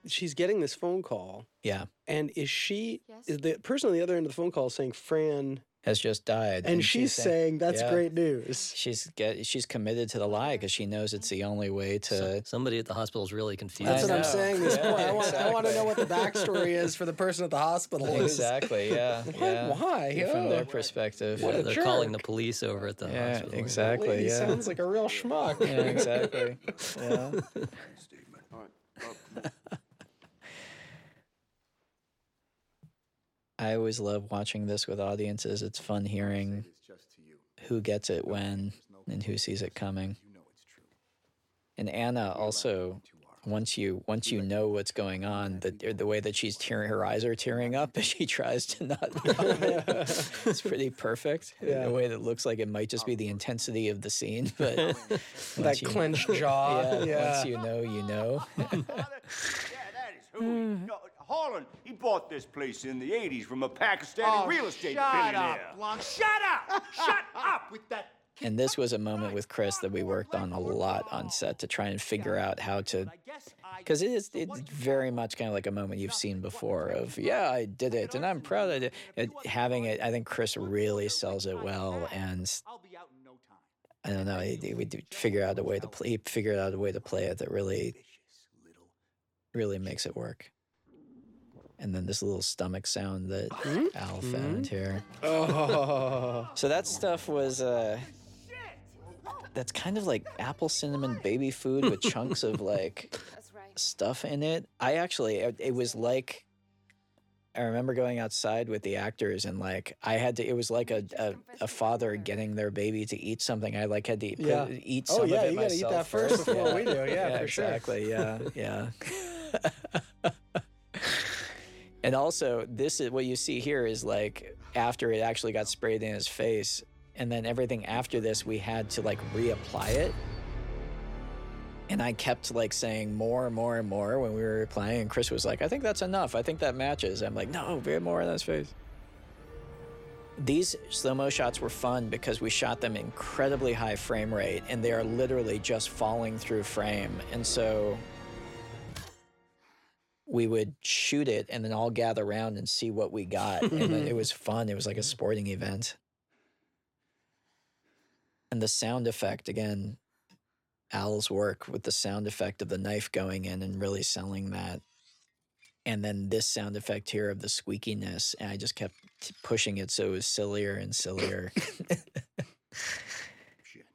she's getting this phone call, Yeah. and is she is the person on the other end of the phone call saying Fran? Has just died, And she's saying, "That's great news." She's get she's committed to the lie because she knows it's the only way to. Somebody at the hospital is really confused. That's what I'm saying. This Yeah, point, I want, I want to know what the backstory is for the person at the hospital. Exactly. Yeah. What? yeah. Why? From their Oh. perspective, What a They're calling the police over at the Yeah, hospital. exactly. He yeah. sounds like a real schmuck. Yeah, exactly. Yeah. I always love watching this with audiences. It's fun hearing who gets it when and who sees it coming. And Ana also, once you once you know what's going on, the the way that she's tearing her eyes are tearing up as she tries to not it. it's pretty perfect. In Yeah. a way that looks like it might just be the intensity of the scene, but That once you- clenched jaw. yeah, Yeah. Once you know, you know. Who he, no, hmm. Harlan, he bought this place in the 80s from a Pakistani Oh, real estate shut billionaire. up, Blanc. Shut up! Shut up with that. And this was a moment with Chris that we worked on a lot on set to try and figure out how to, because it is it's very much kind of like a moment you've seen before of yeah I did it and I'm proud I did it. Having it, I think Chris really sells it well, and I don't know, he, he- we figure out a way to play, he figured out a way to play it that really, really makes it work. And then this little stomach sound that Al found here. Oh. So that stuff was uh that's kind of like apple cinnamon baby food with chunks of like stuff in it. I actually it, it was like I remember going outside with the actors and like I had to it was like a a, a father getting their baby to eat something. I like had to eat, Yeah. eat Oh, some yeah, of it you gotta eat that first before we do. Yeah, for sure. exactly. Yeah, yeah. And also, this is what you see here is like after it actually got sprayed in his face, and then everything after this, we had to like reapply it. And I kept like saying more and more and more when we were applying, and Chris was like, "I think that's enough. I think that matches." I'm like, "No, we more in his face." These slow mo shots were fun because we shot them incredibly high frame rate, and they are literally just falling through frame, and so we would shoot it and then all gather around and see what we got. and it was fun. It was like a sporting event. And the sound effect, again, Al's work with the sound effect of the knife going in and really selling that. And then this sound effect here of the squeakiness. And I just kept pushing it so it was sillier and sillier.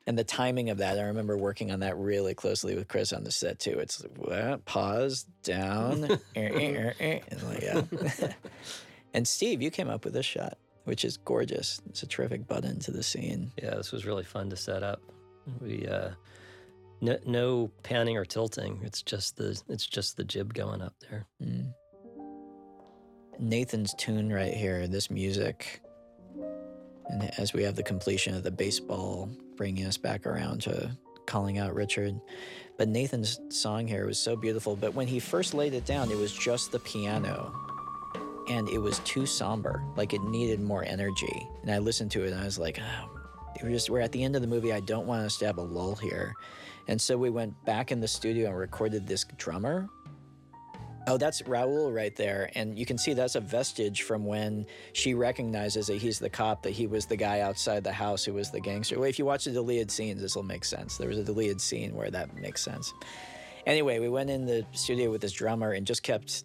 and the timing of that, I remember working on that really closely with Chris on the set too. It's like, what? pause, down, eh, eh, eh, and like, yeah. and Steve, you came up with this shot, which is gorgeous. It's a terrific butt into the scene. Yeah, this was really fun to set up. We uh, no, no panning or tilting. It's just the it's just the jib going up there. Mm. Nathan's tune right here, this music, and as we have the completion of the baseball bringing us back around to calling out Richard. But Nathan's song here was so beautiful. But when he first laid it down, it was just the piano. And it was too somber. Like it needed more energy. And I listened to it and I was like, ah. oh, we're just we're at the end of the movie. I don't want us to have a lull here. And so we went back in the studio and recorded this drummer Oh, that's Raul right there. And you can see that's a vestige from when she recognizes that he's the cop, that he was the guy outside the house who was the gangster. Well, if you watch the deleted scenes, this will make sense. There was a deleted scene where that makes sense. Anyway, we went in the studio with this drummer and just kept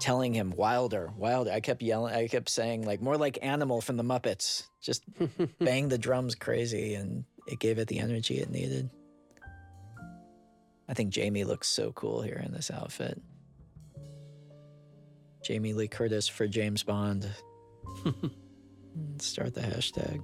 telling him Wilder, Wilder. I kept yelling, I kept saying like more like Animal from the Muppets. Just bang the drums crazy, and it gave it the energy it needed. I think Jamie looks so cool here in this outfit. Jamie Lee Curtis for James Bond. Start the hashtag.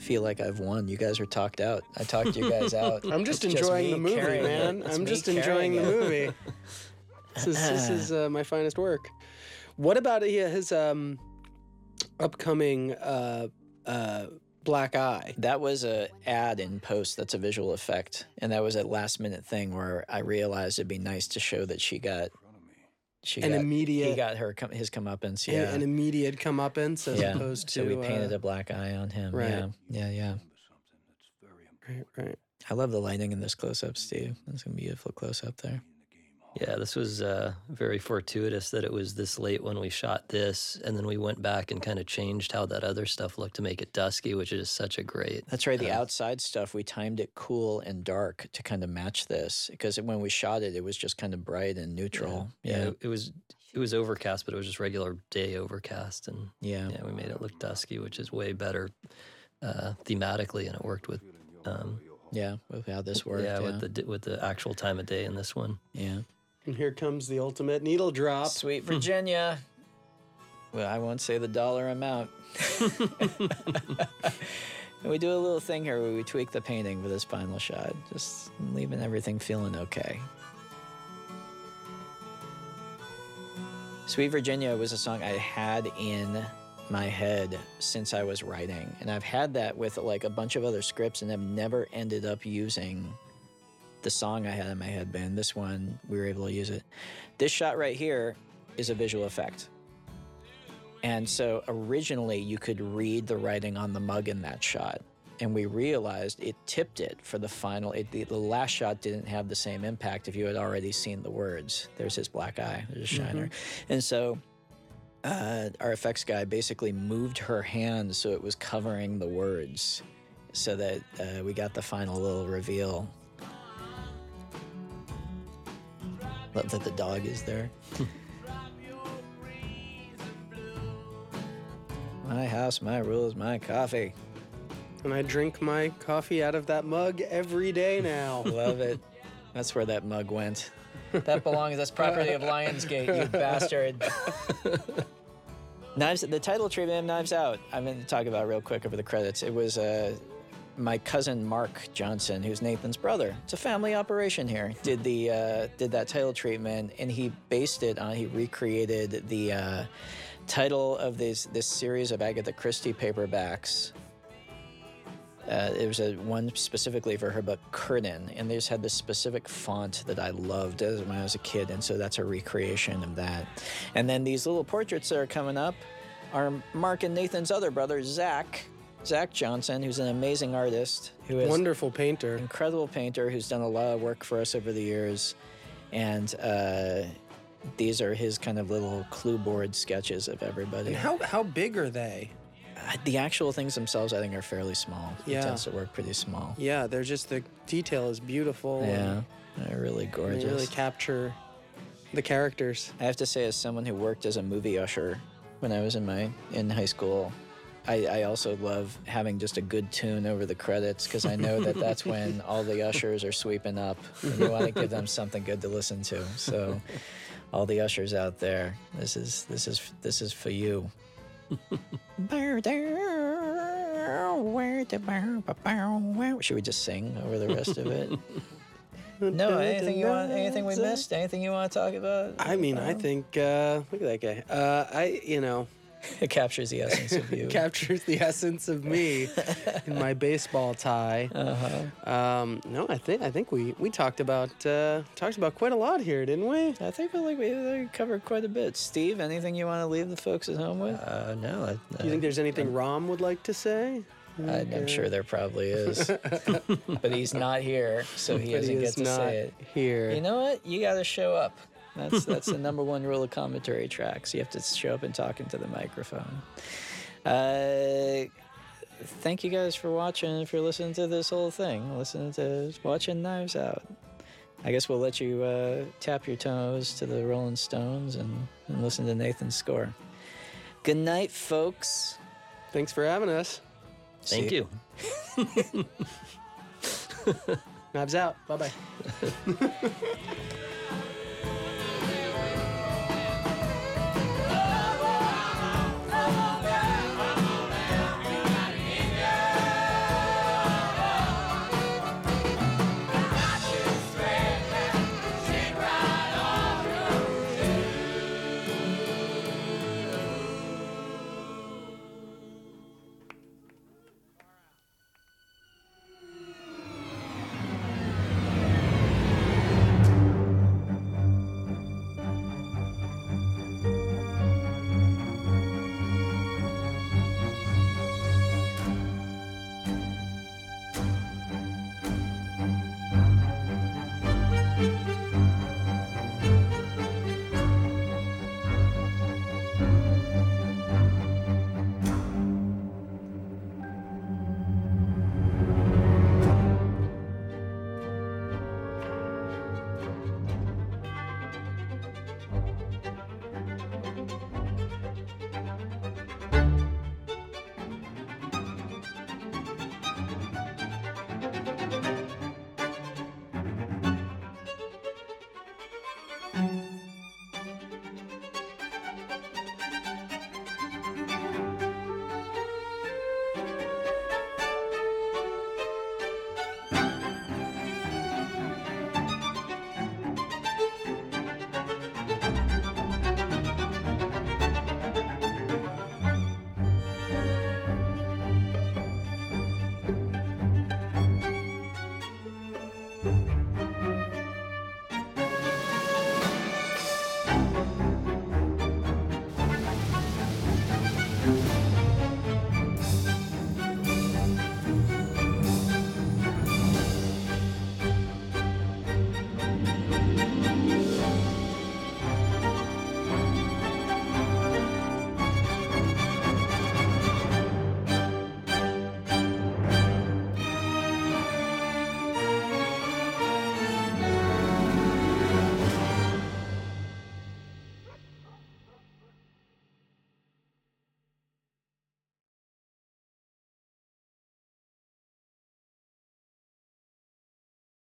Feel like I've won. You guys are talked out. I talked you guys out. I'm just It's enjoying me the movie, man. I'm just enjoying the movie. this is this is uh, my finest work. What about his um, upcoming uh, uh, Black Eye? That was a ad in post. That's a visual effect, and that was a last minute thing where I realized it'd be nice to show that she got. She An got, immediate- He got her com- his comeuppance. An- Yeah. An, immediate comeuppance as yeah. opposed to so we painted uh, a black eye on him. right. Yeah. Yeah. Yeah. Right. Right. I love the lighting in this close up, Steve. That's gonna be a beautiful close up there. Yeah, this was uh, very fortuitous that it was this late when we shot this, and then we went back and kind of changed how that other stuff looked to make it dusky, which is such a great. That's right. The uh, outside stuff, we timed it cool and dark to kind of match this because when we shot it, it was just kind of bright and neutral. Yeah, it, it was it was overcast, but it was just regular day overcast, and yeah, yeah, we made it look dusky, which is way better uh, thematically, and it worked with. Um, yeah, with how this worked. Yeah, yeah. with the with the actual time of day in this one. Yeah. And here comes the ultimate needle drop. Sweet hmm. Virginia. well, I won't say the dollar amount. And we do a little thing here where we tweak the painting for this final shot, just leaving everything feeling okay. Sweet Virginia was a song I had in my head since I was writing. And I've had that with like a bunch of other scripts and I've never ended up using the song I had in my headband. this one, we were able to use it. This shot right here is a visual effect. And so originally you could read the writing on the mug in that shot. And we realized it tipped it for the final. It, the, the last shot didn't have the same impact if you had already seen the words. There's his black eye, there's a shiner. Mhm. And so uh, our effects guy basically moved her hand so it was covering the words so that uh, we got the final little reveal. Love that the dog is there. my house, my rules, my coffee. And I drink my coffee out of that mug every day now. Love it. That's where that mug went. That belongs. That's property of Lionsgate, you bastard. Knives. The title treatment of Knives Out. I'm going to talk about real quick over the credits. It was uh, my cousin Mark Johnson, who's Nathan's brother. It's a family operation here. Did the uh, did that title treatment, and he based it on. He recreated the uh, title of this this series of Agatha Christie paperbacks. Uh, it was a one specifically for her book Curtain, and they just had this specific font that I loved when I was a kid, and so that's a recreation of that. And then these little portraits that are coming up are Mark and Nathan's other brother, Zach, Zach Johnson, who's an amazing artist, who is Wonderful painter. incredible painter, who's done a lot of work for us over the years, and uh, these are his kind of little clue board sketches of everybody. And how how big are they? Uh, the actual things themselves, I think, are fairly small. Yeah. He tends to work pretty small. Yeah, they're just the detail is beautiful. Yeah, and they're really gorgeous. They gorgeous. really capture the characters. I have to say, as someone who worked as a movie usher when I was in my in high school, I, I also love having just a good tune over the credits because I know that that's when all the ushers are sweeping up, and you want to give them something good to listen to. So, all the ushers out there, this is this is this is for you. Should we just sing over the rest of it? No, anything you want? Anything we missed? Anything you want to talk about? I mean, I think uh, look at that guy. Uh, I you know, it captures the essence of you. captures the essence of me in my baseball tie. Uh-huh. Um, no, I think I think we we talked about uh, talked about quite a lot here, didn't we? I think we like we uh, covered quite a bit. Steve, anything you want to leave the folks at home with? Uh, no. I, Do you think there's anything Ram would like to say? I, I'm sure there probably is, but he's not here, so he But doesn't he get to not say it. here. You know what? You got to show up. That's that's the number one rule of commentary tracks. You have to show up and talk into the microphone. Uh, thank you guys for watching. If you're listening to this whole thing, listening to watching Knives Out. I guess we'll let you uh, tap your toes to the Rolling Stones and, and listen to Nathan's score. Good night, folks. Thanks for having us. Thank See- you. Knives out. Bye bye.